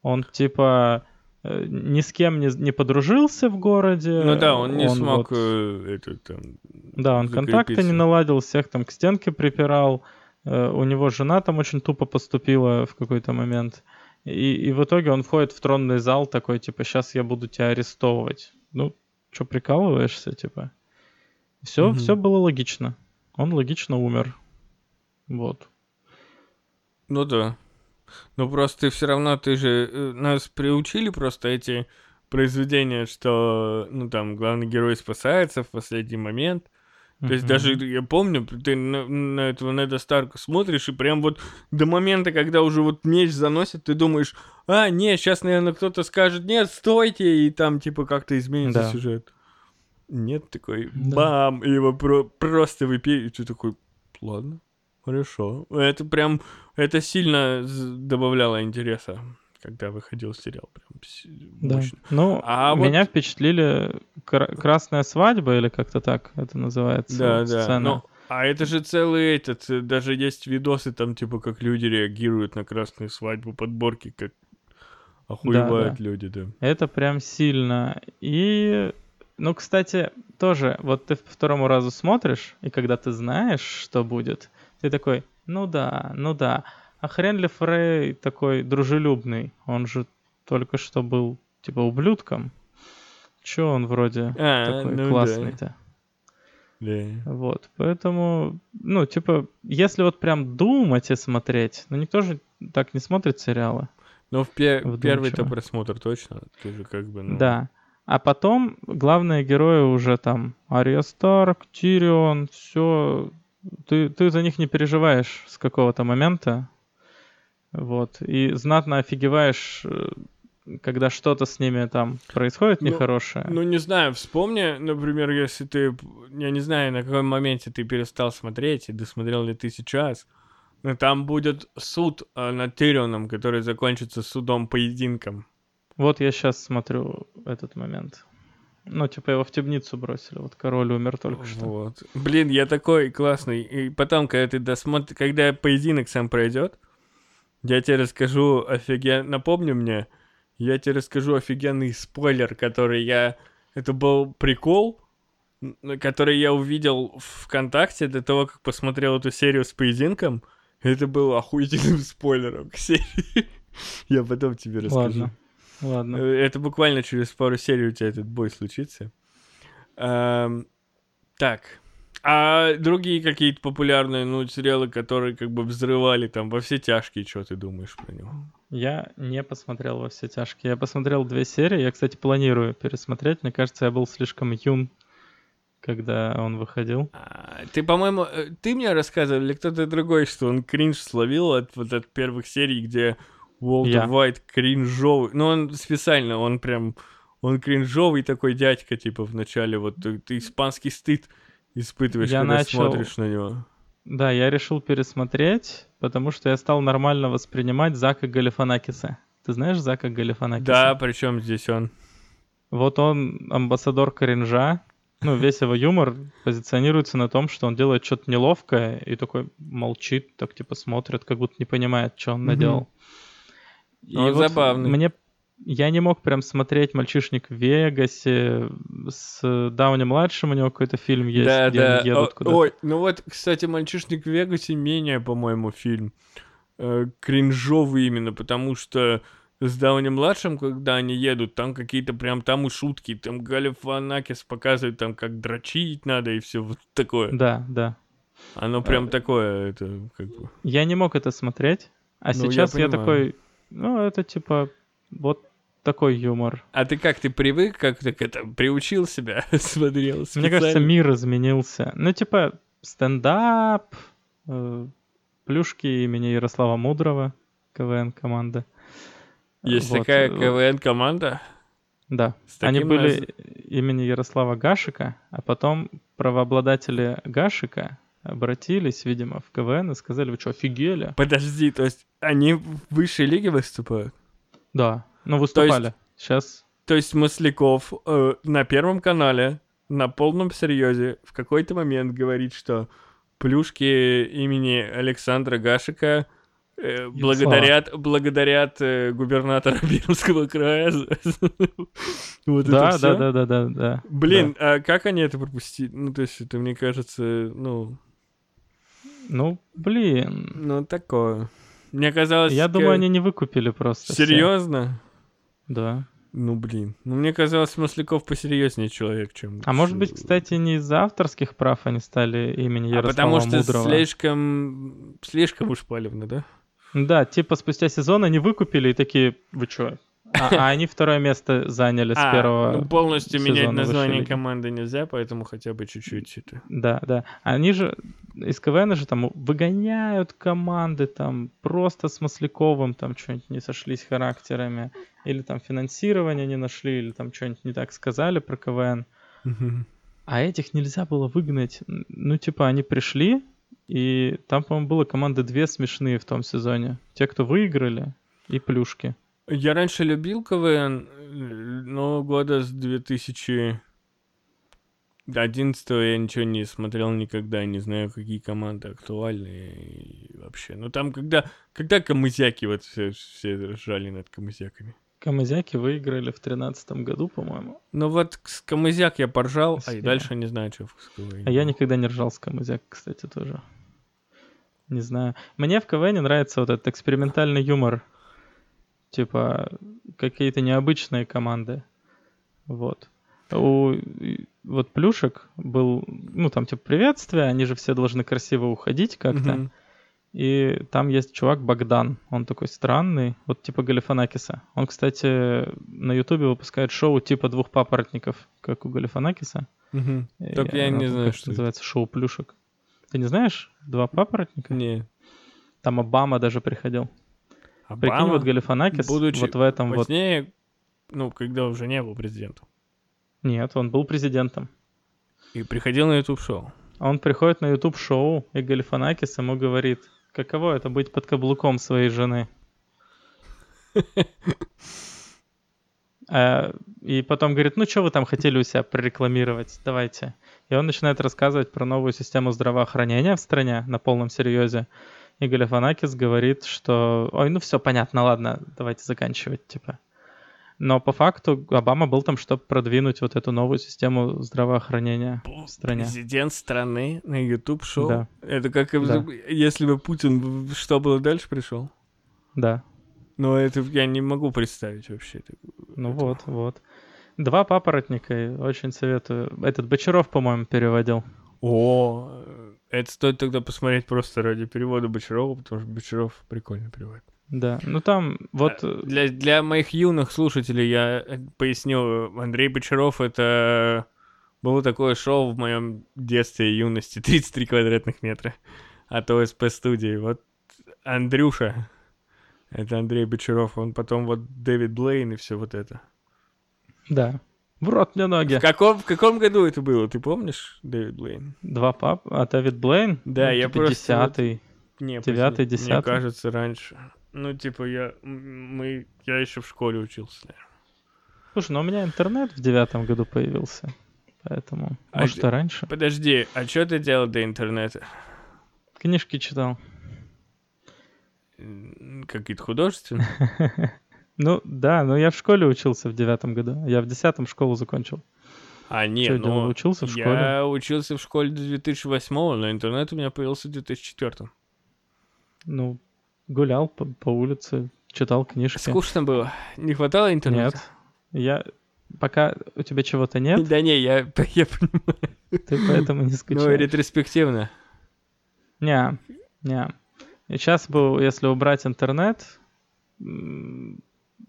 Он типа э, ни с кем не, не подружился в городе. Ну да, он не смог вот- э, это там. да, он контакты не закрепиться. наладил, всех там к стенке припирал. Э, У него жена там очень тупо поступила в какой-то момент. И, и в итоге он входит в тронный зал такой, типа, сейчас я буду тебя арестовывать. Ну, что, прикалываешься, типа? Все, Мгм. все было логично. Он логично умер. Вот. Ну да. Ну просто все равно ты же э, нас приучили просто эти произведения, что ну там главный герой спасается в последний момент. То есть даже я помню, ты на, на этого Неда Старка смотришь, и прям вот до момента, когда уже вот меч заносит, ты думаешь, а, нет, сейчас, наверное, кто-то скажет, нет, стойте, и там типа как-то изменится Да. сюжет. Нет, такой, Да. бам, и его про- просто выпей, и ты такой, ладно, хорошо. Это прям, это сильно добавляло интереса, когда выходил сериал, прям Да. мощно. Ну, А вот- меня впечатлили кра- красная свадьба, или как-то так это называется. Да, вот да. сцена. Ну, а это же целый этот, э, даже есть видосы там, типа, как люди реагируют на красную свадьбу, подборки, как охуевают люди, да. Это прям сильно. И, ну, кстати, тоже, вот ты второму разу смотришь, и когда ты знаешь, что будет, ты такой, ну да, ну да. А Хренли Фрей такой дружелюбный, он же только что был, типа, ублюдком. Чё он вроде А, такой ну да. классный-то? Да. Вот, поэтому, ну, типа, если вот прям думать и смотреть, ну, никто же так не смотрит сериалы. Ну, в пе- первый-то просмотр точно, ты же как бы, ну... Да. А потом главные герои уже там Ария Старк, Тирион, все. Ты, ты за них не переживаешь с какого-то момента. Вот. И знатно офигеваешь, э, когда что-то с ними там происходит Ну, нехорошее. Ну, не знаю, вспомни, например, если ты... Я не знаю, на каком моменте ты перестал смотреть, и досмотрел ли ты сейчас, но там будет суд э, над Тирионом, который закончится судом-поединком. Вот я сейчас смотрю этот момент. Ну, типа его в темницу бросили. Вот король умер только что. Вот. Блин, я такой классный. И потом, когда ты досмотришь, когда поединок сам пройдет, я тебе расскажу офиген... Напомни мне, я тебе расскажу офигенный спойлер, который я... Это был прикол, который я увидел в ВКонтакте до того, как посмотрел эту серию с поединком. Это был охуительным [LAUGHS] спойлером к серии. Я потом тебе расскажу. Ладно. Ладно. Э, Это буквально через пару серий у тебя этот бой случится. Эм, так. А другие какие-то популярные, ну, сериалы, которые как бы взрывали там во все тяжкие, что ты думаешь про него? Я не посмотрел во все тяжкие. Я посмотрел две серии. Я, кстати, планирую пересмотреть. Мне кажется, я был слишком юн, когда он выходил. А, ты, по-моему, э, ты мне рассказывал или кто-то другой, что он кринж словил от вот от первых серий, где Уолтер. Уайт кринжовый. Ну, он специально, он прям, он кринжовый такой дядька, типа, в начале, вот ты, ты испанский стыд испытываешь, Я когда начал- смотришь на него. Да, я решил пересмотреть, потому что я стал нормально воспринимать Зака Галифанакиса. Ты знаешь Зака Галифанакиса? Да, причем здесь он. Вот он амбассадор кринжа. Ну, [LAUGHS] весь его юмор позиционируется на том, что он делает что-то неловкое и такой молчит, так типа смотрит, как будто не понимает, что он наделал. И Он вот забавный. Мне, я не мог прям смотреть «Мальчишник в Вегасе» с Дауни-младшим, у него какой-то фильм есть, Да, где да. они едут куда-то. Ой, ну вот, кстати, «Мальчишник в Вегасе» менее, по-моему, фильм. э, кринжовый именно, потому что с Дауни-младшим, когда они едут, там какие-то прям там и шутки, там Галифанакис показывает, там как дрочить надо и все вот такое. Да, да. Оно прям Э, такое, это как бы... Я не мог это смотреть, а Ну, я сейчас я, понимаю. такой, ну, это типа вот такой юмор. А ты как, ты привык, как ты к этому приучил себя, [LAUGHS] смотрел Мне кажется, специально? мир изменился. Ну, типа, стендап, э, плюшки имени Ярослава Мудрого, КВН команда. Есть Вот, такая КВН-команда? Да. Они были наз- имени Ярослава Гашика, а потом правообладатели Гашика обратились, видимо, в КВН и сказали, вы что, офигели? Подожди, то есть они в высшей лиге выступают? Да, ну выступали. Сейчас То есть Масляков э, на Первом канале на полном серьезе в какой-то момент говорит, что плюшки имени Александра Гашика э, благодарят, благодарят э, губернатора [LAUGHS] Пермского края. Вот да, да, да, да, да, да. Блин, а как они это пропустили? Ну, то есть это, мне кажется, ну, Да. Ну, блин. ну такое. Мне казалось... Я думаю, они не выкупили просто. все. Серьезно? Да. Ну, блин. Ну, мне казалось, Масляков посерьезнее человек, чем... А может быть, кстати, не из-за авторских прав они стали имени А Ярослава потому что Мудрого. слишком... Слишком уж палевно, да? Да, типа спустя сезон они выкупили и такие, вы чё? А, а они второе место заняли с А, первого. ну, полностью менять название команды нельзя, поэтому хотя бы чуть-чуть это... Да, да. Они же из КВН же там выгоняют команды, там просто с Масляковым там что-нибудь не сошлись характерами, или там финансирование не нашли, или там что-нибудь не так сказали про КВН. А этих нельзя было выгнать. Ну, типа, они пришли, и там, по-моему, было команды две смешные в том сезоне. Те, кто выиграли, и плюшки. Я раньше любил КВН, но года с 2011 я ничего не смотрел никогда, не знаю, какие команды актуальны и вообще. Ну там, когда, когда камызяки, вот все, все ржали над камызяками. Камызяки выиграли в тринадцатом году, по-моему. Ну вот с камызяк я поржал, а и Спасибо. дальше не знаю, что с КВН. А я никогда не ржал с камызяк, кстати, тоже. Не знаю. Мне в КВН нравится вот этот экспериментальный юмор. Типа, какие-то необычные команды. Вот. У вот плюшек был, ну там типа приветствие, они же все должны красиво уходить как-то. Мгм. И там есть чувак Богдан, он такой странный, вот типа Галифанакиса. Он, кстати, на Ютубе выпускает шоу типа двух папоротников, как у Галифанакиса. И Только я не знаю, что это. называется шоу плюшек. Ты не знаешь? Два папоротника? Не. Там Обама даже приходил. Прикинь, Обама, вот Галифанакис будучи вот в этом вот... Позднее, ну, когда уже не был президентом. Нет, он был президентом. И приходил на YouTube шоу. А Он приходит на YouTube шоу, и Галифанакис ему говорит, каково это быть под каблуком своей жены. А, И потом говорит, ну что вы там хотели у себя прорекламировать, давайте. И он начинает рассказывать про новую систему здравоохранения в стране на полном серьезе. И Галифанакис говорит, что, ой, ну все понятно, ладно, давайте заканчивать, типа. Но по факту Обама был там, чтобы продвинуть вот эту новую систему здравоохранения в стране. Президент страны на YouTube шоу. Да. Это как Да. если бы Путин что было дальше пришел. Да. Но это я не могу представить вообще. это- Ну это- вот, вот. Два папоротника, очень советую. Этот Бочаров, по-моему, переводил. О, это стоит тогда посмотреть просто ради перевода Бочарова, потому что Бочаров прикольно переводит. Да, ну там вот... э, Для, для моих юных слушателей я э, поясню. Андрей Бочаров — это было такое шоу в моем детстве и юности. [LAUGHS] 33 квадратных метра от ОСП студии. Вот Андрюша, это Андрей Бочаров, он потом вот Дэвид Блейн и все вот это. Да. В рот мне ноги. В каком, в каком году это было, ты помнишь, Дэвид Блейн? Два пап... А Давид Блейн? Да, Ну, я типа просто Десятый. Не, Девятый, позднее. Мне десятый? кажется, раньше. Ну, типа, я, мы, я еще в школе учился, наверное. Слушай, ну у меня интернет в девятом году появился. Поэтому, А может, и раньше. Подожди, а что ты делал до интернета? Книжки читал. Какие-то художественные? [LAUGHS] Ну, да, но я в школе учился в девятом году. Я в десятом школу закончил. А, нет, думал, ну, учился в школе? я учился в школе до 2008 но интернет у меня появился в 2004 Ну, гулял по, по улице, читал книжки. Скучно было. Не хватало интернета? Нет. Я... Пока у тебя чего-то нет, Да не, я, [LAUGHS] я понимаю. ты поэтому не [LAUGHS] Ну, скучаешь. ретроспективно. Не, не. И сейчас бы, если убрать интернет,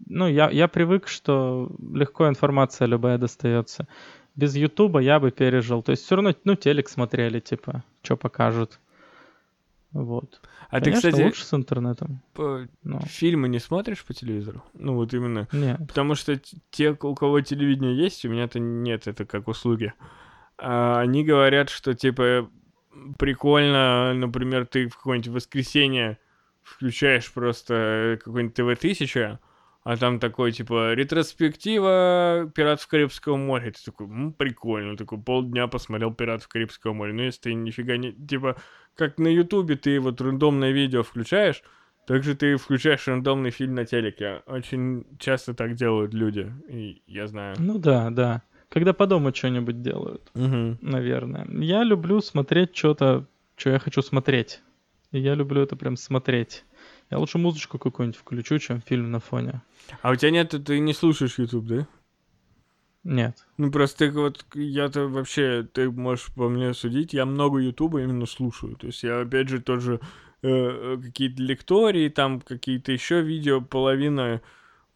ну, я, я привык, что легко информация любая достается. Без Ютуба я бы пережил. То есть все равно, ну, телек смотрели, типа, что покажут. Вот. А Конечно, ты, кстати, лучше с интернетом. по- Ну, фильмы не смотришь по телевизору? Ну, вот именно. нет. Потому что те, у кого телевидение есть, у меня-то нет, это как услуги. А, они говорят, что, типа, прикольно, например, ты в какое-нибудь воскресенье включаешь просто какой-нибудь ТВ-1000, а там такой, типа, ретроспектива «Пиратов Карибского моря». Ты такой, «М, прикольно, такой полдня посмотрел «Пиратов Карибского моря». Ну, если ты нифига не... Типа, как на Ютубе ты вот рандомное видео включаешь, также ты включаешь рандомный фильм на телеке. Очень часто так делают люди, и я знаю. Ну да, да. Когда по дому что-нибудь делают, Мгм. наверное. Я люблю смотреть что-то, что я хочу смотреть. И я люблю это прям смотреть. Я лучше музычку какую-нибудь включу, чем фильм на фоне. А у тебя нет, ты не слушаешь YouTube, да? Нет. Ну, просто ты вот, я-то вообще, ты можешь по мне судить, я много Ютуба именно слушаю. То есть я, опять же, тоже э, э, какие-то лектории, там какие-то еще видео, половина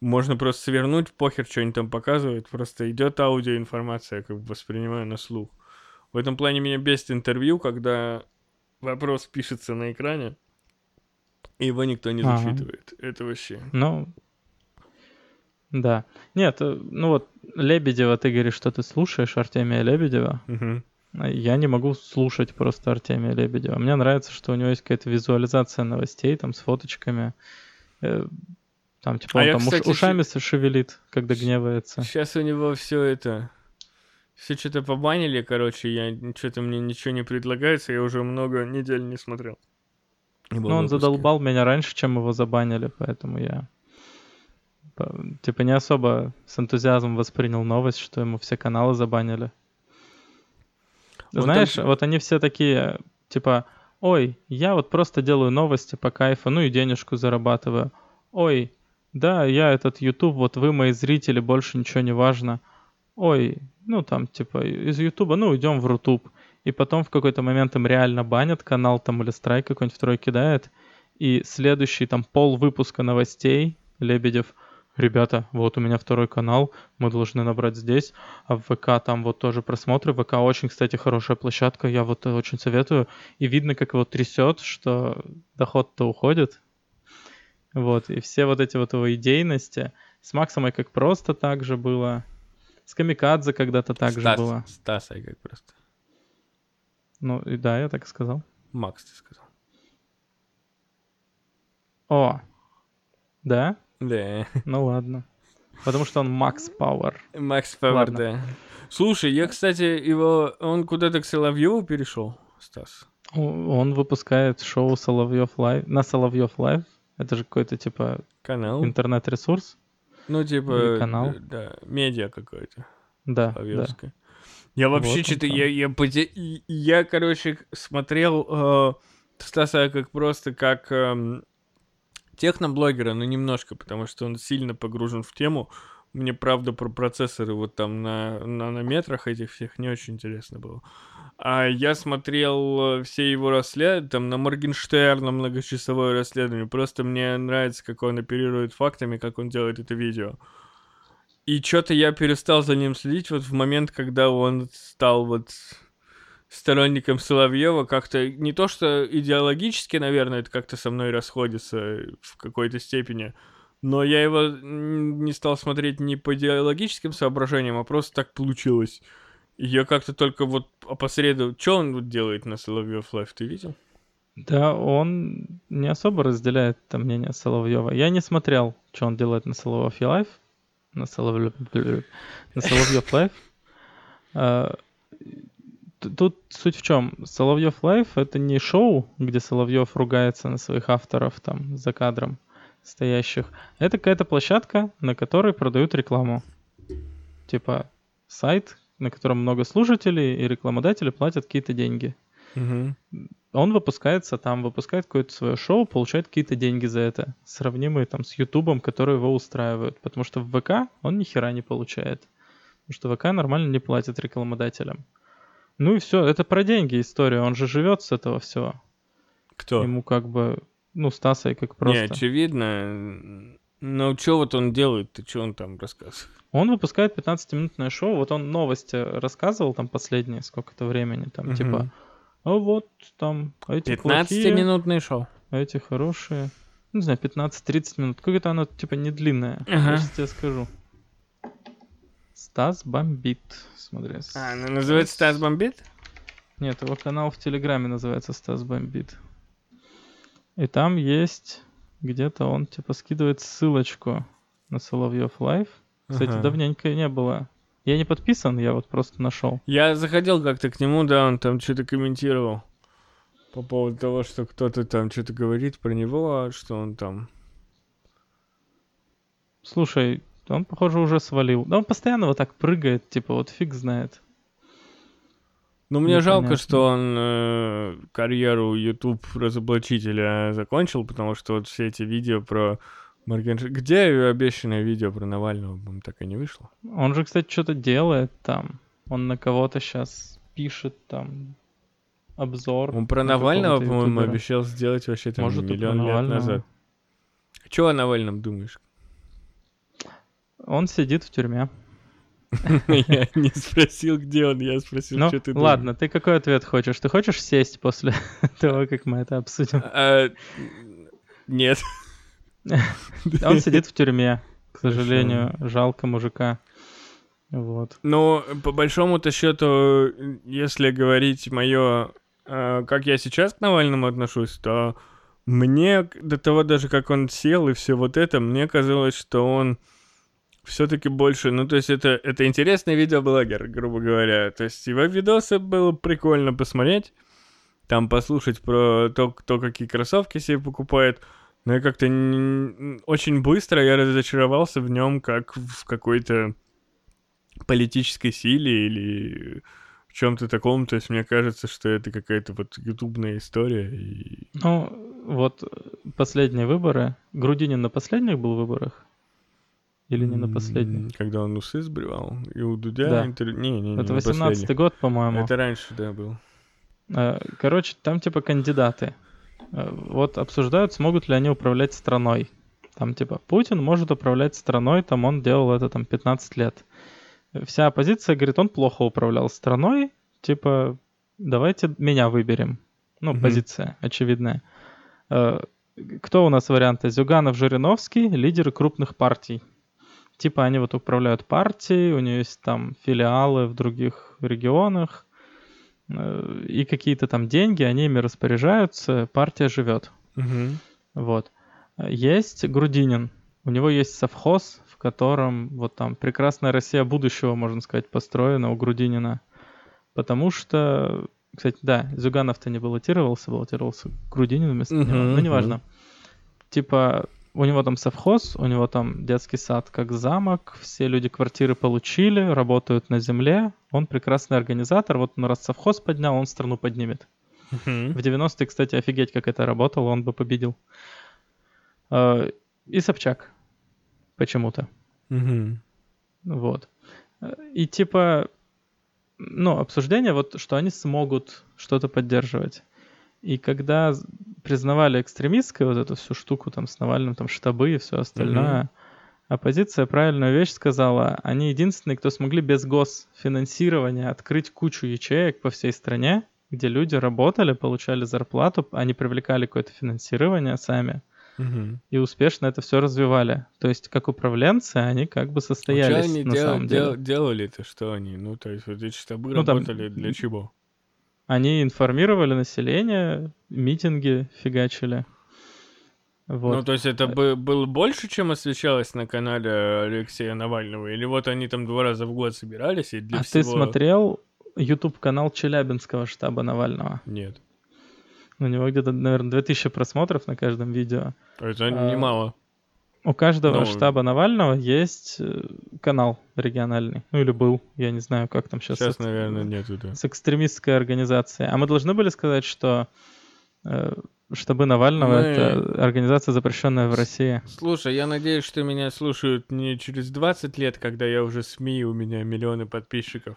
можно просто свернуть, похер, что они там показывают, просто идет аудиоинформация, я как бы воспринимаю на слух. В этом плане меня бесит интервью, когда вопрос пишется на экране, его никто не Ага. зачитывает. Это вообще... Ну, да. Нет, э, ну вот Лебедева, ты говоришь, что ты слушаешь Артемия Лебедева. А Я не могу слушать просто Артемия Лебедева. Мне нравится, что у него есть какая-то визуализация новостей, там, с фоточками. Э, Там, типа, А он я, там кстати, ушами шевелит, когда гневается. Сейчас у него все это... Все что-то побанили, короче, я что-то мне ничего не предлагается, я уже много недель не смотрел. Ну, он выпуска. задолбал меня раньше, чем его забанили, поэтому я типа не особо с энтузиазмом воспринял новость, что ему все каналы забанили. Он Знаешь, там- вот они все такие, типа, ой, я вот просто делаю новости по кайфу, ну и денежку зарабатываю. Ой, да, я этот YouTube, вот вы мои зрители, больше ничего не важно. Ой, ну там, типа, из Ютуба, ну идем в Рутуб. И потом в какой-то момент им реально банят канал там или страйк какой-нибудь второй кидает. И следующий там пол выпуска новостей Лебедев. Ребята, вот у меня второй канал, мы должны набрать здесь, а в ВК там вот тоже просмотры. ВК очень, кстати, хорошая площадка, я вот очень советую. И видно, как его трясет, что доход-то уходит. Вот, и все вот эти вот его идейности. С Максом и как просто так же было. С Камикадзе когда-то так же Стас, было. Стас, как просто. Ну, и да, я так и сказал. Макс, ты сказал. О, да? Да. Ну ладно. Потому что он Max Power. Max Power, да. Слушай, я, кстати, его... Он куда-то к Соловьеву перешел, Стас. Он выпускает шоу Соловьев Live на Соловьев Live. Это же какой-то типа Канал. интернет-ресурс. Ну, типа... Или канал. Да, медиа какое-то. Да, да. Я вообще Вот что-то, я, я, и я, короче, смотрел э, Стаса как просто как эм, техноблогера, но немножко, потому что он сильно погружен в тему. Мне, правда, про процессоры вот там на нанометрах этих всех не очень интересно было. А я смотрел э, все его расследования, там на Моргенштерна многочасовое расследование. Просто мне нравится, как он оперирует фактами, как он делает это видео. И что-то я перестал за ним следить вот в момент, когда он стал вот сторонником Соловьева, как-то не то что идеологически, наверное, это как-то со мной расходится в какой-то степени, но я его не стал смотреть не по идеологическим соображениям, а просто так получилось. Я как-то только вот опосредовал... Что он вот делает на Соловьев Live, ты видел? Да, он не особо разделяет там мнение Соловьева. Я не смотрел, что он делает на Соловьев Live. На Соловьев, на Соловьев Live. А, Тут суть в чем? Соловьев Live это не шоу, где Соловьев ругается на своих авторов там за кадром. стоящих. Это какая-то площадка, на которой продают рекламу. Типа сайт, на котором много слушателей, и рекламодатели платят какие-то деньги. Мгм. Он выпускается там, выпускает какое-то свое шоу, получает какие-то деньги за это, сравнимые там с Ютубом, которые его устраивают. Потому что в ВК он ни хера не получает. Потому что ВК нормально не платит рекламодателям. Ну и все, это про деньги история, он же живет с этого всего. Кто? Ему как бы, ну, Стаса как Не, просто. очевидно. Ну, что вот он делает? Ты что он там рассказывает? Он выпускает 15-минутное шоу, вот он новости рассказывал там последние сколько-то времени, там Мгм. типа, а вот там эти плохие, 15-минутное шоу. а эти хорошие. Ну, Не знаю, 15-30 минут. Какое-то оно типа не длинное. Ага. Я сейчас тебе скажу. Стас бомбит. Смотри. А, ну называется Стас Бомбит? Нет, его канал в Телеграме называется Стас бомбит. И там есть где-то он типа скидывает ссылочку на Соловьев Лайв. Кстати, Ага. давненько не было. Я не подписан, я вот просто нашел. Я заходил как-то к нему, да, он там что-то комментировал по поводу того, что кто-то там что-то говорит про него, а что он там... Слушай, он, похоже, уже свалил. Да он постоянно вот так прыгает, типа вот фиг знает. Ну, мне жалко, Непонятно. что он э, карьеру YouTube разоблачителя закончил, потому что вот все эти видео про Моргенштерн... Где обещанное видео про Навального, по-моему, так и не вышло? Он же, кстати, что-то делает там. Он на кого-то сейчас пишет там обзор. Он про на Навального, по-моему, обещал сделать вообще там Может, миллион лет Навального. назад. Чего о Навальном думаешь? Он сидит в тюрьме. [LAUGHS] Я не спросил, где он, я спросил, Ну, что ты думаешь. ладно, ты какой ответ хочешь? Ты хочешь сесть после [LAUGHS] того, как мы это обсудим? А, Нет. Он сидит в тюрьме, к сожалению. Жалко мужика. Вот. Ну, по большому-то счету, если говорить мое, как я сейчас к Навальному отношусь, то мне до того даже, как он сел и все вот это, мне казалось, что он все-таки больше, ну, то есть это, это интересный видеоблогер, грубо говоря. То есть его видосы было прикольно посмотреть, там послушать про то, кто какие кроссовки себе покупает. Но я как-то н- очень быстро я разочаровался в нем, как в какой-то политической силе или в чем-то таком. То есть мне кажется, что это какая-то вот ютубная история. И... Ну, вот э, последние выборы. Грудинин на последних был выборах? Или не на последних? Когда он усы сбривал. И у Дудя Да. интервью... Не, не, не, Это на 18-й последних. год, по-моему. Это раньше, да, был. Э, Короче, там типа кандидаты. Э, Вот обсуждают, смогут ли они управлять страной. Там типа Путин может управлять страной, там он делал это там 15 лет. Вся оппозиция говорит, он плохо управлял страной, типа давайте меня выберем. Ну, Мгм. позиция очевидная. Э, Кто у нас варианты? Зюганов, Жириновский, лидеры крупных партий. Типа они вот управляют партией, у нее есть там филиалы в других регионах, и какие-то там деньги, они ими распоряжаются, партия живет. Мгм. Вот. Э, Есть Грудинин. У него есть совхоз, в котором вот там прекрасная Россия будущего, можно сказать, построена у Грудинина. Потому что, кстати, да, Зюганов-то не баллотировался, баллотировался Грудинин вместо него. Мгм, Ну, неважно. Типа, у него там совхоз, у него там детский сад как замок, все люди квартиры получили, работают на земле. Он прекрасный организатор. Вот он раз совхоз поднял, он страну поднимет. Мгм. В 90-е, кстати, офигеть, как это работало, он бы победил. Э, И Собчак. Почему-то. Мгм. Вот. И типа, ну, обсуждение, вот, что они смогут что-то поддерживать. И когда признавали экстремистской вот эту всю штуку там с Навальным, там штабы и все остальное, оппозиция правильную вещь сказала. Они единственные, кто смогли без госфинансирования открыть кучу ячеек по всей стране, где люди работали, получали зарплату, они привлекали какое-то финансирование сами Мгм. и успешно это все развивали. То есть, как управленцы, они как бы А что состоялись они на дел- самом деле. дел- делали-то, что они? Ну, то есть вот эти штабы Ну, там- работали для чего? Они информировали население, митинги фигачили. Вот. Ну, то есть это бы- было больше, чем освещалось на канале Алексея Навального? Или вот они там два раза в год собирались и для а всего... ты смотрел YouTube канал Челябинского штаба Навального? Нет. У него где-то, наверное, 2000 просмотров на каждом видео. Это А, немало. У каждого Ну, штаба Навального есть э, канал региональный. Ну или был. Я не знаю, как там сейчас. Сейчас, наверное, нету, да. с экстремистской организацией. А мы должны были сказать, что э, штабы Навального Мы- это организация, запрещенная в России. Слушай, я надеюсь, что меня слушают не через 20 лет, когда я уже СМИ, у меня миллионы подписчиков.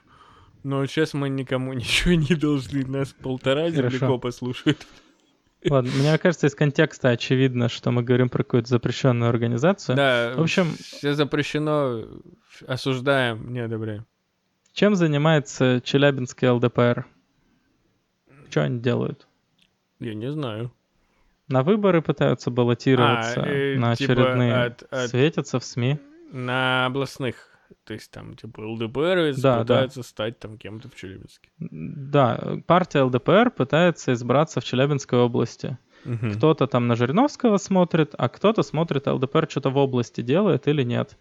Но сейчас мы никому [LAUGHS] ничего не должны, нас полтора Хорошо. землекопа слушают. Ладно, мне кажется, из контекста очевидно, что мы говорим про какую-то запрещенную организацию. Да, В общем- все запрещено, осуждаем, не одобряем. Чем занимается Челябинский ЛДПР? Что они делают? Я не знаю. На выборы пытаются баллотироваться, А, э, на типа очередные, от- от- светятся в СМИ. На областных. То есть там, типа, ЛДПР Да, пытается стать там кем-то в Челябинске. Да, партия ЛДПР пытается избраться в Челябинской области. Мгм. Кто-то там на Жириновского смотрит, а кто-то смотрит, ЛДПР что-то в области делает или нет.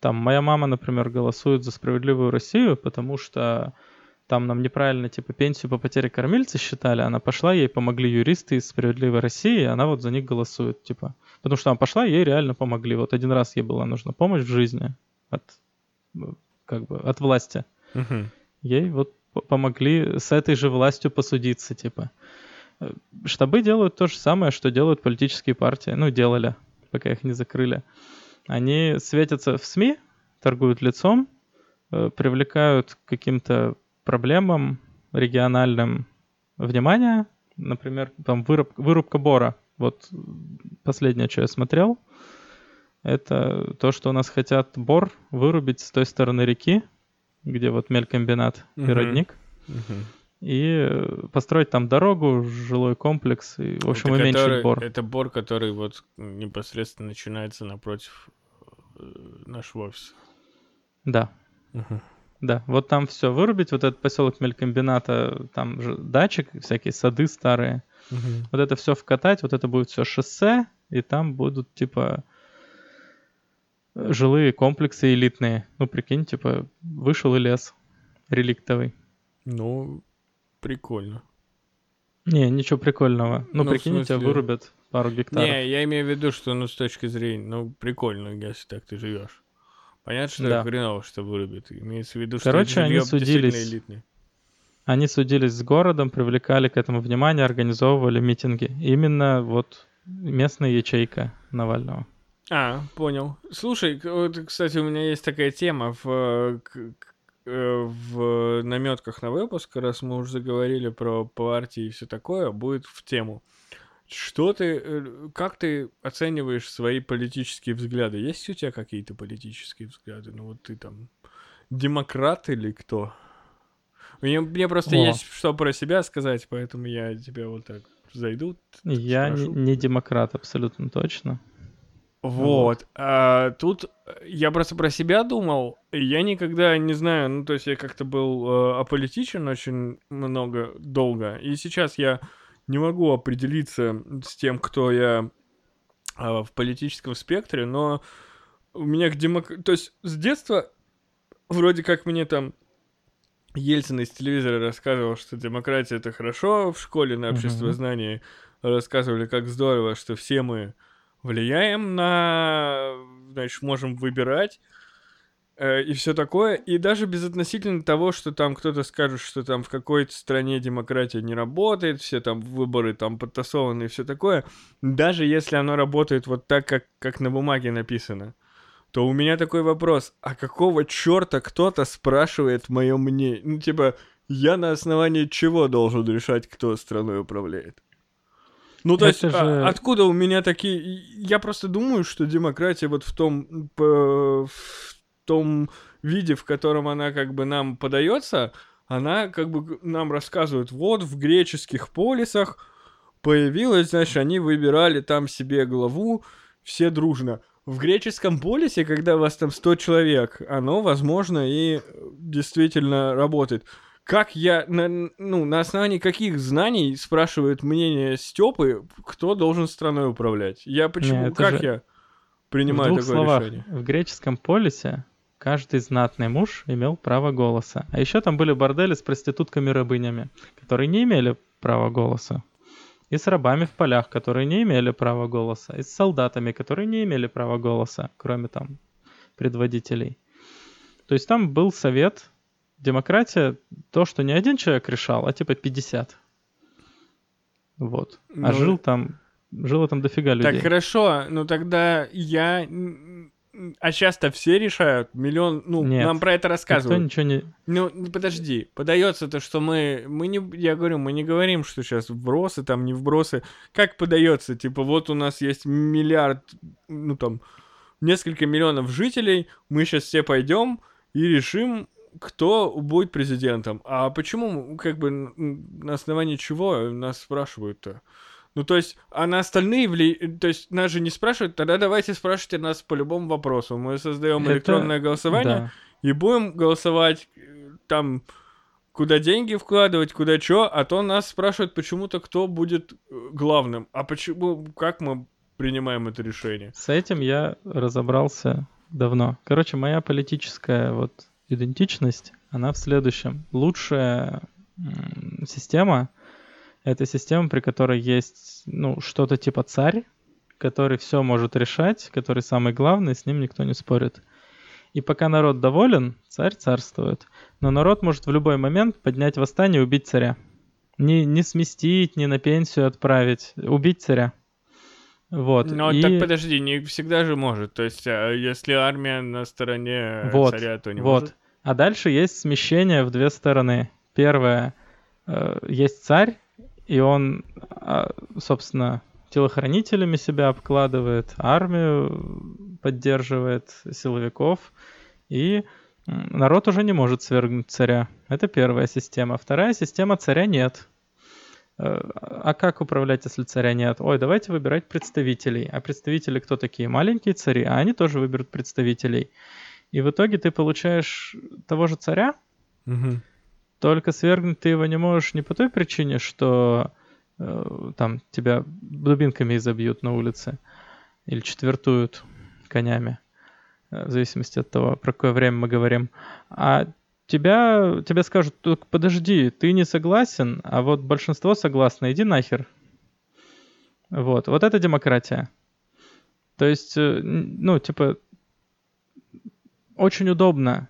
Там моя мама, например, голосует за справедливую Россию, потому что там нам неправильно типа пенсию по потере кормильца считали, она пошла, ей помогли юристы из справедливой России, и она вот за них голосует, типа. Потому что она пошла, ей реально помогли. Вот один раз ей была нужна помощь в жизни от как бы от власти Мгм. ей вот помогли с этой же властью посудиться, типа. Штабы делают то же самое, что делают политические партии. Ну, делали, пока их не закрыли. Они светятся в СМИ, торгуют лицом, э, привлекают к каким-то проблемам региональным внимание. Например, там выруб- вырубка бора. Вот последнее, что я смотрел, это то, что у нас хотят бор вырубить с той стороны реки, где вот мелькомбинат и Мгм. родник, Мгм. и э, построить там дорогу, жилой комплекс, и, в общем, Это уменьшить который- бор. Это бор, который вот непосредственно начинается напротив э, нашего офиса. Да, Мгм. да. Вот там все вырубить, вот этот поселок мелькомбината, там же дачик, всякие сады старые. Мгм. Вот это все вкатать, вот это будет все шоссе, и там будут типа жилые комплексы элитные. Ну, прикинь, типа, вышел и лес реликтовый. Ну, прикольно. Не, ничего прикольного. Ну, Ну, прикинь, у тебя смысле- вырубят пару гектаров. Не, я имею в виду, что, ну, с точки зрения, ну, прикольно, если так ты живешь. Понятно, что Да. хреново, что вырубит. Имеется в виду, Короче, что они судились. элитное. Они судились с городом, привлекали к этому внимание, организовывали митинги. Именно вот местная ячейка Навального. А, понял. Слушай, вот, кстати, у меня есть такая тема в, э, э, в наметках на выпуск, раз мы уже заговорили про партии и все такое, будет в тему. Что ты, э, как ты оцениваешь свои политические взгляды? Есть у тебя какие-то политические взгляды? Ну вот ты там демократ или кто? Мне, мне просто О. есть что про себя сказать, поэтому я тебя вот так зайду. Я не, не демократ, абсолютно точно. Вот. А тут э, я просто про себя думал. Я никогда не знаю, ну, то есть я как-то был э, аполитичен очень много, долго. И сейчас я не могу определиться с тем, кто я а, в политическом спектре, но у меня к демок... То есть с детства вроде как мне там Ельцин из телевизора рассказывал, что демократия это хорошо, в школе на общество Мгм. знаний рассказывали, как здорово, что все мы влияем на, значит, можем выбирать э, и все такое. И даже безотносительно того, что там кто-то скажет, что там в какой-то стране демократия не работает, все там выборы там подтасованы и все такое, даже если оно работает вот так, как, как на бумаге написано, то у меня такой вопрос, а какого черта кто-то спрашивает мое мнение? Ну, типа, я на основании чего должен решать, кто страной управляет? Ну, то есть, а- же- откуда у меня такие... Я просто думаю, что демократия вот в том, в том виде, в котором она как бы нам подается, она как бы нам рассказывает, вот в греческих полисах появилась, значит, они выбирали там себе главу, все дружно. В греческом полисе, когда вас там 100 человек, оно, возможно, и действительно работает. Как я, на, ну, на основании каких знаний спрашивает мнение Степы, кто должен страной управлять? Я почему, это как же я в принимаю двух такое словах, решение? в греческом полисе каждый знатный муж имел право голоса. А еще там были бордели с проститутками-рабынями, которые не имели права голоса. и с рабами в полях, которые не имели права голоса, и с солдатами, которые не имели права голоса, кроме там предводителей. То есть там был совет, демократия, то, что не один человек решал, а типа 50. Вот. А Ну, жил там, жило там дофига людей. Так хорошо, ну тогда я... А сейчас-то все решают, миллион, ну, Нет, нам про это Никто рассказывают. ничего не... Ну, ну, подожди, подается то, что мы, мы не, я говорю, мы не говорим, что сейчас вбросы, там, не вбросы. Как подается? Типа, вот у нас есть миллиард, ну, там, несколько миллионов жителей, мы сейчас все пойдем и решим, кто будет президентом. А почему, как бы, на основании чего нас спрашивают-то? Ну, то есть, а на остальные вли... То есть, нас же не спрашивают, тогда давайте спрашивайте нас по любому вопросу. Мы создаем Это- электронное голосование, Да. и будем голосовать э, там, куда деньги вкладывать, куда что, а то нас спрашивают почему-то, кто будет э, главным. А почему, как мы принимаем это решение? С этим я разобрался давно. Короче, моя политическая вот идентичность, она в следующем. Лучшая система — это система, при которой есть, ну, что-то типа царь, который все может решать, который самый главный, с ним никто не спорит. И пока народ доволен, царь царствует. Но народ может в любой момент поднять восстание и убить царя. Не, не сместить, не на пенсию отправить. Убить царя. Вот. Но и... так подожди, не всегда же может. То есть, а если армия на стороне Вот, царя, то не вот. может. А дальше есть смещение в две стороны. Первое, э, есть царь, и он, а, собственно, телохранителями себя обкладывает, армию поддерживает, силовиков, и народ уже не может свергнуть царя. Это первая система. Вторая система царя нет. Э, А как управлять, если царя нет? Ой, давайте выбирать представителей. А представители кто такие? Маленькие цари, а они тоже выберут представителей. И в итоге ты получаешь того же царя, Мгм. только свергнуть ты его не можешь не по той причине, что э, там тебя дубинками изобьют на улице или четвертуют конями, э, в зависимости от того, про какое время мы говорим. А тебя, тебе скажут, «Так подожди, ты не согласен, а вот большинство согласно, иди нахер. Вот, вот это демократия. То есть, э, ну, типа, очень удобно.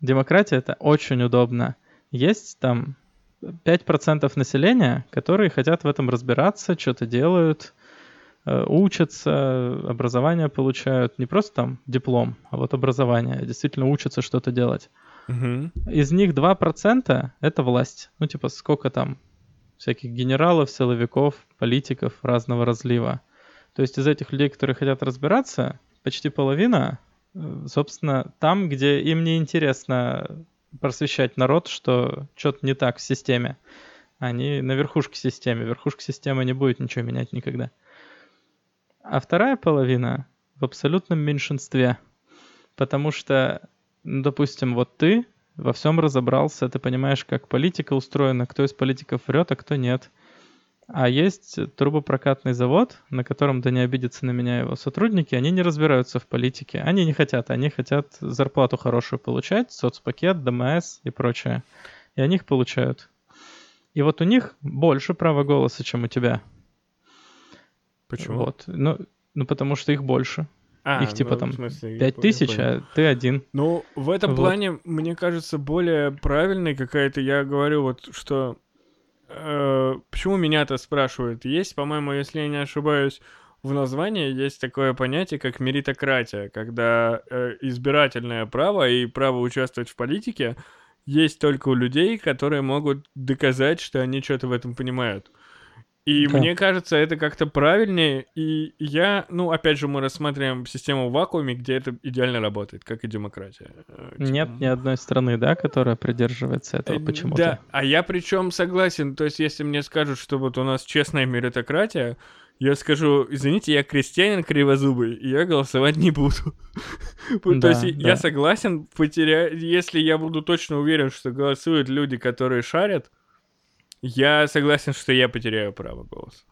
Демократия это очень удобно. Есть там 5% населения, которые хотят в этом разбираться, что-то делают, э, учатся, образование получают. Не просто там диплом, а вот образование. Действительно учатся что-то делать. Мгм. Из них 2% это власть. Ну, типа, сколько там всяких генералов, силовиков, политиков разного разлива. То есть из этих людей, которые хотят разбираться, почти половина, собственно, там, где им не интересно просвещать народ, что что-то не так в системе. Они на верхушке системы. Верхушка системы не будет ничего менять никогда. А вторая половина в абсолютном меньшинстве. Потому что, ну, допустим, вот ты во всем разобрался, ты понимаешь, как политика устроена, кто из политиков врет, а кто нет. А есть трубопрокатный завод, на котором, да не обидятся на меня его сотрудники, они не разбираются в политике. Они не хотят, они хотят зарплату хорошую получать, соцпакет, ДМС и прочее. И они их получают. И вот у них больше права голоса, чем у тебя. Почему? Вот. Ну, ну, потому что их больше. А, их типа ну, там смысле, я Пять понял, тысяч, понял. а ты один. Ну, в этом Вот. плане, мне кажется, более правильной какая-то, я говорю вот, что... э, почему меня-то спрашивают? Есть, по-моему, если я не ошибаюсь, в названии есть такое понятие, как меритократия, когда э, избирательное право и право участвовать в политике есть только у людей, которые могут доказать, что они что-то в этом понимают. И Да. мне кажется, это как-то правильнее. И я, ну, опять же, мы рассматриваем систему в вакууме, где это идеально работает, как и демократия. Э, типа, Нет ни одной страны, да, которая придерживается этого э, почему-то. Да, а я причем согласен. То есть, если мне скажут, что вот у нас честная меритократия, я скажу, извините, я крестьянин кривозубый, и я голосовать не буду. [LAUGHS] То есть, я согласен, потеря... если я буду точно уверен, что голосуют люди, которые шарят, я согласен, что я потеряю право голоса.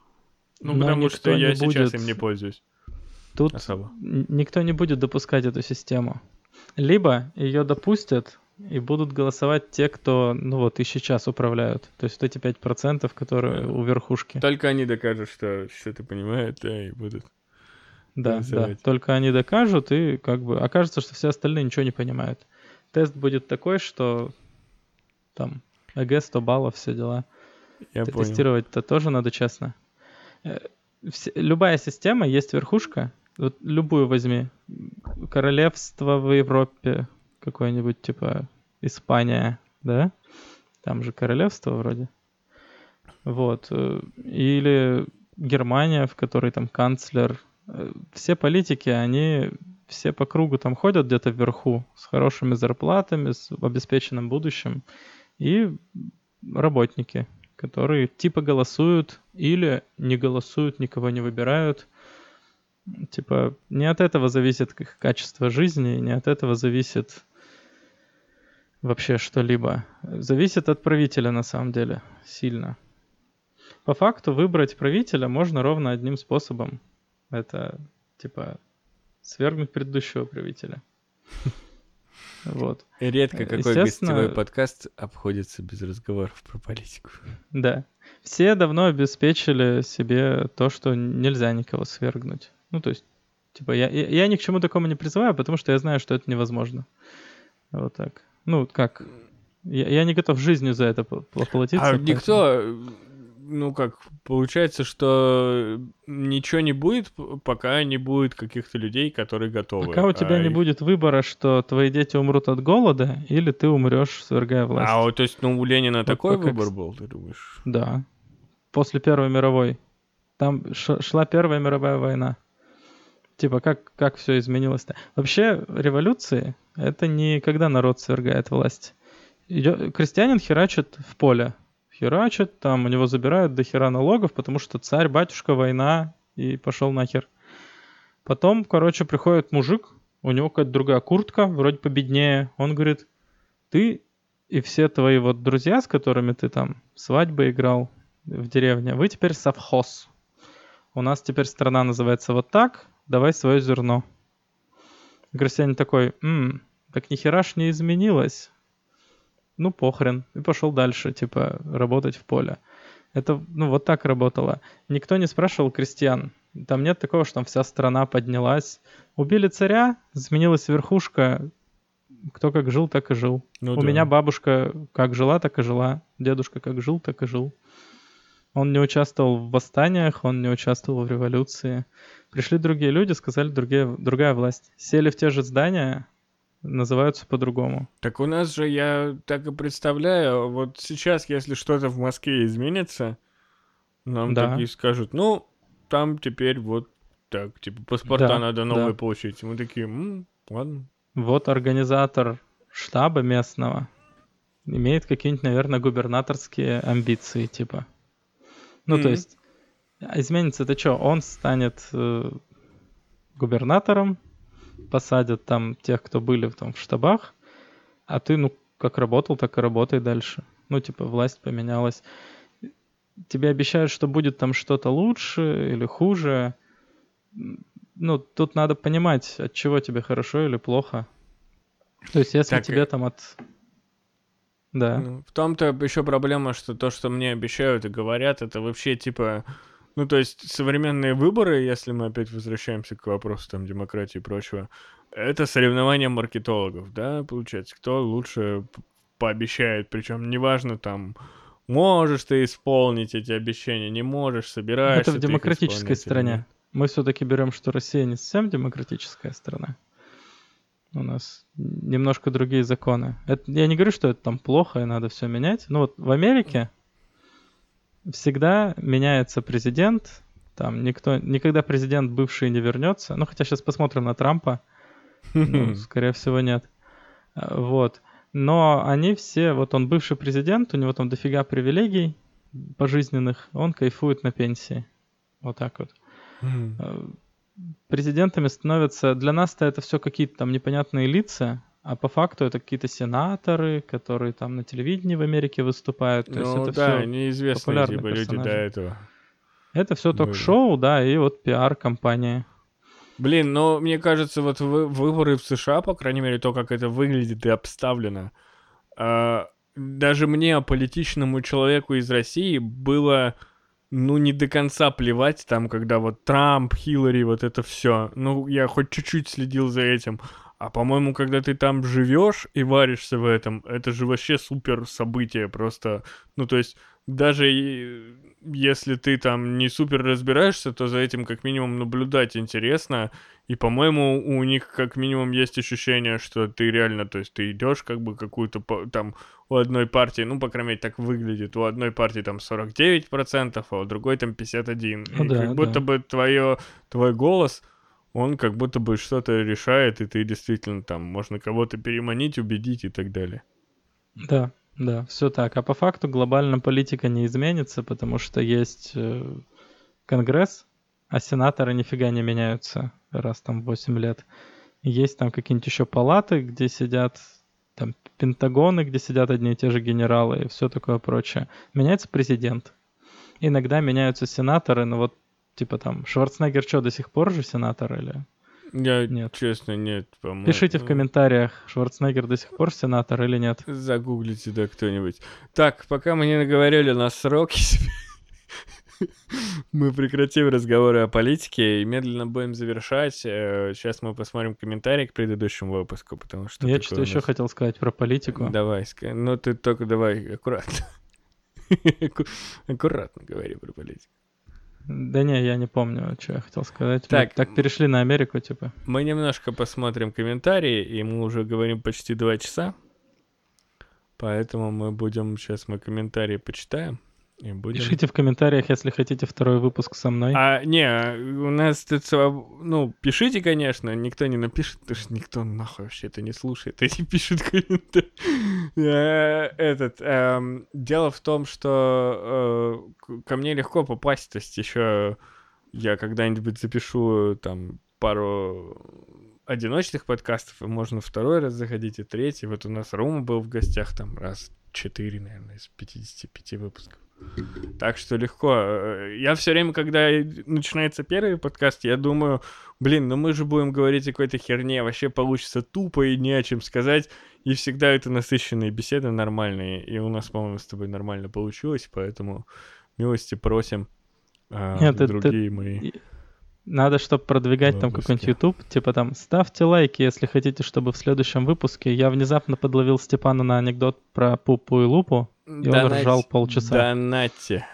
Ну, Но потому что я сейчас будет им не пользуюсь Тут особо. никто не будет допускать эту систему. Либо ее допустят и будут голосовать те, кто, ну вот, и сейчас управляют. То есть вот эти 5%, которые у верхушки. Только они докажут, что все это понимают, да, и будут. Да, да. голосовать. Только они докажут, и как бы окажется, что все остальные ничего не понимают. Тест будет такой, что там ЭГЭ 100 баллов, все дела. Я понял. Тестировать-то тоже надо честно. Э, любая система есть верхушка. Вот любую возьми. Королевство в Европе какое-нибудь, типа Испания, да? Там же королевство вроде. Вот. э, Или Германия, в которой там канцлер. Э, Все политики, они все по кругу там ходят где-то вверху с хорошими зарплатами, с обеспеченным будущим. И работники, которые типа голосуют или не голосуют, никого не выбирают. Типа не от этого зависит их качество жизни, не от этого зависит вообще что-либо. Зависит от правителя на самом деле сильно. По факту выбрать правителя можно ровно одним способом. Это типа свергнуть предыдущего правителя. [LAUGHS] Вот. И редко какой Естественно- гостевой подкаст обходится без разговоров про политику. Да. Все давно обеспечили себе то, что нельзя никого свергнуть. Ну, то есть, типа, я, я, я ни к чему такому не призываю, потому что я знаю, что это невозможно. Вот так. Ну, как? Я, я не готов жизнью за это пл- поплатиться. А поэтому- никто, ну как, получается, что ничего не будет, пока не будет каких-то людей, которые готовы. Пока у тебя А не их- будет выбора, что твои дети умрут от голода, или ты умрешь, свергая власть. А то есть, ну, у Ленина Вот такой пока выбор был, ты думаешь? Да. После Первой мировой. Там шла Первая мировая война. Типа, как, как все изменилось-то? Вообще, революции — это не когда народ свергает власть. Идё- Крестьянин херачит в поле. Херачит, там у него забирают до хера налогов, потому что царь, батюшка, война, и пошел нахер. Потом, короче, приходит мужик, у него какая-то другая куртка, вроде победнее. Он говорит, ты и все твои вот друзья, с которыми ты там свадьбы играл в деревне, вы теперь совхоз. У нас теперь страна называется вот так, давай свое зерно. Крестьянин такой, «М, так ни хера ж не изменилось. Ну, похрен. И пошел дальше, типа, работать в поле. Это, ну, вот так работало. Никто не спрашивал крестьян. Там нет такого, что там вся страна поднялась. Убили царя, изменилась верхушка. Кто как жил, так и жил. Ну У да. меня бабушка как жила, так и жила. Дедушка как жил, так и жил. Он не участвовал в восстаниях, он не участвовал в революции. Пришли другие люди, сказали другие, другая власть. Сели в те же здания, называются по-другому. Так у нас же, я так и представляю, вот сейчас, если что-то в Москве изменится, нам Да. такие скажут, ну, там теперь вот так, типа, паспорта Да, надо новые да. получить. Мы такие, «М, ладно. Вот организатор штаба местного имеет какие-нибудь, наверное, губернаторские амбиции, типа. Ну, то Мгм. есть, а изменится это что? Он станет э, губернатором, посадят там тех, кто были там в штабах, а ты, ну, как работал, так и работай дальше. Ну, типа, власть поменялась. Тебе обещают, что будет там что-то лучше или хуже. Ну, тут надо понимать, от чего тебе хорошо или плохо. То есть, если Так, тебе э, там от... Да. Ну, В том-то еще проблема, что то, что мне обещают и говорят, это вообще типа... Ну, то есть современные выборы, если мы опять возвращаемся к вопросу там демократии и прочего, это соревнование маркетологов, да, получается, кто лучше пообещает, причем неважно там, можешь ты исполнить эти обещания, не можешь, собираешься Это в демократической стране. Мы все-таки берем, что Россия не совсем демократическая страна. У нас немножко другие законы. Это, я не говорю, что это там плохо и надо все менять. Но вот в Америке всегда меняется президент. Там никто, никогда президент бывший не вернется. Ну, хотя сейчас посмотрим на Трампа. Ну, скорее всего, нет. Вот. Но они все, вот он бывший президент, у него там дофига привилегий пожизненных, он кайфует на пенсии. Вот так вот. Мгм. Э, Президентами становятся, для нас-то это все какие-то там непонятные лица, а по факту это какие-то сенаторы, которые там на телевидении в Америке выступают. То есть Ну это да, все неизвестные типа люди до персонажи. этого. это все ток-шоу, да, и вот пиар компании. Блин, но мне кажется, вот вы- выборы в США, по крайней мере, то, как это выглядит и обставлено, а, даже мне, политичному человеку из России, было, ну, не до конца плевать там, когда вот Трамп, Хиллари, вот это все. Ну, я хоть чуть-чуть следил за этим. А по-моему, когда ты там живешь и варишься в этом, это же вообще супер событие просто. Ну, то есть, даже и- если ты там не супер разбираешься, то за этим как минимум наблюдать интересно. И, по-моему, у них как минимум есть ощущение, что ты реально, то есть ты идешь как бы какую-то там у одной партии, ну, по крайней мере, так выглядит, у одной партии там 49%, а у другой там 51%. Ну и да, как будто да. бы твое, твой голос, он как будто бы что-то решает, и ты действительно там можно кого-то переманить, убедить и так далее. Да, да, все так. А по факту глобально политика не изменится, потому что есть э, Конгресс, а сенаторы нифига не меняются раз там 8 лет. Есть там какие-нибудь еще палаты, где сидят там пентагоны, где сидят одни и те же генералы и все такое прочее. Меняется президент. Иногда меняются сенаторы, но вот типа там Шварценеггер что, до сих пор же сенатор или... Я, Нет. честно, нет, по-моему. Пишите в комментариях, Шварценеггер до сих пор сенатор или нет. Загуглите, да, кто-нибудь. Так, пока мы не наговорили на сроки [LAUGHS] мы прекратим разговоры о политике и медленно будем завершать. Э, Сейчас мы посмотрим комментарии к предыдущему выпуску, потому что... Я что-то еще хотел сказать про политику. Давай, ну ты только давай аккуратно. [LAUGHS] Аккуратно говори про политику. Да не, я не помню, что я хотел сказать. Мы Так, так перешли на Америку, типа. Мы немножко посмотрим комментарии, и мы уже говорим почти два часа. Поэтому мы будем... Сейчас мы комментарии почитаем. И будем... Пишите в комментариях, если хотите второй выпуск со мной. А, не, у нас тут, ну, пишите, конечно, никто не напишет, потому что никто нахуй вообще это не слушает, [LAUGHS] и не пишут комментарии. Э, Этот, эм, дело в том, что э, ко мне легко попасть, то есть еще я когда-нибудь запишу там пару одиночных подкастов, и можно второй раз заходить, и третий. Вот у нас Рома был в гостях там раз четыре, наверное, из 55 выпусков. Так что легко. Я все время, когда начинается первый подкаст, я думаю, блин, ну мы же будем говорить о какой-то херне, вообще получится тупо и не о чем сказать. И всегда это насыщенные беседы нормальные. И у нас, по-моему, с тобой нормально получилось, поэтому милости просим а, Нет, в ты- другие мои. Надо, чтобы продвигать там какой-нибудь YouTube, типа там ставьте лайки, если хотите, чтобы в следующем выпуске я внезапно подловил Степана на анекдот про Пупу и Лупу, и он Донать- ржал полчаса. Донатьте.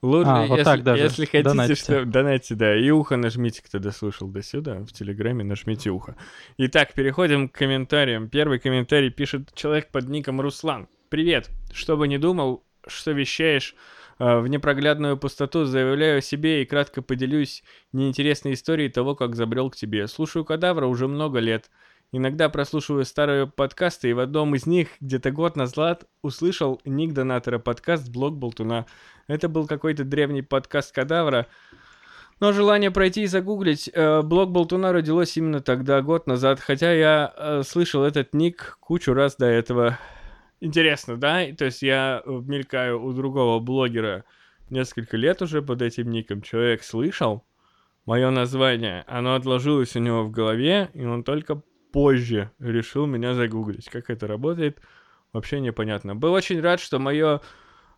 Лучше, А, вот если, так даже. если хотите, Донатьте. что... Донатьте, да. И ухо нажмите, кто дослушал до сюда. В Телеграме нажмите ухо. Итак, переходим к комментариям. Первый комментарий пишет человек под ником Руслан. Привет. Что бы ни думал, что вещаешь э, в непроглядную пустоту, заявляю о себе и кратко поделюсь неинтересной историей того, как забрел к тебе. Слушаю кадавра уже много лет. Иногда прослушиваю старые подкасты, и в одном из них где-то год назад услышал ник донатора подкаст «Блог Болтуна». Это был какой-то древний подкаст Кадавра, но желание пройти и загуглить э, блог Болтуна родилось именно тогда, год назад, хотя я э, слышал этот ник кучу раз до этого. Интересно, да? То есть я э, мелькаю у другого блогера несколько лет уже под этим ником. Человек слышал мое название, оно отложилось у него в голове, и он только позже решил меня загуглить. Как это работает, вообще непонятно. Был очень рад, что мое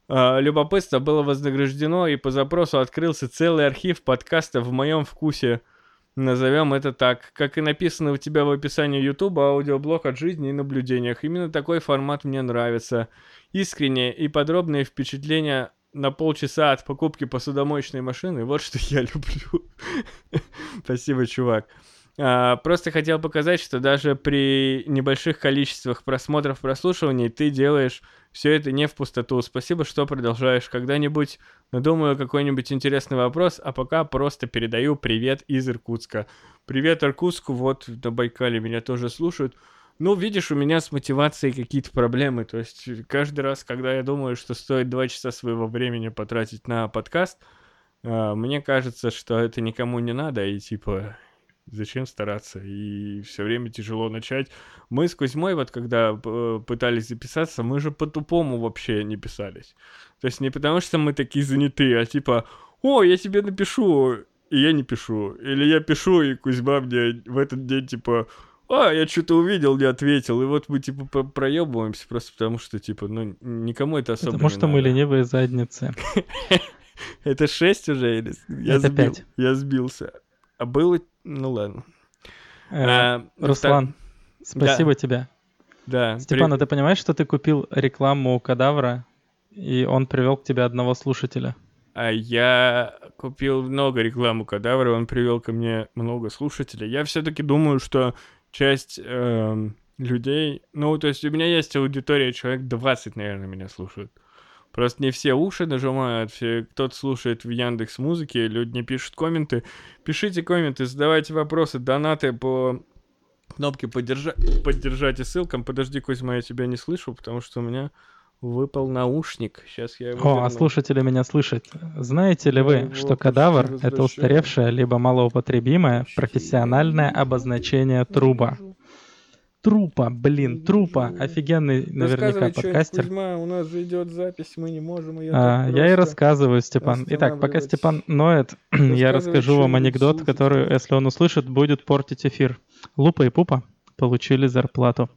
э, любопытство было вознаграждено, и по запросу открылся целый архив подкастов в моем вкусе. Назовем это так. Как и написано у тебя в описании YouTube, аудиоблог от жизни и наблюдениях. Именно такой формат мне нравится. Искренние и подробные впечатления на полчаса от покупки посудомоечной машины. Вот что я [LAUGHS] люблю. Спасибо, чувак. А, просто хотел показать, что даже при небольших количествах просмотров, прослушиваний ты делаешь все это не в пустоту. Спасибо, что продолжаешь. Когда-нибудь надумаю какой-нибудь интересный вопрос, а пока просто передаю привет из Иркутска. Привет Иркутску, вот на Байкале меня тоже слушают. Ну, видишь, у меня с мотивацией какие-то проблемы. То есть каждый раз, когда я думаю, что стоит два часа своего времени потратить на подкаст, а, мне кажется, что это никому не надо, и типа зачем стараться? И все время тяжело начать. Мы с Кузьмой, вот когда пытались записаться, мы же по-тупому вообще не писались. То есть не потому, что мы такие занятые, а типа, о, я тебе напишу, и я не пишу. Или я пишу, и Кузьма мне в этот день, типа, а, я что-то увидел, не ответил. И вот мы, типа, про- проебываемся просто потому, что, типа, ну, никому это особо Потому не что мы надо. ленивые задницы. [LAUGHS] Это 6 уже или... Я Это сбил, пять. Я сбился. А было... Ну, ладно. Э, А, Руслан, спасибо тебе. Да. при- Степан, а ты понимаешь, что ты купил рекламу у кадавра, и он привел к тебе одного слушателя? А я купил много рекламу кадавра, он привел ко мне много слушателей. Я все-таки думаю, что часть эм, людей, ну, то есть у меня есть аудитория, человек 20, наверное, меня слушают. Просто не все уши нажимают, все, кто-то слушает в Яндекс Музыке, люди не пишут комменты. Пишите комменты, задавайте вопросы, донаты по кнопке поддержать, поддержать и ссылкам. Подожди, Кузьма, я тебя не слышу, потому что у меня выпал наушник. Сейчас я его О, а слушатели меня слышат. Знаете ли вы, Ну, что вот, кадавр — это устаревшее либо малоупотребимое профессиональное обозначение труба? Трупа, блин, трупа. Офигенный наверняка подкастер. Кузьма, у нас же идет запись, мы не можем ее А, я и рассказываю, Степан. Итак, пока. Степан ноет, [CLEARS THROAT] я расскажу вам анекдот, который, если он услышит, будет портить эфир. Лупа и Пупа получили зарплату.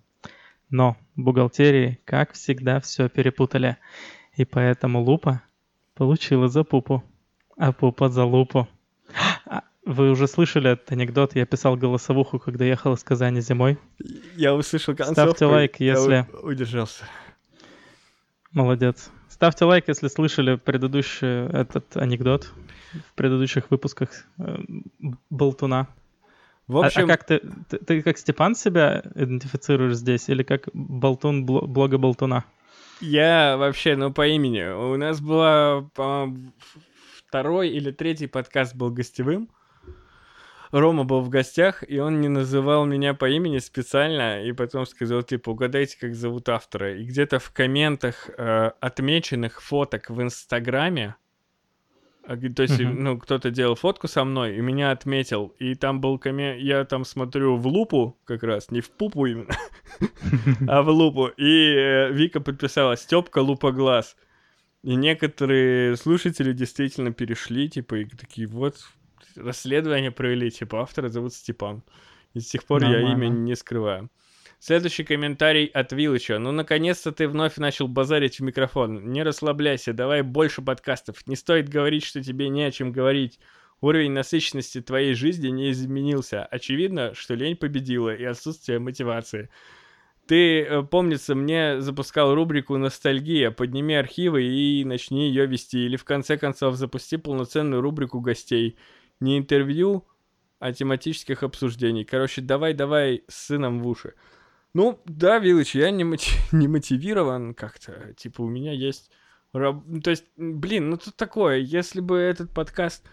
Но бухгалтерии, как всегда, все перепутали. И поэтому Лупа получила за Пупу, а Пупа за Лупу. А, Вы уже слышали этот анекдот? Я писал голосовуху, когда ехал из Казани зимой. Я услышал концовку. Ставьте лайк, если- удержался. Молодец. Ставьте лайк, если слышали предыдущий этот анекдот в предыдущих выпусках э, Болтуна. В А- общем, а, как ты, ты, ты как Степан себя идентифицируешь здесь или как Болтун бло- блога Болтуна? я вообще, ну, по имени. У нас была, по-моему, второй или третий подкаст был гостевым. Рома был в гостях, и он не называл меня по имени специально, и потом сказал, типа, угадайте, как зовут автора. И где-то в комментах э, отмеченных фоток в Инстаграме, г- то есть, ну, кто-то делал фотку со мной, и меня отметил, и там был коммент, я там смотрю в лупу как раз, не в пупу именно, [LAUGHS] а в лупу, и э, Вика подписала «Стёпка лупа глаз». И некоторые слушатели действительно перешли, типа, и такие, вот, расследование провели, типа, автора зовут Степан. И с тех пор я имя Нормально. не скрываю. Следующий комментарий от Вилыча. Ну, наконец-то ты вновь начал базарить в микрофон. Не расслабляйся, давай больше подкастов. Не стоит говорить, что тебе не о чем говорить. Уровень насыщенности твоей жизни не изменился. Очевидно, что лень победила и отсутствие мотивации. Ты, э, помнится, мне запускал рубрику «Ностальгия». Подними архивы и начни ее вести. Или, в конце концов, запусти полноценную рубрику гостей. Не интервью, а тематических обсуждений. Короче, давай-давай с сыном в уши. Ну, да, Вилыч, я не, моти- [LAUGHS] не мотивирован как-то. Типа, у меня есть... раб- ну, То есть, блин, ну тут такое. Если бы этот подкаст...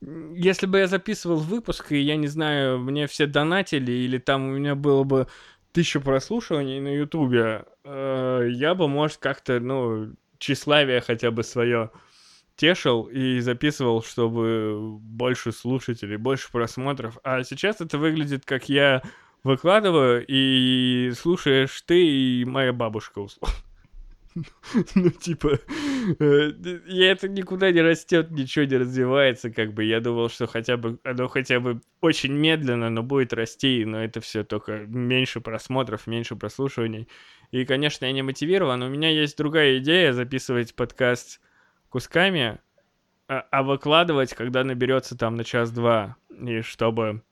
Если бы я записывал выпуск, и я не знаю, мне все донатили, или там у меня было бы тысяча прослушиваний на Ютубе, э, я бы, может, как-то, ну, тщеславие хотя бы свое тешил и записывал, чтобы больше слушателей, больше просмотров. А сейчас это выглядит, как я выкладываю, и слушаешь ты и моя бабушка, условно. [LAUGHS] Ну, типа, э, и это никуда не растет, ничего не развивается, как бы. Я думал, что хотя бы, оно хотя бы очень медленно, но будет расти, но это все только меньше просмотров, меньше прослушиваний. И, конечно, я не мотивирован. У меня есть другая идея записывать подкаст кусками, а, а выкладывать, когда наберется там на час-два. И чтобы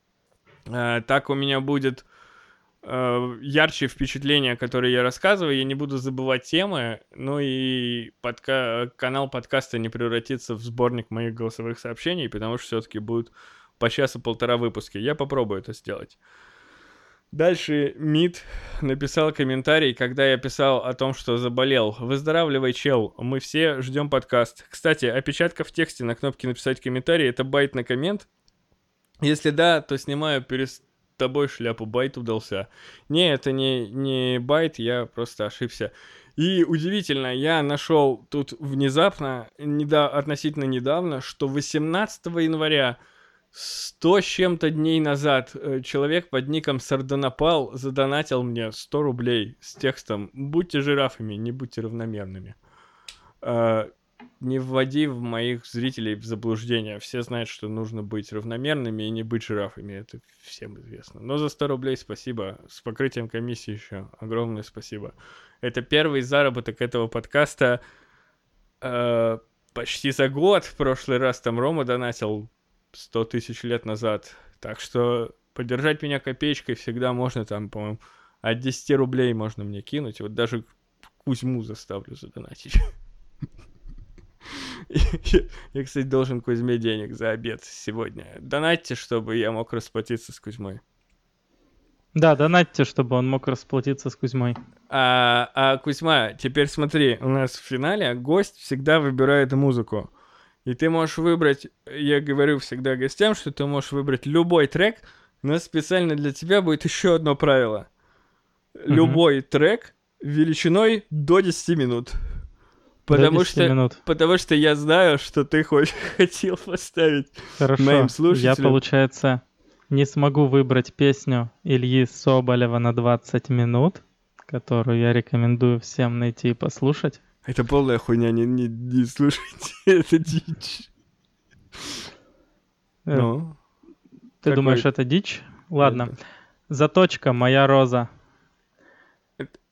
э, так у меня будет э, ярче впечатления, которые я рассказываю, я не буду забывать темы, ну и подка- канал подкаста не превратится в сборник моих голосовых сообщений, потому что все-таки будут по часу полтора выпуски. Я попробую это сделать. Дальше Мид написал комментарий, когда я писал о том, что заболел. Выздоравливай, чел. Мы все ждем подкаст. Кстати, опечатка в тексте на кнопке написать комментарий это байт на коммент. Если да, то снимаю перед тобой шляпу. Байт удался. Не, это не, не байт, я просто ошибся. И удивительно, я нашел тут внезапно, неда- относительно недавно, что 18 января 100 с чем-то дней назад э, человек под ником Сардонапал задонатил мне 100 рублей с текстом «Будьте жирафами, не будьте равномерными». Э, не вводи в моих зрителей в заблуждение. Все знают, что нужно быть равномерными и не быть жирафами. Это всем известно. Но за 100 рублей спасибо. С покрытием комиссии еще огромное спасибо. Это первый заработок этого подкаста э, почти за год. В прошлый раз там Рома донатил 100 тысяч лет назад. Так что поддержать меня копеечкой всегда можно там, по-моему, от 10 рублей можно мне кинуть. Вот даже Кузьму заставлю задонатить. [LAUGHS] Я, кстати, должен Кузьме денег за обед сегодня. Донатьте, чтобы я мог расплатиться с Кузьмой. Да, донатьте, чтобы он мог расплатиться с Кузьмой. А, а Кузьма, теперь смотри, у нас в финале гость всегда выбирает музыку. И ты можешь выбрать, я говорю всегда гостям, что ты можешь выбрать любой трек, но специально для тебя будет еще одно правило. Любой mm-hmm. трек величиной до 10 минут. Потому что, минут. потому что я знаю, что ты хоть [LAUGHS] хотел поставить Хорошо. моим слушателям. Я, получается, не смогу выбрать песню Ильи Соболева на 20 минут, которую я рекомендую всем найти и послушать. Это полная хуйня, не, не, не слушайте, [LAUGHS] это дичь. Э, ну, Ты какой... думаешь, это дичь? Ладно. Это... Заточка «Моя роза».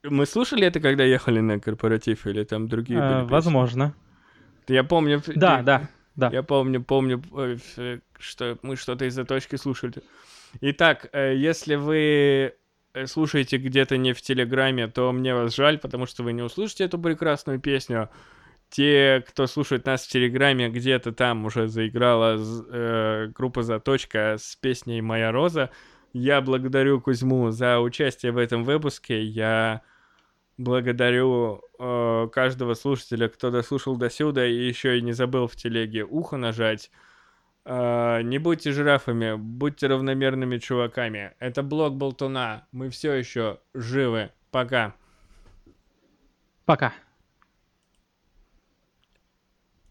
Мы слушали это, когда ехали на корпоратив, или там другие а, были Возможно. Я помню... Да, да, да. Я помню, помню, э, что мы что-то из заточки слушали. Итак, э, если вы э, слушаете где-то не в Телеграме, то мне вас жаль, потому что вы не услышите эту прекрасную песню. Те, кто слушает нас в Телеграме, где-то там уже заиграла э, группа Заточка с песней «Моя роза». Я благодарю Кузьму за участие в этом выпуске. Я благодарю э, каждого слушателя, кто дослушал до сюда и еще и не забыл в телеге ухо нажать. Э, не будьте жирафами, будьте равномерными чуваками. Это блог Болтуна. Мы все еще живы. Пока. Пока.